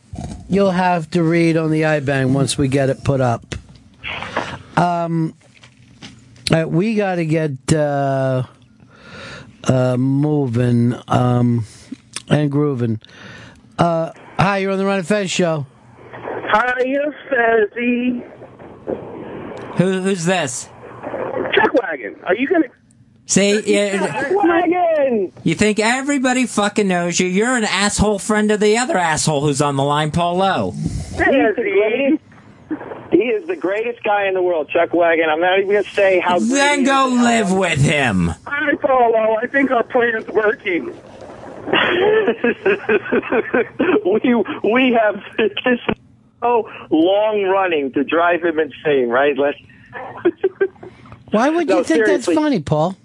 Speaker 5: you'll have to read on the iBang once we get it put up. Um, uh, we got to get uh, uh, moving um, and grooving. Uh, hi, you're on the Ron and Fez show.
Speaker 14: Hiya, Fezzy.
Speaker 3: Who, who's this?
Speaker 14: Chuck Wagon. Are you gonna?
Speaker 3: See, yeah,
Speaker 23: Wagon.
Speaker 3: you think everybody fucking knows you. You're an asshole friend of the other asshole who's on the line, Polo.
Speaker 23: He's the greatest. He is the greatest guy in the world, Chuck Wagon. I'm not even gonna say how. great
Speaker 3: Then
Speaker 23: he
Speaker 3: go
Speaker 23: is.
Speaker 3: live with him.
Speaker 14: Hi, Polo. I think our plan's working.
Speaker 23: we we have this is so long running to drive him insane, right? Let's.
Speaker 5: Why would
Speaker 23: No,
Speaker 5: you think
Speaker 23: seriously.
Speaker 5: that's funny, Paul?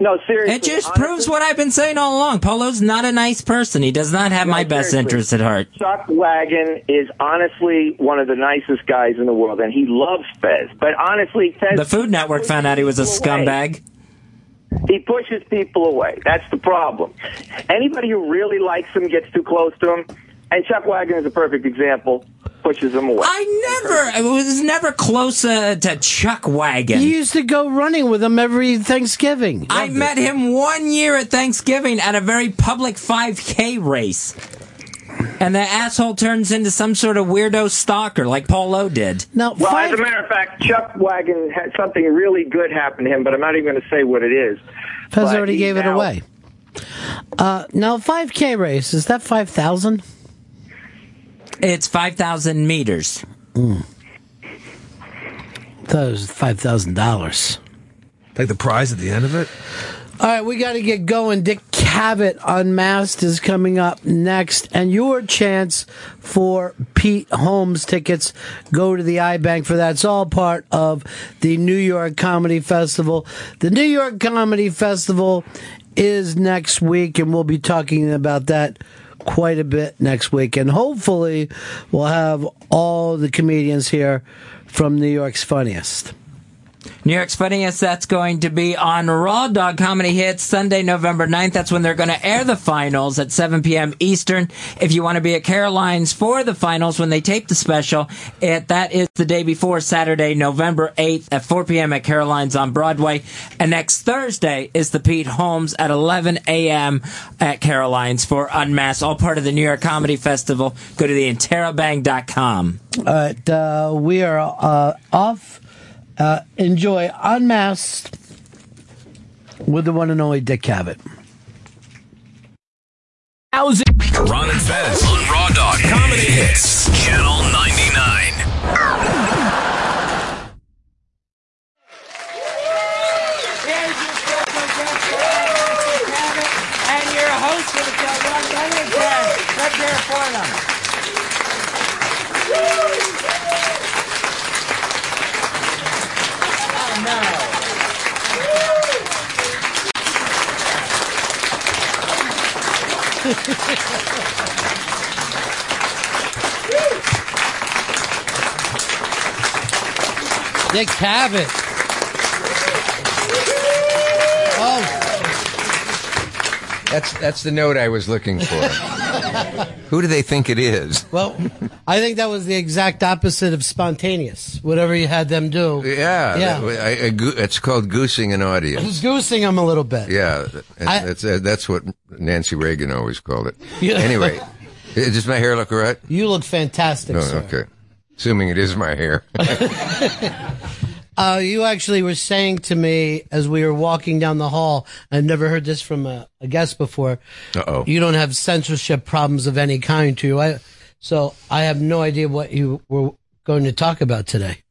Speaker 23: No, seriously.
Speaker 3: It just proves what I've been saying all along. Polo's not a nice person. He does not have my best
Speaker 23: seriously.
Speaker 3: interest at heart.
Speaker 23: Chuck Wagon is honestly one of the nicest guys in the world, and he loves Fez. But honestly, Fez
Speaker 3: The Food Network found out he was a scumbag.
Speaker 23: he pushes people away. That's the problem. Anybody who really likes him gets too close to him, and Chuck Wagon is a perfect example. Pushes them away.
Speaker 3: I never, I was never close uh, to Chuck Wagon.
Speaker 5: You used to go running with him every Thanksgiving.
Speaker 3: I met him one year at Thanksgiving at a very public 5K race. And the asshole turns into some sort of weirdo stalker like Paul Lowe did.
Speaker 5: No,
Speaker 23: Well, as a matter of fact, Chuck Wagon had something really good happen to him, but I'm not even going to say what it is.
Speaker 5: Fez already
Speaker 23: he
Speaker 5: gave it away. Uh, now, 5K race, is that 5,000?
Speaker 3: It's 5,000 meters.
Speaker 5: Mm. That was $5,000.
Speaker 6: Like the prize at the end of it?
Speaker 5: All right, we got to get going. Dick Cavett Unmasked is coming up next, and your chance for Pete Holmes tickets go to the iBang for that. It's all part of the New York Comedy Festival. The New York Comedy Festival is next week, and we'll be talking about that quite a bit next week. And hopefully, we'll have all the comedians here from New York's Funniest.
Speaker 3: New York's Funniest, that's going to be on Raw Dog Comedy Hits Sunday, November 9th. That's when they're going to air the finals at 7 p.m. Eastern. If you want to be at Caroline's for the finals when they tape the special, it, that is the day before Saturday, November 8th at 4 p.m. at Caroline's on Broadway. And next Thursday is the Pete Holmes at 11 a.m. at Caroline's for Unmasked, all part of the New York Comedy Festival. Go to the.
Speaker 5: All right, uh, we are uh, off. Uh, enjoy Unmasked with the one and only Dick Cavett.
Speaker 2: How's it? Ron and Fez on Raw Dog Comedy Hits, Channel 99.
Speaker 3: And your host for the show, Ron Bennington. Let's hear it for them.
Speaker 5: Dick Cavett. Oh,
Speaker 24: That's that's the note I was looking for. Who do they think it is?
Speaker 5: well, I think that was the exact opposite of spontaneous. Whatever you had them do.
Speaker 24: Yeah,
Speaker 5: Yeah.
Speaker 24: I- I it's called goosing an audience.
Speaker 5: was goosing them a little bit.
Speaker 24: Yeah,
Speaker 5: I-
Speaker 24: that's uh, that's what Nancy Reagan always called it.
Speaker 5: Yeah.
Speaker 24: Anyway, does my hair look all right?
Speaker 5: You look fantastic,
Speaker 24: Oh,
Speaker 5: sir.
Speaker 24: okay. Assuming it is my hair.
Speaker 5: Uh, you actually were saying to me as we were walking down the hall, I've never heard this from a, a guest before.
Speaker 24: Uh oh.
Speaker 5: You don't have censorship problems of any kind to you. I, so I have no idea what you were going to talk about today.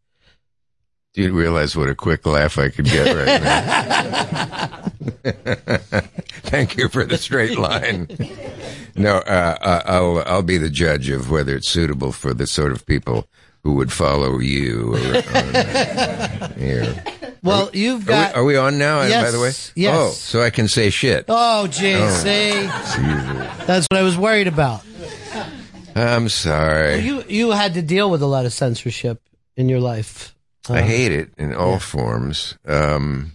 Speaker 24: Do you realize what a quick laugh I could get right now? Thank you for the straight line. No, uh, uh, I'll I'll be the judge of whether it's suitable for the sort of people who would follow you. around here.
Speaker 5: Well, you've
Speaker 24: Are we,
Speaker 5: got.
Speaker 24: are we on now?
Speaker 5: Yes,
Speaker 24: by the way,
Speaker 5: yes.
Speaker 24: Oh, so I can say shit.
Speaker 5: Oh, gee,
Speaker 24: Oh.
Speaker 5: see, that's what I was worried about.
Speaker 24: I'm sorry.
Speaker 5: You you had to deal with a lot of censorship in your life.
Speaker 24: I
Speaker 5: Uh,
Speaker 24: hate it in all forms. Um,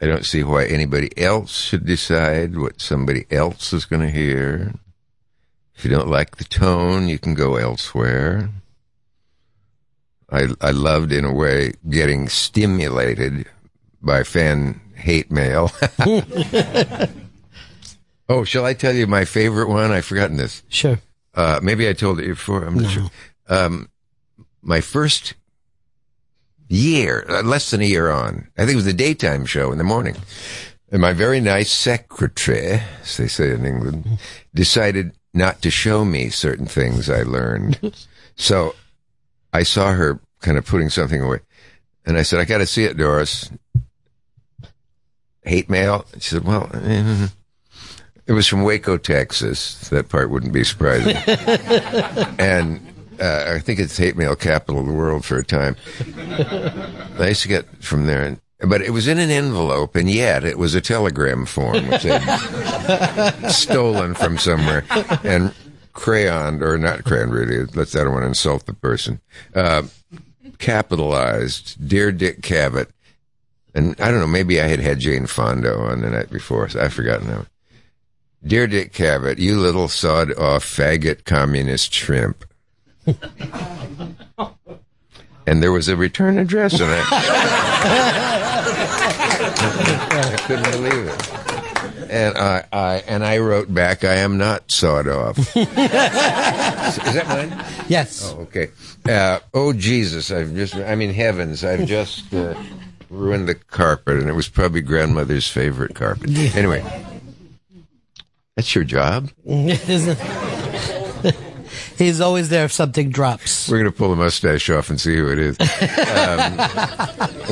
Speaker 24: I don't see why anybody else should decide what somebody else is going to hear. If you don't like the tone, you can go elsewhere. I I loved in a way getting stimulated by fan hate mail. oh, shall I tell you my favorite one? I've forgotten this.
Speaker 5: Sure.
Speaker 24: Uh, maybe I told it before. I'm not sure. Um, my first year, uh, less than a year on, I think it was the daytime show in the morning. And my very nice secretary, as they say in England, decided not to show me certain things I learned. so I saw her kind of putting something away. And I said, I got to see it, Doris. Hate mail? She said, well, it was from Waco, Texas. That part wouldn't be surprising. and uh, I think it's hate mail capital of the world for a time. I used to get from there, and, but it was in an envelope, and yet it was a telegram form, which they'd stolen from somewhere and crayoned, or not crayon, really. Let's, I don't want to insult the person. Uh, capitalized, Dear Dick Cavett. And I don't know, maybe I had had Jane Fonda on the night before, so I've forgotten now. Dear Dick Cavett, you little sawed off faggot communist shrimp. and there was a return address on it. I couldn't believe it. And I, I and I wrote back, I am not sawed off. Is that mine?
Speaker 5: Yes.
Speaker 24: Oh, okay. Uh, oh Jesus! I've just, I mean, heavens! I've just uh, ruined the carpet, and it was probably grandmother's favorite carpet. Anyway, that's your job.
Speaker 5: He's always there if something drops.
Speaker 24: We're going to pull the mustache off and see who it is. Um,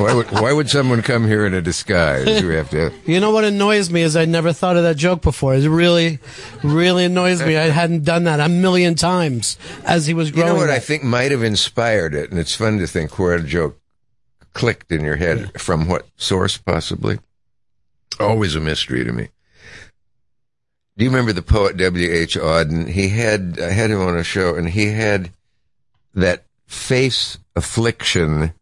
Speaker 24: why, would, why would someone come here in a disguise? We have to.
Speaker 5: You know what annoys me is I never thought of that joke before. It really, really annoys me. I hadn't done that a million times as he was growing.
Speaker 24: You know what
Speaker 5: up.
Speaker 24: I think might have inspired it, and it's fun to think where a joke clicked in your head from what source, possibly. Always a mystery to me. Do you remember the poet W. H. Auden? He had I had him on a show, and he had that face affliction,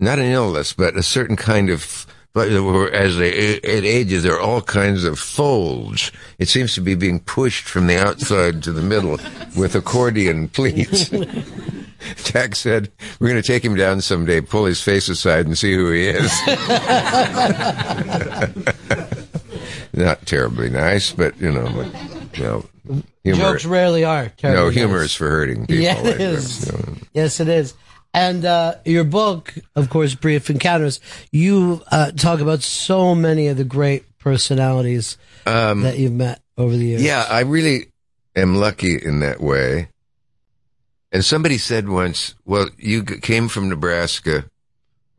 Speaker 24: not an illness, but a certain kind of. But as they, it ages, there are all kinds of folds. It seems to be being pushed from the outside to the middle with accordion pleats. Jack said, "We're going to take him down someday, pull his face aside, and see who he is." Not terribly nice, but you know, you know, humor.
Speaker 5: Jokes rarely are.
Speaker 24: no, humor
Speaker 5: nice.
Speaker 24: is for hurting people.
Speaker 5: Yeah, it is.
Speaker 24: you know.
Speaker 5: Yes, it is. And uh, your book, of course, Brief Encounters, you uh, talk about so many of the great personalities
Speaker 24: Um,
Speaker 5: that you've met over the years.
Speaker 24: Yeah, I really am lucky in that way. And somebody said once, well, you came from Nebraska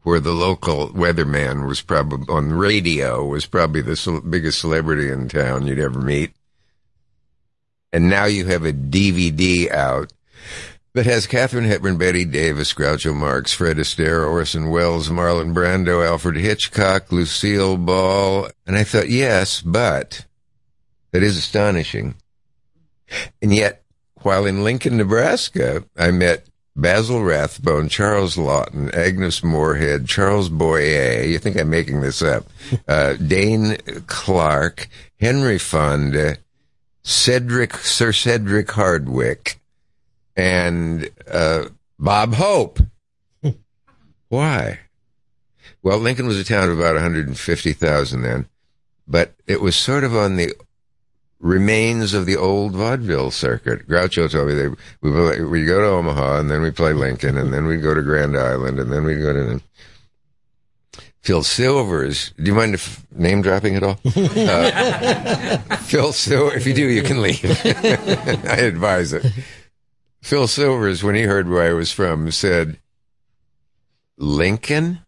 Speaker 24: where the local weatherman was probably on radio was probably the biggest celebrity in town you'd ever meet. And now you have a DVD out that has Katharine Hepburn, Bette Davis, Groucho Marx, Fred Astaire, Orson Welles, Marlon Brando, Alfred Hitchcock, Lucille Ball. And I thought, yes, but that is astonishing. And yet, while in Lincoln, Nebraska, I met Basil Rathbone, Charles Laughton, Agnes Moorehead, Charles Boyer. You think I'm making this up? Uh, Dane Clark, Henry Fonda, Cedric, Sir Cedric Hardwicke, and uh, Bob Hope. Why? Well, Lincoln was a town of about 150,000 then, but it was sort of on the remains of the old vaudeville circuit. Groucho told me they we we go to Omaha and then we play Lincoln and then we'd go to Grand Island and then we'd go to Phil Silvers. Do you mind if name dropping at all? Uh, Phil Silvers. If you do, you can leave. I advise it. Phil Silvers, when he heard where I was from, said, "Lincoln."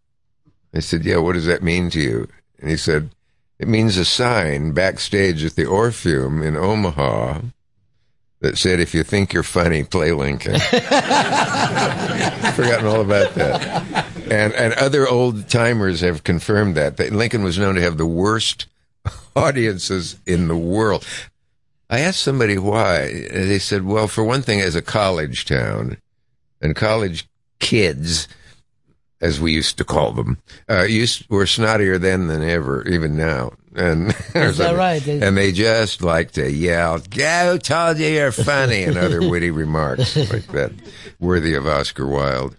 Speaker 24: I said, "Yeah. What does that mean to you?" And he said, "It means a sign backstage at the Orpheum in Omaha." That said, if you think you're funny, play Lincoln. Forgotten all about that. And and other old timers have confirmed that that Lincoln was known to have the worst audiences in the world. I asked somebody why. and They said, well, for one thing, as a college town, and college kids, as we used to call them, uh, used were snottier then than ever, even now. And
Speaker 5: Is that right? They-
Speaker 24: and they just like to yell, "Go, told you you're funny," and other witty remarks like that, worthy of Oscar Wilde,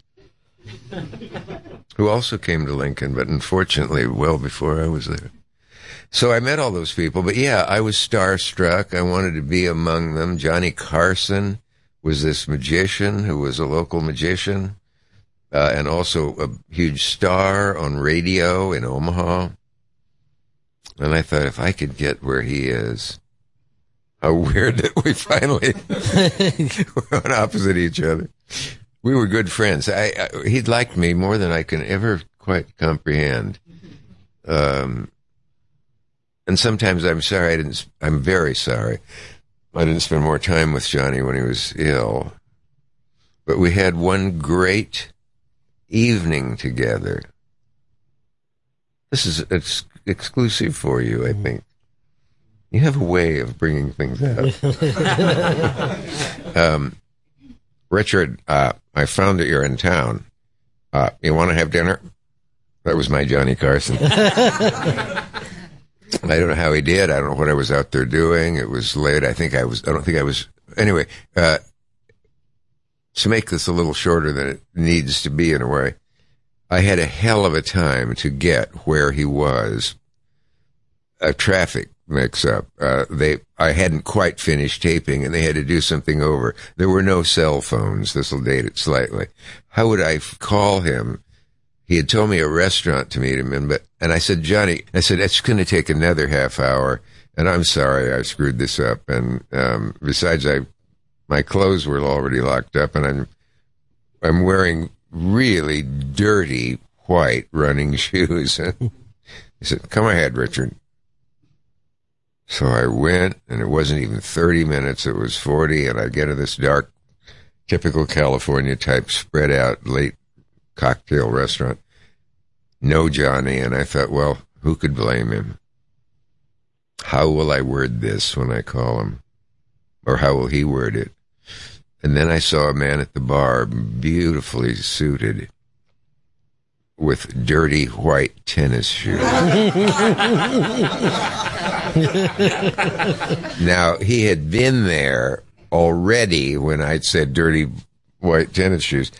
Speaker 24: who also came to Lincoln, but unfortunately, well before I was there. So I met all those people, but yeah, I was starstruck. I wanted to be among them. Johnny Carson was this magician who was a local magician, uh, and also a huge star on radio in Omaha. And I thought if I could get where he is, how weird that we finally were on opposite each other. We were good friends. I, I he liked me more than I can ever quite comprehend. Um, and sometimes I'm sorry I didn't. I'm very sorry. I didn't spend more time with Johnny when he was ill. But we had one great evening together. This is it's exclusive for you, I think. You have a way of bringing things out. um, Richard, uh, I found that you're in town. Uh, you want to have dinner? That was my Johnny Carson. I don't know how he did. I don't know what I was out there doing. It was late. I think I was, I don't think I was, anyway, uh, to make this a little shorter than it needs to be in a way, I had a hell of a time to get where he was. a traffic mix up. Uh, they, I hadn't quite finished taping and they had to do something over. There were no cell phones. This will date it slightly. How would I f- call him? He had told me a restaurant to meet him in, but, and I said, Johnny, I said, it's going to take another half hour. And I'm sorry I screwed this up. And, um, besides, I, my clothes were already locked up and I'm, I'm wearing really dirty white running shoes. he said, come ahead, Richard. So I went, and it wasn't even 30 minutes, it was 40, and I get to this dark, typical California type spread out late cocktail restaurant. No Johnny, and I thought, well, who could blame him? How will I word this when I call him? Or how will he word it? And then I saw a man at the bar, beautifully suited, with dirty white tennis shoes. now, he had been there already when I'd said dirty white tennis shoes.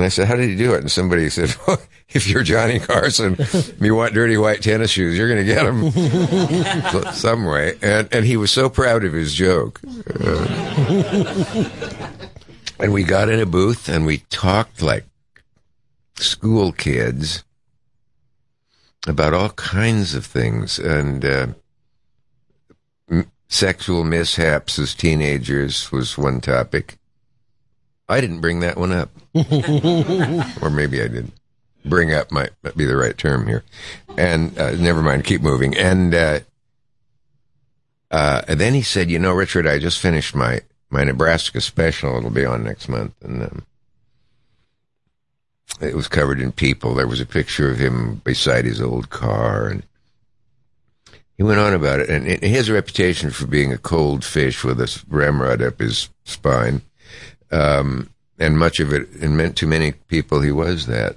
Speaker 24: And I said, How did he do it? And somebody said, well, If you're Johnny Carson, and you want dirty white tennis shoes, you're going to get them some way. And, and he was so proud of his joke. Uh, and we got in a booth and we talked like school kids about all kinds of things and uh, m- sexual mishaps as teenagers was one topic. I didn't bring that one up, or maybe I did. Bring up might, might be the right term here, and uh, never mind. Keep moving. And uh, uh, and then he said, "You know, Richard, I just finished my my Nebraska special. It'll be on next month, and." Um, it was covered in people. There was a picture of him beside his old car, and he went on about it. And he has a reputation for being a cold fish with a ramrod up his spine, um, and much of it, and meant to many people, he was that.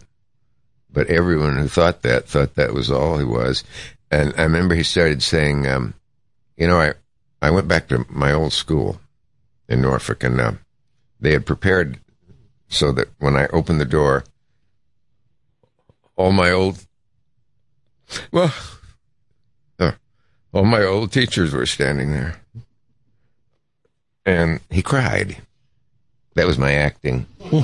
Speaker 24: But everyone who thought that thought that was all he was. And I remember he started saying, um, "You know, I I went back to my old school in Norfolk, and uh, they had prepared so that when I opened the door." all my old, well, uh, all my old teachers were standing there. And he cried. That was my acting. um,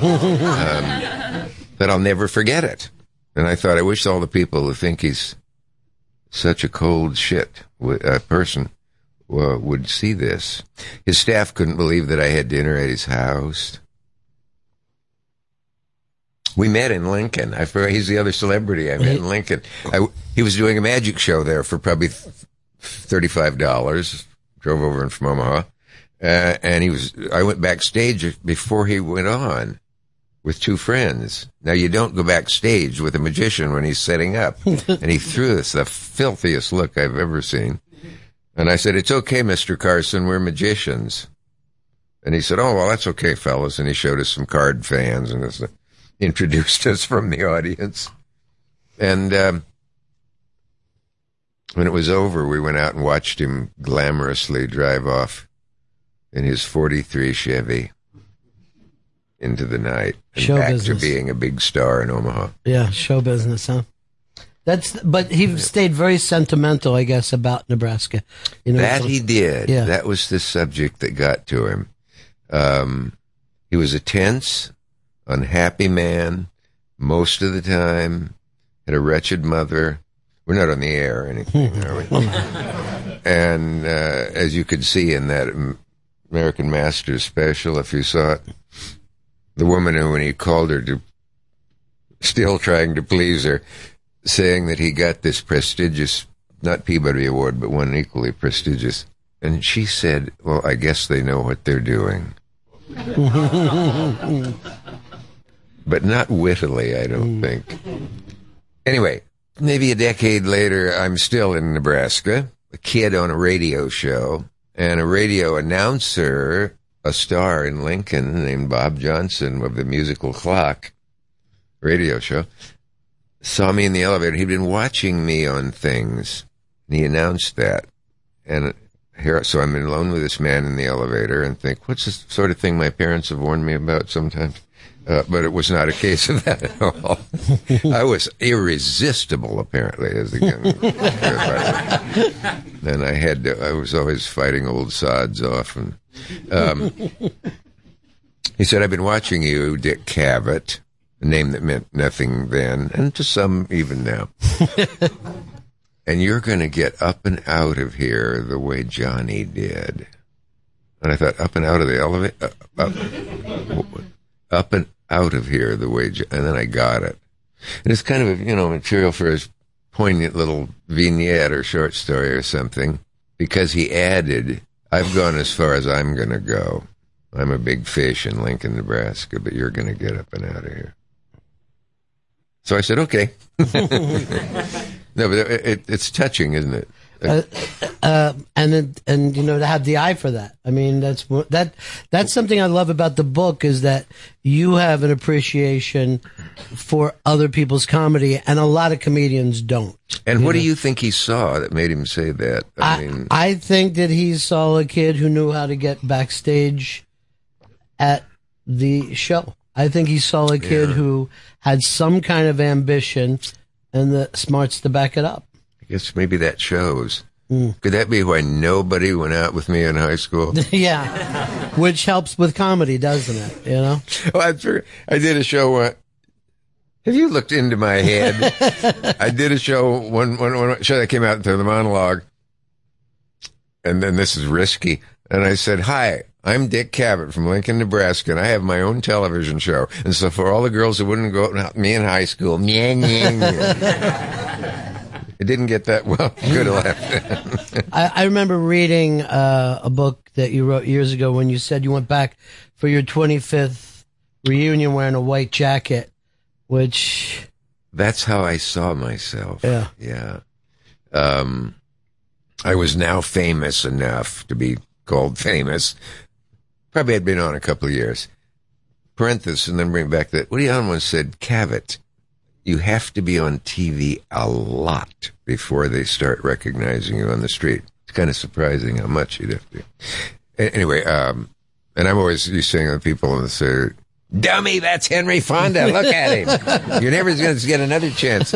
Speaker 24: that I'll never forget it. And I thought, I wish all the people who think he's such a cold shit uh, person uh, would see this. His staff couldn't believe that I had dinner at his house. We met in Lincoln. I forgot he's the other celebrity I met in Lincoln. I, he was doing a magic show there for probably thirty-five dollars. Drove over in from Omaha, uh, and he was. I went backstage before he went on with two friends. Now you don't go backstage with a magician when he's setting up, and he threw us the filthiest look I've ever seen. And I said, "It's okay, Mister Carson. We're magicians." And he said, "Oh well, that's okay, fellas." And he showed us some card fans and this introduced us from the audience. And um, when it was over, we went out and watched him glamorously drive off in his 43 Chevy into the night and
Speaker 5: Show
Speaker 24: back
Speaker 5: business.
Speaker 24: to being a big star in Omaha.
Speaker 5: Yeah, show business, huh? That's but he stayed very sentimental, I guess, about Nebraska. You know,
Speaker 24: that he did.
Speaker 5: Yeah.
Speaker 24: That was the subject that got to him. Um, he was a tense, unhappy man most of the time. Had a wretched mother. We're not on the air or anything, are we? and uh, as you could see in that American Masters special, if you saw it, the woman who, when he called her to, still trying to please her, saying that he got this prestigious, not Peabody Award, but one equally prestigious. And she said, Well, I guess they know what they're doing. But not wittily, I don't mm. think. Anyway, maybe a decade later, I'm still in Nebraska, a kid on a radio show, and a radio announcer, a star in Lincoln named Bob Johnson of the Musical Clock radio show, saw me in the elevator. He'd been watching me on things, and he announced that. And here, so I'm alone with this man in the elevator and think, what's the sort of thing my parents have warned me about sometimes? Uh, but it was not a case of that at all. I was irresistible, apparently, as a young. and I had to, I was always fighting old sods off. And um, he said, "I've been watching you, Dick Cavett, a name that meant nothing then, and to some even now." and you're going to get up and out of here the way Johnny did. And I thought, up and out of the elevator, uh, up, up and out of here the way, and then I got it. And it's kind of, a you know, material for his poignant little vignette or short story or something, because he added, I've gone as far as I'm going to go. I'm a big fish in Lincoln, Nebraska, but you're going to get up and out of here. So I said, okay. no, but it, it, it's touching, isn't it?
Speaker 5: Uh, uh, and then, and you know to have the eye for that. I mean, that's that that's something I love about the book is that you have an appreciation for other people's comedy, and a lot of comedians don't.
Speaker 24: And what do you think he saw that made him say that? I, mean,
Speaker 5: I think that he saw a kid who knew how to get backstage at the show. I think he saw a kid
Speaker 24: Yeah.
Speaker 5: who had some kind of ambition and the smarts to back it up.
Speaker 24: I guess maybe that shows.
Speaker 5: Mm.
Speaker 24: Could that be why nobody went out with me in high school?
Speaker 5: yeah, which helps with comedy, doesn't it? You know.
Speaker 24: well, I, figured- I did a show. Uh, have you looked into my head? I did a show one, one, one show that came out into the monologue, and then this is risky. And I said, "Hi, I'm Dick Cavett from Lincoln, Nebraska, and I have my own television show. And so for all the girls that wouldn't go out with me in high school, meh, meh, meh. It didn't get that well. Good laugh.
Speaker 5: I, I remember reading uh, a book that you wrote years ago when you said you went back for your 25th reunion wearing a white jacket, which
Speaker 24: That's how I saw myself.
Speaker 5: Yeah.
Speaker 24: Yeah. Um, I was now famous enough to be called famous. Probably had been on a couple of years. Parenthesis, and then bring back that Woody Allen once said, Cavett, you have to be on TV a lot before they start recognizing you on the street. It's kind of surprising how much you'd have to. Anyway, um, and I'm always used to saying to people and say, Dummy, that's Henry Fonda. Look at him. You're never going to get another chance.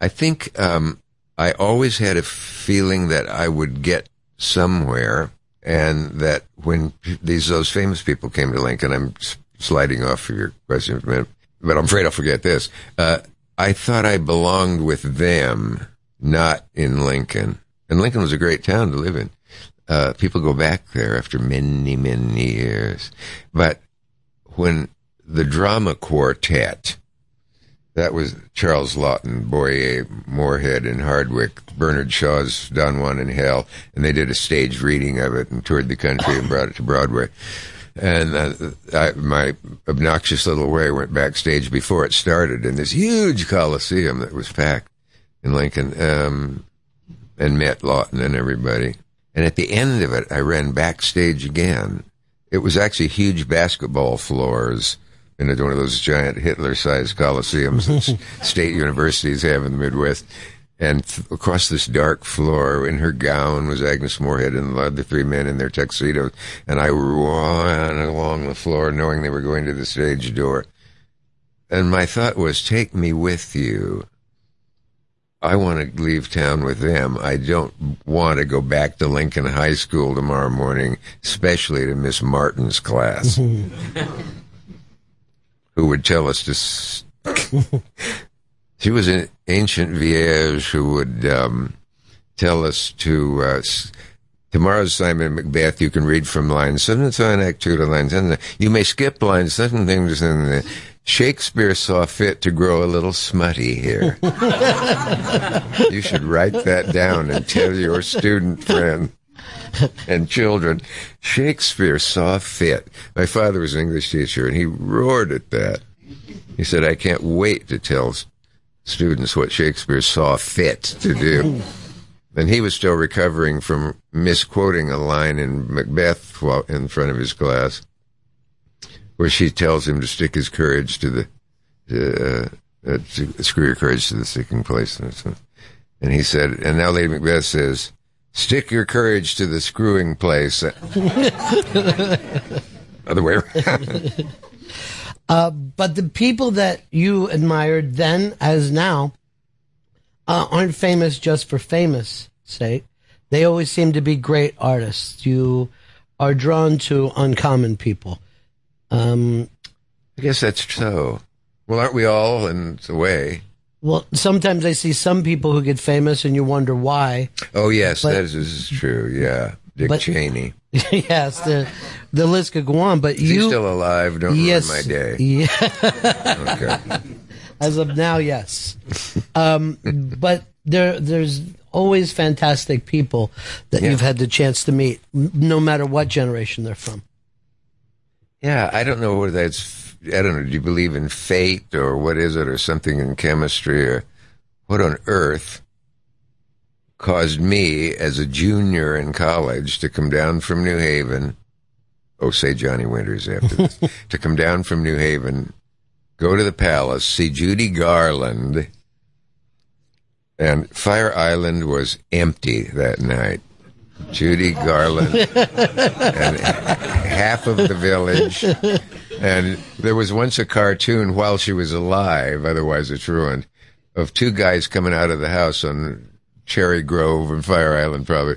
Speaker 24: I think um, I always had a feeling that I would get somewhere, and that when these those famous people came to Lincoln, I'm sliding off of your question for a minute, but I'm afraid I'll forget this. Uh, I thought I belonged with them, not in Lincoln. And Lincoln was a great town to live in. Uh, people go back there after many, many years. But when the drama quartet, that was Charles Laughton, Boyer, Moorehead, and Hardwicke, Bernard Shaw's Don Juan in Hell, and they did a stage reading of it and toured the country and brought it to Broadway. And uh, I, my obnoxious little way went backstage before it started in this huge coliseum that was packed in Lincoln, um, and met Laughton and everybody. And at the end of it, I ran backstage again. It was actually huge basketball floors in one of those giant Hitler-sized coliseums that state universities have in the Midwest. And th- across this dark floor, in her gown, was Agnes Moorehead and the other three men in their tuxedos. And I ran along the floor, knowing they were going to the stage door. And my thought was, take me with you. I want to leave town with them. I don't want to go back to Lincoln High School tomorrow morning, especially to Miss Martin's class, who would tell us to. S- she was an ancient vierge who would um, tell us to. Uh, Tomorrow's Simon Macbeth, you can read from line 7 to 9, Act 2 to line 10. You may skip line 7 things in the Shakespeare saw fit to grow a little smutty here. you should write that down and tell your student friend and children. Shakespeare saw fit. My father was an English teacher and he roared at that. He said, I can't wait to tell students what Shakespeare saw fit to do. And he was still recovering from misquoting a line in Macbeth in front of his class, where she tells him to stick his courage to the, uh, uh, to screw your courage to the sticking place. And he said, and now Lady Macbeth says, stick your courage to the screwing place. Other way around.
Speaker 5: Uh, but the people that you admired then, as now, uh, aren't famous just for famous sake. They always seem to be great artists. You are drawn to uncommon people. Um,
Speaker 24: I guess that's so. Well, aren't we all in a way?
Speaker 5: well, sometimes I see some people who get famous, and you wonder why.
Speaker 24: Oh yes,
Speaker 5: But-
Speaker 24: that is, is true. Yeah, Dick
Speaker 5: But-
Speaker 24: Cheney.
Speaker 5: yes, the the list could go on. But
Speaker 24: Is
Speaker 5: you
Speaker 24: still alive? Don't
Speaker 5: yes,
Speaker 24: ruin my day.
Speaker 5: Yeah.
Speaker 24: Okay.
Speaker 5: As of now, yes. Um, but there, there's always fantastic people that
Speaker 24: Yeah.
Speaker 5: you've had the chance to meet, no matter what generation they're from.
Speaker 24: Yeah, I don't know whether that's. I don't know. Do you believe in fate or what is it, or something in chemistry, or what on earth caused me as a junior in college to come down from New Haven? Oh, say Johnny Winters after this. to come down from New Haven, go to the palace, see Judy Garland, and Fire Island was empty that night. Judy Garland and half of the village. And there was once a cartoon while she was alive, otherwise it's ruined, of two guys coming out of the house on Cherry Grove and Fire Island, probably.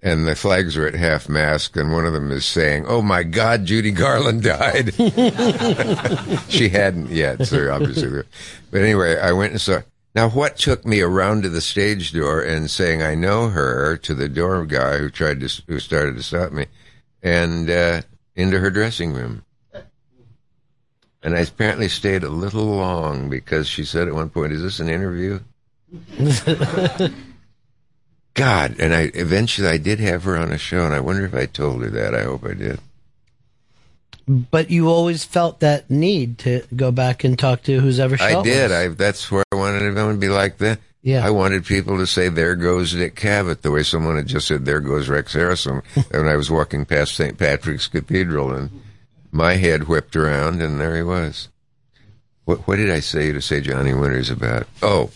Speaker 24: And the flags are at half mast, and one of them is saying, "Oh my God, Judy Garland died." she hadn't yet, so obviously. But anyway, I went and saw. Now, what took me around to the stage door and saying I know her to the door guy who tried to who started to stop me, and uh, into her dressing room. And I apparently stayed a little long because she said at one point, "Is this an interview?" God, and I eventually I did have her on a show, and I wonder if I told her that. I hope I did.
Speaker 5: But you always felt that need to go back and talk to whose ever
Speaker 24: I did. I that's where I wanted everyone to be like that.
Speaker 5: Yeah.
Speaker 24: I wanted people to say, "There goes Dick Cavett," the way someone had just said, "There goes Rex Harrison." when I was walking past St. Patrick's Cathedral, and my head whipped around, and there he was. What, what did I say to say Johnny Winters about? Oh,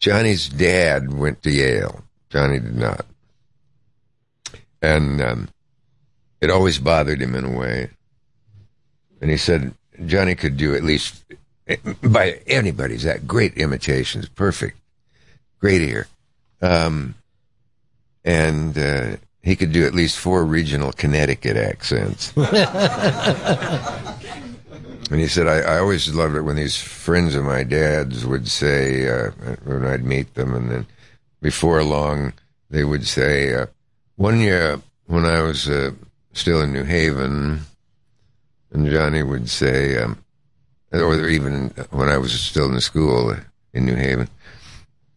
Speaker 24: Johnny's dad went to Yale. Johnny did not, and um, it always bothered him in a way. And he said Johnny could do at least by anybody's that great imitations, perfect, great ear, um, and uh, he could do at least four regional Connecticut accents. And he said, I, I always loved it when these friends of my dad's would say, uh, when I'd meet them, and then before long, they would say, uh, one year when I was uh, still in New Haven, and Johnny would say, um, or even when I was still in school in New Haven,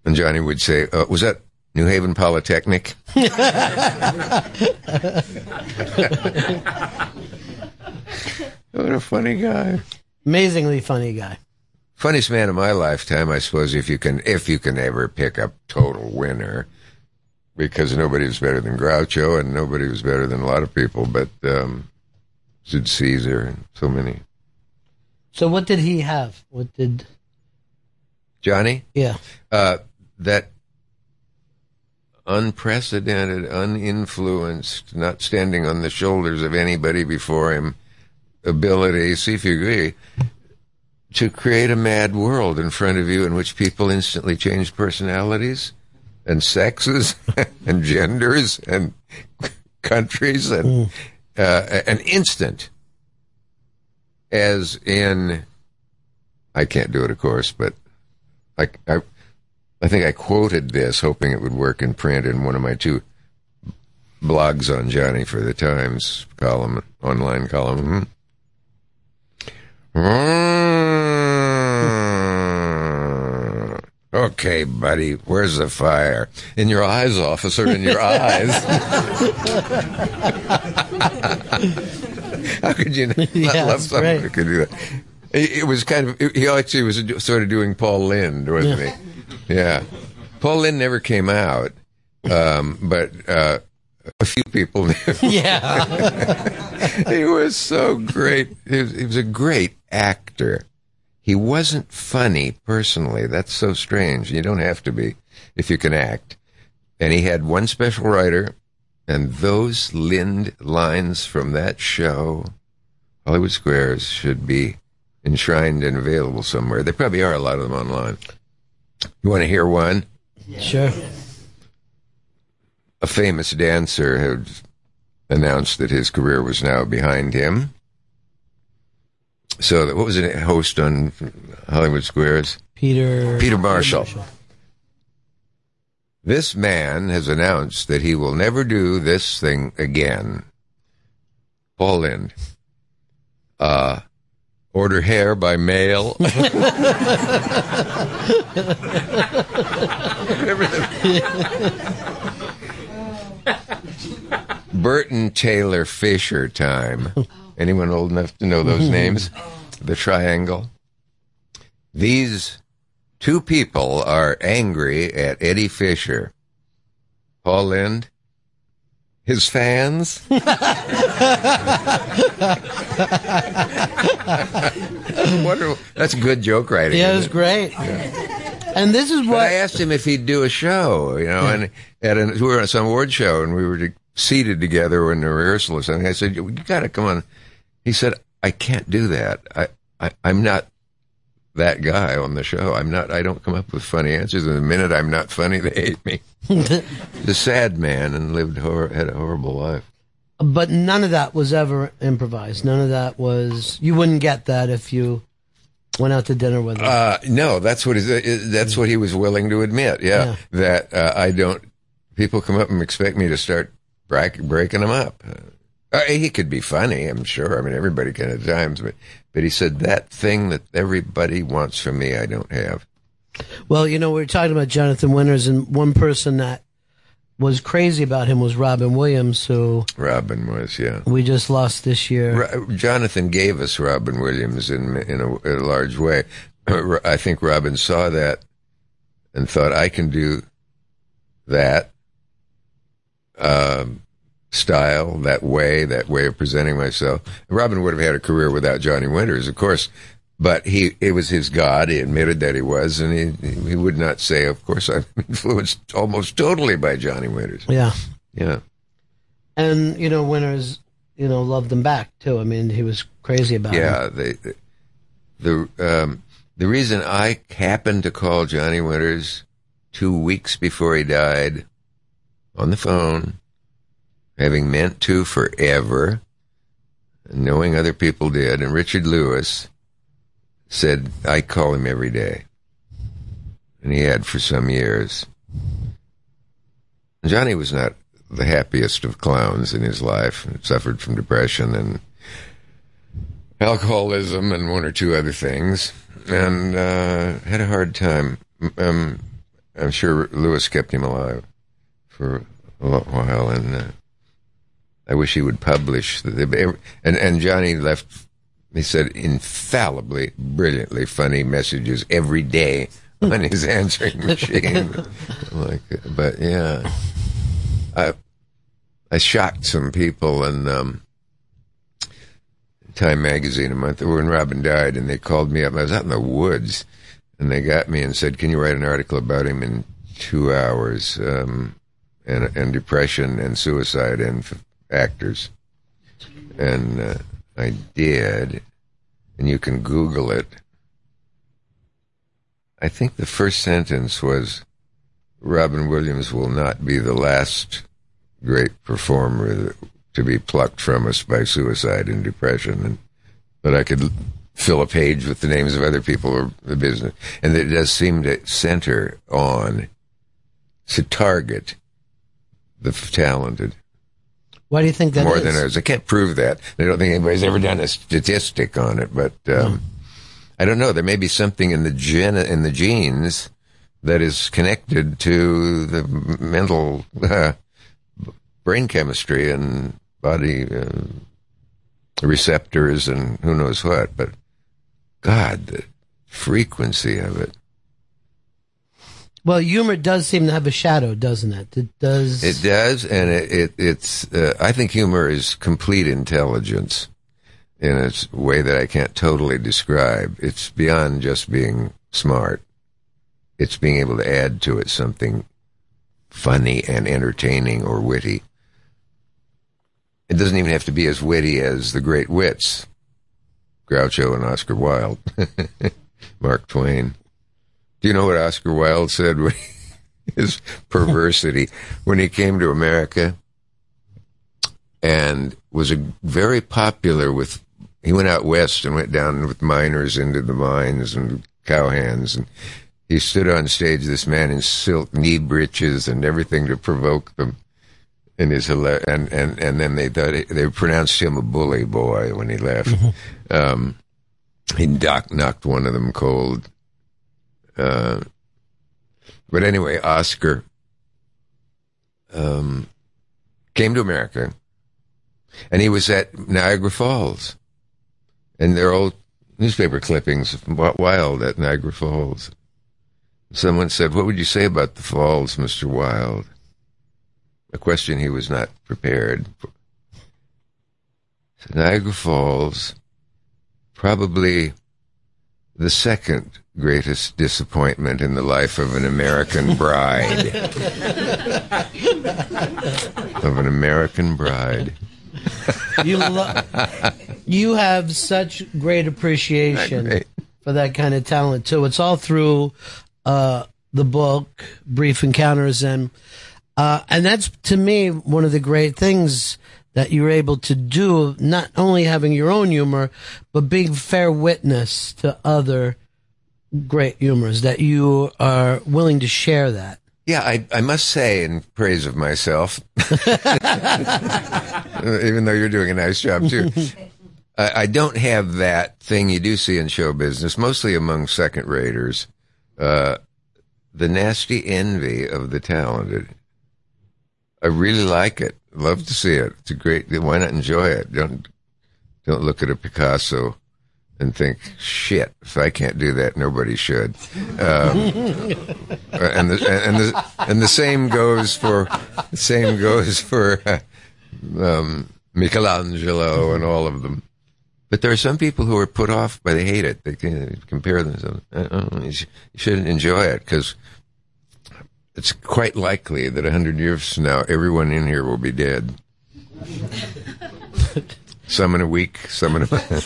Speaker 24: and Johnny would say, uh, was that New Haven Polytechnic? what a funny guy.
Speaker 5: Amazingly funny guy.
Speaker 24: Funniest man of my lifetime, I suppose, if you can, if you can ever pick a total winner, because nobody was better than Groucho and nobody was better than a lot of people, but um, Sid Caesar and so many.
Speaker 5: So what did he have? What did?
Speaker 24: Johnny,
Speaker 5: Yeah.
Speaker 24: uh, that unprecedented, uninfluenced, not standing on the shoulders of anybody before him ability, see if you agree, to create a mad world in front of you in which people instantly change personalities and sexes and genders and countries and uh, an instant. As in I can't do it of course but like I I think I quoted this hoping it would work in print in one of my two blogs on Johnny for the Times column online column Mm. Okay, buddy, where's the fire? In your eyes, officer, in your eyes. How could you not
Speaker 5: Yeah,
Speaker 24: love someone who could do that? It, it was kind of, he actually was sort of doing Paul Lynde, wasn't
Speaker 5: Yeah.
Speaker 24: he? Yeah. Paul Lynde never came out, um, but uh, a few people knew.
Speaker 5: Yeah.
Speaker 24: he was so great. He was, he was a great actor. He wasn't funny personally. That's so strange. You don't have to be if you can act. And he had one special writer, and those Lynde lines from that show. Hollywood Squares should be enshrined and available somewhere. There probably are a lot of them online. You want to hear one?
Speaker 5: Sure.
Speaker 24: A famous dancer had announced that his career was now behind him. So, what was it? Host on Hollywood Squares?
Speaker 5: Peter.
Speaker 24: Peter Marshall. This man has announced that he will never do this thing again. Paul Lynde. Uh, order hair by mail. Burton Taylor Fisher time. Anyone old enough to know those mm-hmm. names? The Triangle. These two people are angry at Eddie Fisher. Paul Lynde, his fans. Wonder, that's a good joke writing.
Speaker 5: Yeah, it was great. And this is
Speaker 24: But
Speaker 5: what
Speaker 24: I asked him if he'd do a show, you know, and at an, we were on some award show and we were seated together in the rehearsal or something. I said, "You got to come on." He said, "I can't do that. I, I I'm not that guy on the show. I'm not. I don't come up with funny answers. And the minute I'm not funny, they hate me." the sad man and lived hor- had a horrible life.
Speaker 5: But none of that was ever improvised. None of that was. You wouldn't get that if you went out to dinner with him.
Speaker 24: Uh, no, that's what he's, that's what he was willing to admit. Yeah, that uh, I don't. People come up and expect me to start break, breaking them up. Uh, he could be funny, I'm sure. I mean, everybody can at times, but but he said that thing that everybody wants from me, I don't have.
Speaker 5: Well, you know, we were talking about Jonathan Winters, and one person that was crazy about him was Robin Williams, who
Speaker 24: Robin was, yeah.
Speaker 5: we just lost this year.
Speaker 24: Ro- Jonathan gave us Robin Williams in in a, in a large way. I think Robin saw that and thought I can do that um, style, that way, that way of presenting myself. Robin would have had a career without Johnny Winters, of course, but he it was his god. He admitted that he was, and he he would not say, "Of course, I'm influenced almost totally by Johnny Winters."
Speaker 5: Yeah.
Speaker 24: Yeah.
Speaker 5: And, you know, Winters, you know, loved him back, too. I mean, he was crazy about him.
Speaker 24: Yeah, they, the the um, the reason I happened to call Johnny Winters two weeks before he died on the phone, having meant to forever, knowing other people did, and Richard Lewis said I call him every day, and he had for some years. Johnny was not the happiest of clowns in his life, and suffered from depression and alcoholism and one or two other things, and uh, had a hard time. Um, I'm sure Lewis kept him alive for a while, and uh, I wish he would publish. The, and and Johnny left. He said infallibly, brilliantly funny messages every day on his answering machine. like, but yeah, I I shocked some people and. Um, Time magazine a month when Robin died, and they called me up. I was out in the woods, and they got me and said, "Can you write an article about him in two hours?" Um, and and depression and suicide and f- actors, and uh, I did, and you can Google it. I think the first sentence was, "Robin Williams will not be the last great performer to be plucked from us by suicide and depression, and but I could fill a page with the names of other people or the business, and it does seem to center on to target the talented
Speaker 5: Why do you think that
Speaker 24: more
Speaker 5: is?
Speaker 24: than others. I can't prove that. I don't think anybody's ever done a statistic on it, but um, I don't know. There may be something in the gen in the genes that is connected to the mental uh, brain chemistry and body uh, receptors and who knows what. But God, the frequency of it.
Speaker 5: Well, humor does seem to have a shadow, doesn't it? It does.
Speaker 24: It does, and it, it it's. Uh, I think humor is complete intelligence in a way that I can't totally describe. It's beyond just being smart. It's being able to add to it something funny and entertaining or witty. It doesn't even have to be as witty as the great wits. Groucho and Oscar Wilde, Mark Twain. Do you know what Oscar Wilde said? His perversity when he came to America and was a, very popular with. He went out west and went down with miners into the mines and cowhands and he stood on stage, this man in silk knee breeches and everything to provoke them. And his and and and then they thought they pronounced him a bully boy when he left. Um, he doc- knocked one of them cold. Uh, but anyway, Oscar um, came to America, and he was at Niagara Falls, and there are old newspaper clippings of Wilde at Niagara Falls. Someone said, What would you say about the falls, Mr. Wilde? A question he was not prepared for. So Niagara Falls, probably the second greatest disappointment in the life of an American bride. of an American bride.
Speaker 5: You lo- you have such great appreciation
Speaker 24: Great.
Speaker 5: for that kind of talent too. It's all through uh, the book, Brief Encounters, and uh, and that's to me one of the great things that you're able to do. Not only having your own humor, but being fair witness to other great humors that you are willing to share that.
Speaker 24: Yeah, I, I must say in praise of myself, even though you're doing a nice job too. I, I don't have that thing you do see in show business, mostly among second raters, uh, the nasty envy of the talented. I really like it. Love to see it. It's a great. Why not enjoy it? Don't don't look at a Picasso and think, shit, if I can't do that, nobody should. Um, and the and the and the same goes for same goes for uh, um, Michelangelo and all of them. But there are some people who are put off by they hate it. They can compare themselves. Uh, you, sh- you shouldn't enjoy it because it's quite likely that a hundred years from now, everyone in here will be dead. Some in a week, some in a month.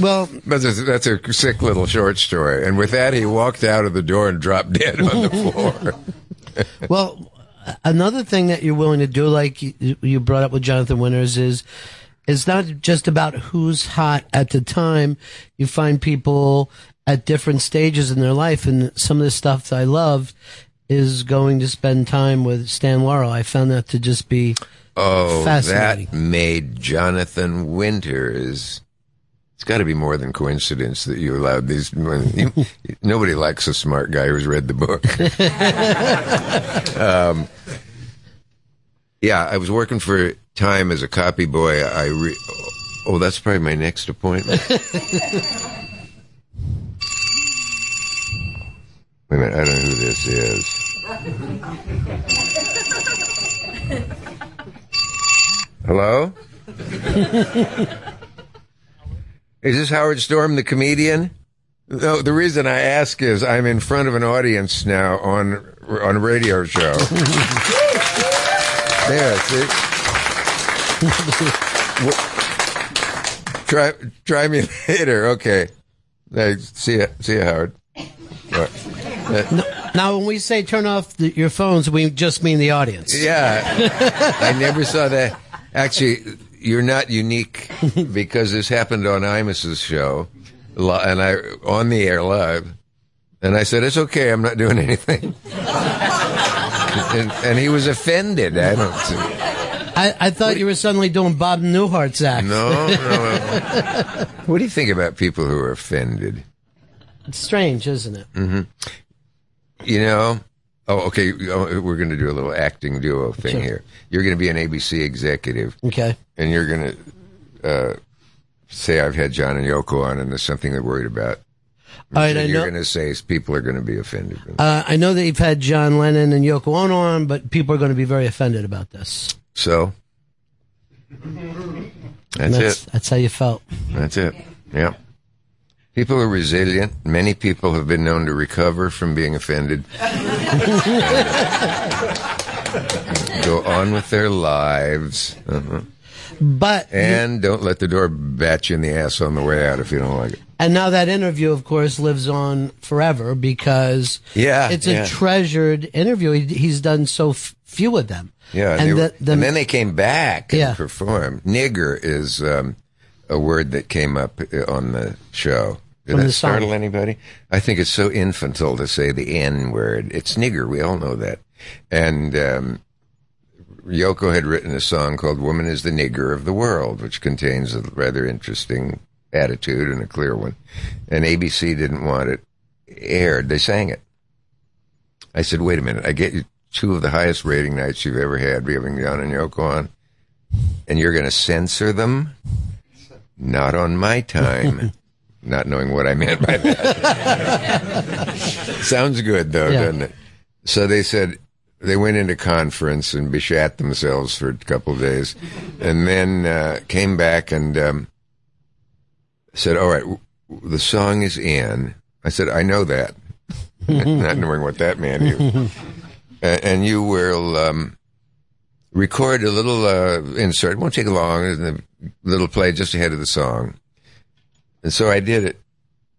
Speaker 5: Well,
Speaker 24: that's a, that's a sick little short story. And with that, he walked out of the door and dropped dead on the floor.
Speaker 5: well, another thing that you're willing to do, like you, you brought up with Jonathan Winters, is it's not just about who's hot at the time. You find people at different stages in their life, and some of the stuff that I love is going to spend time with Stan Laurel. I found that to just be
Speaker 24: Oh,
Speaker 5: fascinating.
Speaker 24: that made Jonathan Winters. It's got to be more than coincidence that you allowed these. You, nobody likes a smart guy who's read the book. um, yeah, I was working for Time as a copy boy. I re- oh, that's probably my next appointment. Wait a minute, I don't know who this is. Hello? is this Howard Storm, the comedian? No, the reason I ask is I'm in front of an audience now on on a radio show. there, see? Try try me later. Okay. Hey, see ya, see ya, Howard. What? Uh,
Speaker 5: Now, when we say turn off the, your phones, we just mean the audience.
Speaker 24: Yeah, I never saw that. Actually, you're not unique because this happened on Imus's show, and I on the air live, and I said it's okay, I'm not doing anything, and, and he was offended. I don't. See.
Speaker 5: I, I thought you were suddenly doing Bob Newhart's act.
Speaker 24: No, no. what do you think about people who are offended?
Speaker 5: It's strange, isn't it?
Speaker 24: hmm You know. Oh, okay. oh, We're going to do a little acting duo thing
Speaker 5: Sure.
Speaker 24: here. You're going to be an ABC executive.
Speaker 5: Okay.
Speaker 24: And you're going to uh, say, I've had John and Yoko on, and there's something they're worried about.
Speaker 5: All right,
Speaker 24: you're going to say people are going to be offended.
Speaker 5: Uh, I know that you've had John Lennon and Yoko Ono on, but people are going to be very offended about this.
Speaker 24: So that's,
Speaker 5: that's,
Speaker 24: it.
Speaker 5: That's how you felt.
Speaker 24: That's it. Yeah. People are resilient. Many people have been known to recover from being offended. Go on with their lives. Uh-huh.
Speaker 5: But
Speaker 24: And don't let the door bat you in the ass on the way out if you don't like it.
Speaker 5: And now that interview, of course, lives on forever because
Speaker 24: Yeah,
Speaker 5: it's
Speaker 24: yeah.
Speaker 5: a treasured interview. He, he's done so f- few of them.
Speaker 24: Yeah,
Speaker 5: and,
Speaker 24: they
Speaker 5: the, the,
Speaker 24: and then they came back and
Speaker 5: Yeah.
Speaker 24: performed. Nigger is um, a word that came up uh, on the show. Did that
Speaker 5: the song.
Speaker 24: startle anybody? I think it's so infantile to say the N word. It's nigger. We all know that. And um, Yoko had written a song called "Woman is the Nigger of the World," which contains a rather interesting attitude and a clear one. And ABC didn't want it aired. They sang it. I said, "Wait a minute! I get you two of the highest rating nights you've ever had, having John and Yoko on, and you're going to censor them? Not on my time." Not knowing what I meant by that. Sounds good though,
Speaker 5: Yeah.
Speaker 24: doesn't it? So they said they went into conference and beshat themselves for a couple of days, and then uh, came back and um, said, "All right, w- w- the song is in." I said, "I know that," not knowing what that meant. either. A- and you will um, record a little uh, insert. It won't take long. A little play just ahead of the song. And so I did it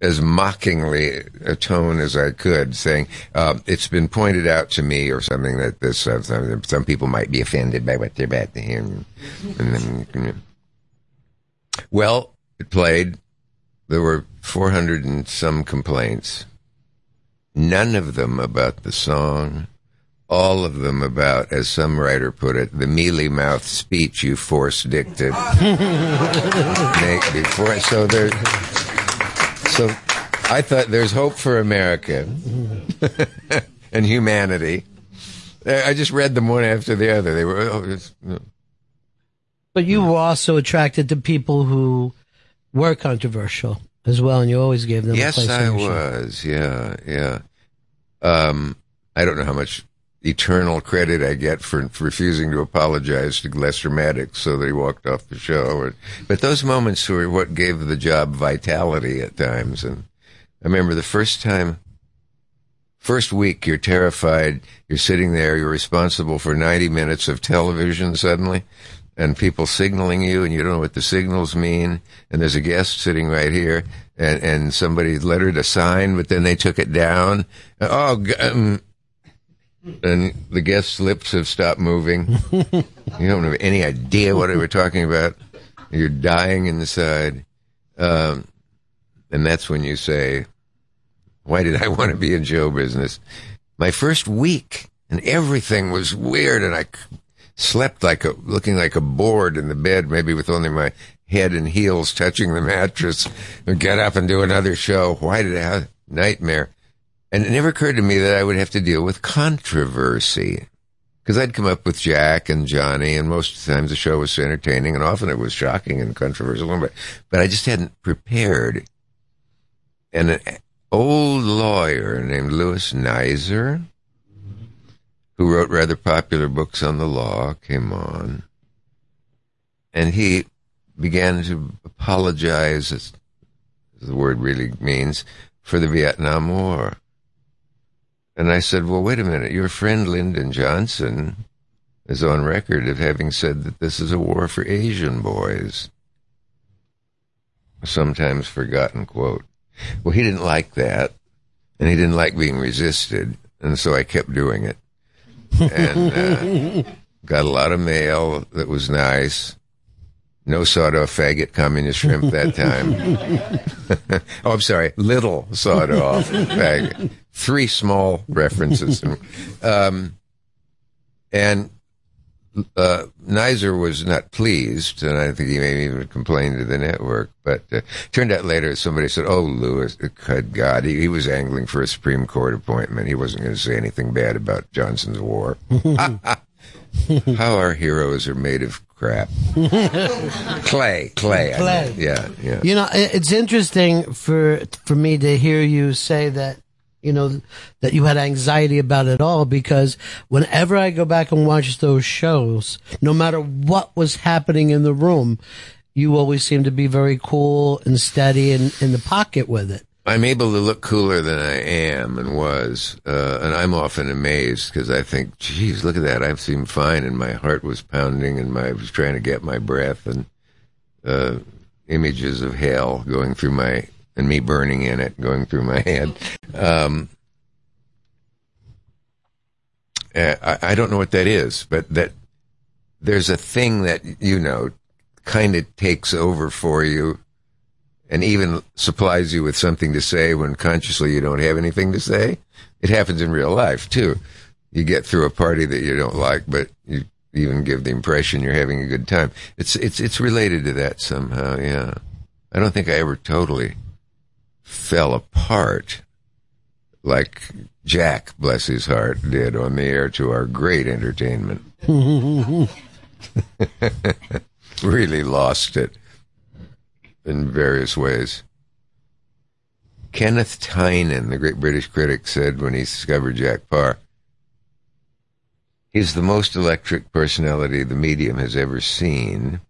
Speaker 24: as mockingly a tone as I could, saying, uh, "It's been pointed out to me," or something that this uh, some, some people might be offended by what they're about to hear. And then, you know. well, it played. There were 400 and some complaints. None of them about the song. All of them about, as some writer put it, the mealy mouthed speech you force dicted make before. So there. So I thought there's hope for America and humanity. I just read them one after the other. They were. Oh, it's,
Speaker 5: but you were also attracted to people who were controversial as well, and you always gave them a
Speaker 24: yes,
Speaker 5: place
Speaker 24: I
Speaker 5: on your show.
Speaker 24: was. Yeah, yeah. Um, I don't know how much eternal credit I get for, for refusing to apologize to Lester Maddox so they walked off the show. But those moments were what gave the job vitality at times. And I remember the first time, first week, you're terrified. You're sitting there. You're responsible for 90 minutes of television suddenly and people signaling you and you don't know what the signals mean. And there's a guest sitting right here and, and somebody lettered a sign, but then they took it down. Oh, um, and the guest's lips have stopped moving. you don't have any idea what they were talking about. You're dying inside. Um, and that's when you say, why did I want to be in show business? My first week and everything was weird and I slept like a, looking like a board in the bed, maybe with only my head and heels touching the mattress and get up and do another show. Why did I have nightmare? And it never occurred to me that I would have to deal with controversy. Because I'd come up with Jack and Johnny, and most of the times the show was so entertaining, and often it was shocking and controversial. But, but I just hadn't prepared. And an old lawyer named Louis Nizer, who wrote rather popular books on the law, came on. And he began to apologize, as the word really means, for the Vietnam War. And I said, well, wait a minute. Your friend Lyndon Johnson is on record of having said that this is a war for Asian boys. A sometimes forgotten quote. Well, he didn't like that, and he didn't like being resisted, and so I kept doing it. And uh, got a lot of mail that was nice. No sawed off faggot communist shrimp that time. oh, I'm sorry. Little sawed off faggot. Three small references. Um, and uh, Nizer was not pleased, and I think he maybe even complained to the network. But uh, turned out later somebody said, "Oh, Lewis, good God, he, he was angling for a Supreme Court appointment. He wasn't going to say anything bad about Johnson's war." How our heroes are made of crap. clay, clay. I
Speaker 5: Clay.
Speaker 24: Yeah, yeah.
Speaker 5: You know, it's interesting for for me to hear you say that. You know that you had anxiety about it all because whenever I go back and watch those shows, no matter what was happening in the room, you always seem to be very cool and steady and in the pocket with it.
Speaker 24: I'm able to look cooler than I am and was, uh, and I'm often amazed because I think, "Geez, look at that! I seem fine," and my heart was pounding, and my, I was trying to get my breath, and uh, images of hell going through my and me burning in it going through my head. Um, uh, I, I don't know what that is, but that there's a thing that you know kind of takes over for you and even supplies you with something to say when consciously you don't have anything to say. It happens in real life too. You get through a party that you don't like, but you even give the impression you're having a good time. It's it's it's related to that somehow. Yeah, I don't think I ever totally fell apart like Jack, bless his heart, did on the air to our great entertainment. really lost it in various ways. Kenneth Tynan, the great British critic, said when he discovered Jack Paar, he's the most electric personality the medium has ever seen.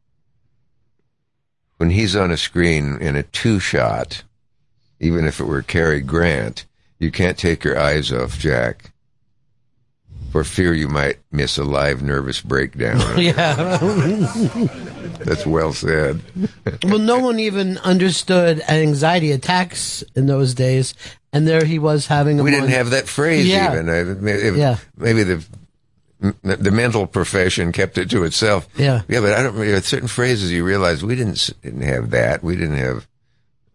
Speaker 24: When he's on a screen in a two shot, even if it were Cary Grant, you can't take your eyes off Jack for fear you might miss a live nervous breakdown.
Speaker 5: yeah.
Speaker 24: That's well said.
Speaker 5: well, no one even understood anxiety attacks in those days, and there he was having.
Speaker 24: we didn't have that phrase
Speaker 5: Yeah.
Speaker 24: even. I, if-
Speaker 5: Yeah.
Speaker 24: Maybe the the mental profession kept it to itself.
Speaker 5: Yeah.
Speaker 24: Yeah, but I don't. Certain phrases you realize we didn't didn't have that. We didn't have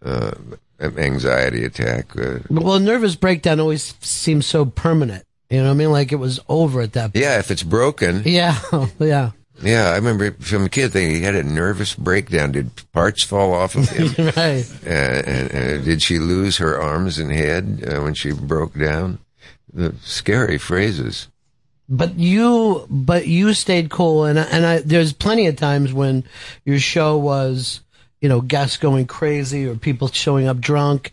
Speaker 24: uh, anxiety attack. Uh,
Speaker 5: Well, nervous breakdown always seems so permanent. You know what I mean? Like it was over at that point.
Speaker 24: yeah, if it's broken.
Speaker 5: Yeah, yeah.
Speaker 24: Yeah, I remember from a kid thinking he had a nervous breakdown. Did parts fall off of him?
Speaker 5: right.
Speaker 24: Uh, and, and did she lose her arms and head uh, when she broke down? The scary phrases.
Speaker 5: But you, but you stayed cool, and and I, there's plenty of times when your show was, you know, guests going crazy or people showing up drunk,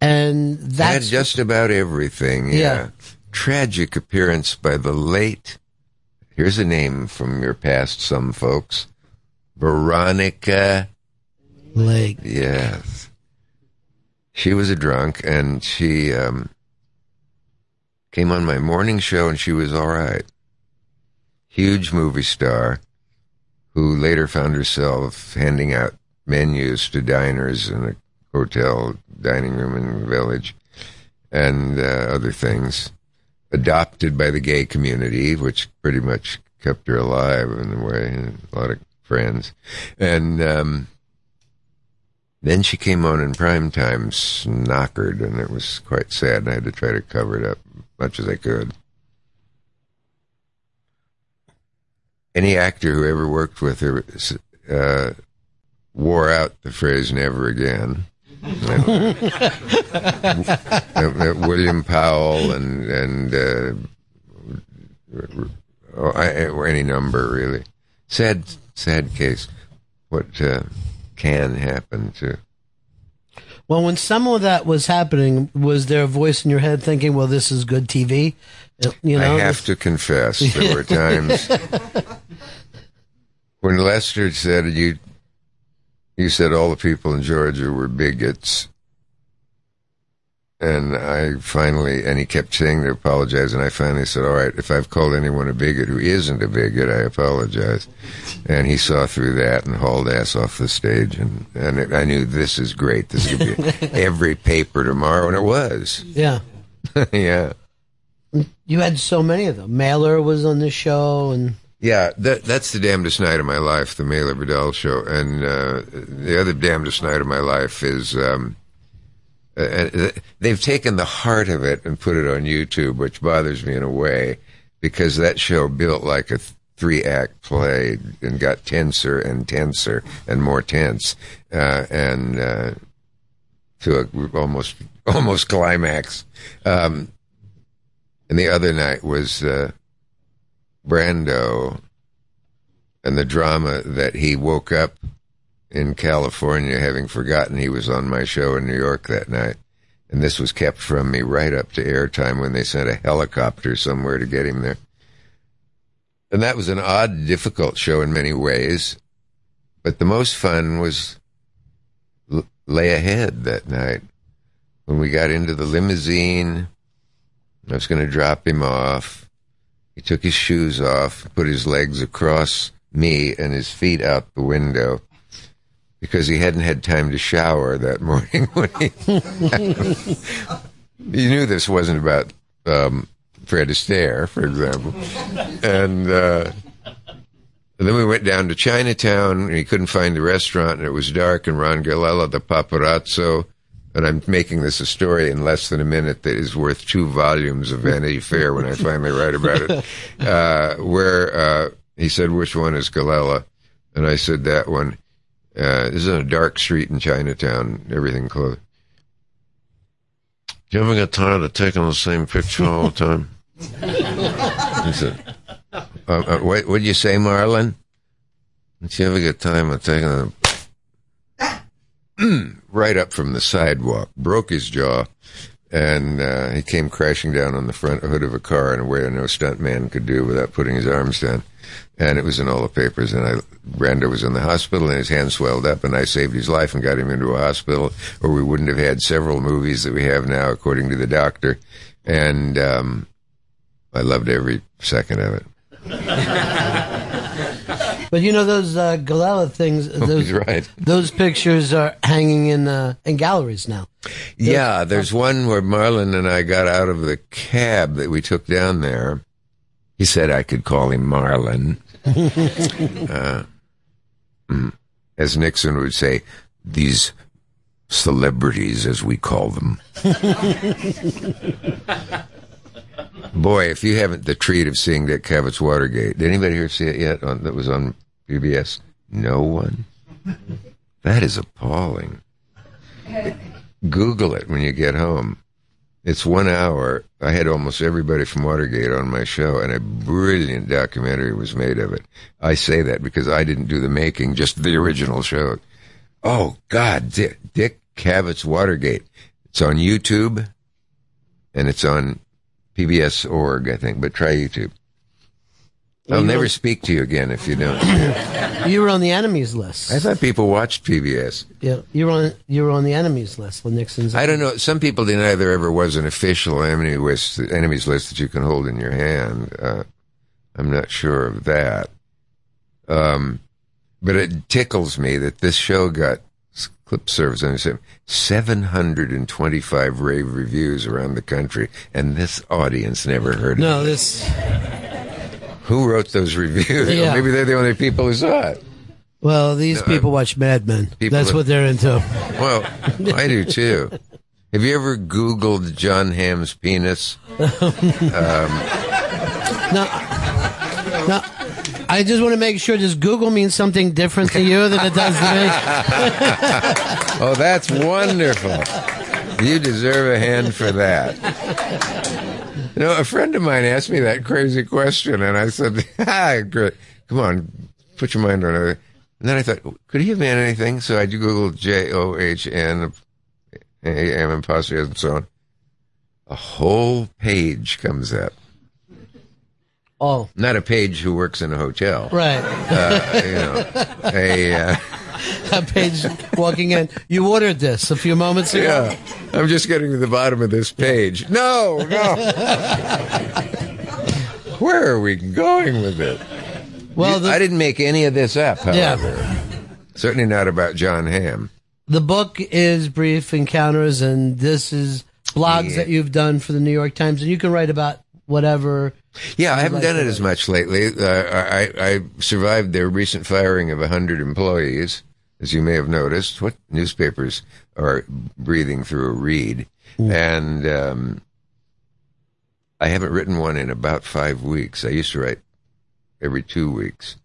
Speaker 5: and that's
Speaker 24: just about everything. Yeah.
Speaker 5: Yeah.
Speaker 24: Tragic appearance by the late. Here's a name from your past, some folks. Veronica
Speaker 5: Lake.
Speaker 24: Yes. She was a drunk and she um, came on my morning show and she was all right. Huge movie star who later found herself handing out menus to diners in a hotel dining room in the village and uh, other things. Adopted by the gay community, which pretty much kept her alive in a way. A lot of friends. And um, then she came on in prime time, snockered, and it was quite sad. And I had to try to cover it up as much as I could. Any actor who ever worked with her uh, wore out the phrase "never again." Uh, William Powell and and uh, oh, or any number really. Sad, sad case. What uh, can happen to
Speaker 5: well, when some of that was happening, was there a voice in your head thinking, "Well, this is good TV"? You know,
Speaker 24: I have to confess, there were times when Lester said you you said all the people in Georgia were bigots. And I finally, and he kept saying to apologize, and I finally said, all right, if I've called anyone a bigot who isn't a bigot, I apologize. And he saw through that and hauled ass off the stage, and, and it, I knew this is great. This is going to be every paper tomorrow, and it was.
Speaker 5: yeah.
Speaker 24: yeah.
Speaker 5: You had so many of them. Mailer was on the show, and
Speaker 24: Yeah, that that's the damnedest night of my life, the Mailer Vidal show, and uh, the other damnedest night of my life is um, uh, uh, they've taken the heart of it and put it on YouTube, which bothers me in a way because that show built like a three act play and got tenser and tenser and more tense, uh, and uh, to a almost almost climax. Um, and the other night was. Brando and the drama that he woke up in California having forgotten he was on my show in New York that night. And this was kept from me right up to airtime when they sent a helicopter somewhere to get him there. And that was an odd, difficult show in many ways. But the most fun was l- lay ahead that night when we got into the limousine, I was going to drop him off. He took his shoes off, put his legs across me and his feet out the window because he hadn't had time to shower that morning when he. you knew this wasn't about um, Fred Astaire, for example. And uh, then we went down to Chinatown, and he couldn't find the restaurant, and it was dark, and Ron Galella, the paparazzo, and I'm making this a story in less than a minute that is worth two volumes of Vanity Fair when I finally write about it, uh, where uh, he said, which one is Galella? And I said, that one. Uh, this is on a dark street in Chinatown, everything closed. Do you ever get tired of taking the same picture all the time? he said, uh, uh, what did you say, Marlon? Did you ever get tired of taking the right up from the sidewalk, broke his jaw, and uh, he came crashing down on the front hood of a car in a way no stuntman could do without putting his arms down. And it was in all the papers. And I, Brando was in the hospital, and his hand swelled up, and I saved his life and got him into a hospital, or we wouldn't have had several movies that we have now, according to the doctor. And um, I loved every second of it.
Speaker 5: But you know those uh, Galella things. Those,
Speaker 24: Oh, right.
Speaker 5: Those pictures are hanging in uh, in galleries now.
Speaker 24: Yeah, there's one where Marlon and I got out of the cab that we took down there. He said I could call him Marlon. uh, mm, as Nixon would say, these celebrities, as we call them. Boy, if you haven't the treat of seeing Dick Cavett Watergate, did anybody here see it yet? On, that was on PBS. No one. That is appalling. Google it when you get home. It's one hour. I had almost everybody from Watergate on my show, and a brilliant documentary was made of it. I say that because I didn't do the making, just the original show. Oh God, Dick, Dick Cavett's Watergate. It's on YouTube, and it's on PBS org, I think. But try YouTube. I'll
Speaker 5: You
Speaker 24: never speak to you again if you don't.
Speaker 5: You were on the enemies list.
Speaker 24: I thought people watched PBS.
Speaker 5: Yeah, you were on you were on the enemies list when Nixon's.
Speaker 24: I don't know. Some people deny there ever was an official enemy list, enemies list that you can hold in your hand. Uh, I'm not sure of that. Um, but it tickles me that this show got clip service and 725 rave reviews around the country, and this audience never heard of
Speaker 5: No, this.
Speaker 24: Who wrote those reviews?
Speaker 5: Yeah.
Speaker 24: Maybe they're the only people who saw it.
Speaker 5: Well, these
Speaker 24: No,
Speaker 5: people watch Mad Men. That's
Speaker 24: that-
Speaker 5: what they're into.
Speaker 24: Well, I do too. Have you ever Googled Jon Hamm's penis? Um,
Speaker 5: No, no. I just want to make sure. Does Google mean something different to you than it does to me?
Speaker 24: oh, that's wonderful. You deserve a hand for that. You know, a friend of mine asked me that crazy question, and I said, ah, great. come on, put your mind on it. And then I thought, could he have meant anything? So I Googled J O H N A M and so on. A whole page comes up.
Speaker 5: Oh,
Speaker 24: Not a page who works in a hotel.
Speaker 5: right.
Speaker 24: Uh, you know, a. Uh,
Speaker 5: A page walking in. You ordered this a few moments ago.
Speaker 24: Yeah, I'm just getting to the bottom of this page. No, no. Where are we going with it?
Speaker 5: Well,
Speaker 24: You- I didn't make any of this up.
Speaker 5: Yeah.
Speaker 24: However, certainly not about Jon Hamm.
Speaker 5: The book is Brief Encounters, and this is blogs
Speaker 24: Yeah.
Speaker 5: that you've done for the New York Times, and you can write about whatever.
Speaker 24: Yeah, I haven't
Speaker 5: like
Speaker 24: done it as much lately. Uh, I, I survived their recent firing of 100 employees, as you may have noticed. What newspapers are breathing through a reed. And um, I haven't written one in about five weeks. I used to write every two weeks.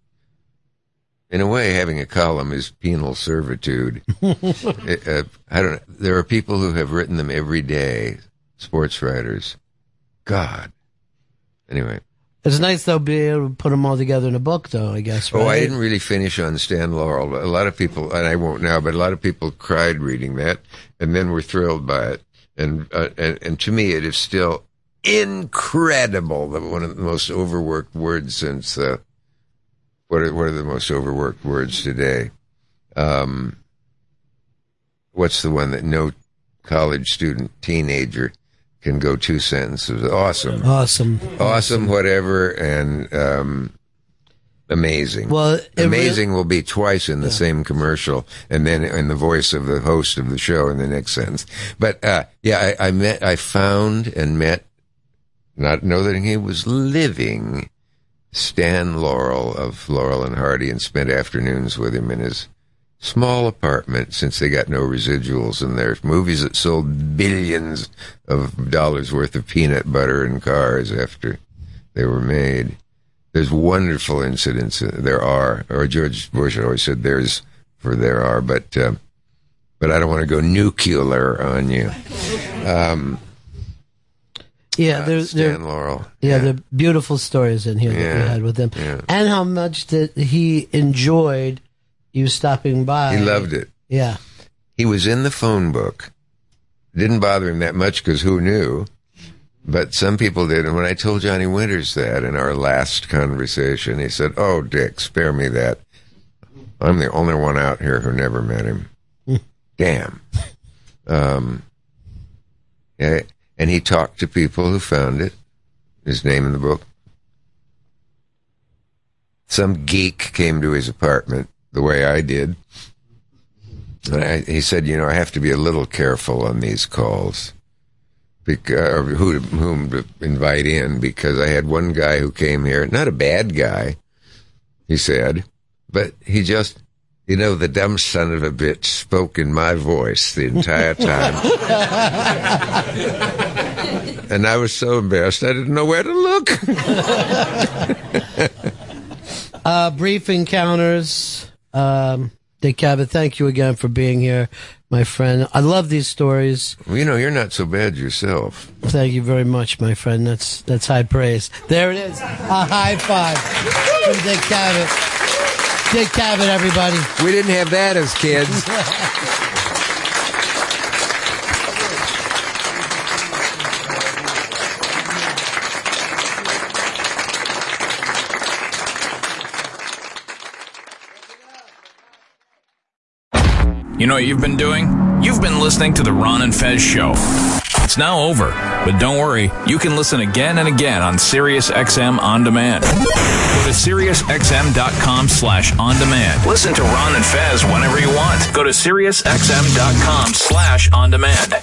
Speaker 24: In a way, having a column is penal servitude. It, uh, I don't know. There are people who have written them every day, sports writers. God. Anyway.
Speaker 5: It's nice though, be able to put them all together in a book, though. I guess. Right?
Speaker 24: Oh, I didn't really finish on Stan Laurel. A lot of people, and I won't now, but a lot of people cried reading that, and then were thrilled by it. And uh, and, and to me, it is still incredible that one of the most overworked words since uh, what are, what are the most overworked words today? Um, what's the one that no college student, teenager can go two sentences. Awesome.
Speaker 5: Awesome.
Speaker 24: Awesome, whatever, and um, amazing.
Speaker 5: Well,
Speaker 24: amazing will be twice in the same commercial, and then in the voice of the host of the show in the next sentence. But uh, yeah, I, I met, I found and met, not know that he was living, Stan Laurel of Laurel and Hardy, and spent afternoons with him in his small apartment since they got no residuals and there's movies that sold billions of dollars worth of peanut butter and cars after they were made. There's wonderful incidents. uh, There are, or George Bush always said there's for there are, but uh, but I don't want to go nuclear on you. Um,
Speaker 5: Yeah, there's there,
Speaker 24: Stan Laurel.
Speaker 5: yeah, there are beautiful stories in here that
Speaker 24: Yeah.
Speaker 5: we had with him,
Speaker 24: Yeah.
Speaker 5: and how much that he enjoyed you stopping by.
Speaker 24: He loved it.
Speaker 5: Yeah.
Speaker 24: He was in the phone book. Didn't bother him that much because who knew? But some people did. And when I told Johnny Winters that in our last conversation, he said, Oh, Dick, spare me that. I'm the only one out here who never met him. Damn. Um, and he talked to people who found it. His name in the book. Some geek came to his apartment the way I did. And I, he said, you know, I have to be a little careful on these calls. Because, who to, whom to invite in because I had one guy who came here, not a bad guy, he said, but he just, you know, the dumb son of a bitch spoke in my voice the entire time. and I was so embarrassed I didn't know where to look.
Speaker 5: Uh, brief encounters. Um, Dick Cavett, thank you again for being here, my friend. I love these stories.
Speaker 24: well, you know, you're not so bad yourself.
Speaker 5: Thank you very much, my friend. That's that's high praise. There it is. A high five from Dick Cavett. Dick Cavett, everybody.
Speaker 24: We didn't have that as kids.
Speaker 2: You know what you've been doing? You've been listening to the Ron and Fez show. It's now over, but don't worry, you can listen again and again on SiriusXM On Demand. Go to SiriusXM.com slash on demand. Listen to Ron and Fez whenever you want. Go to SiriusXM.com slash on demand.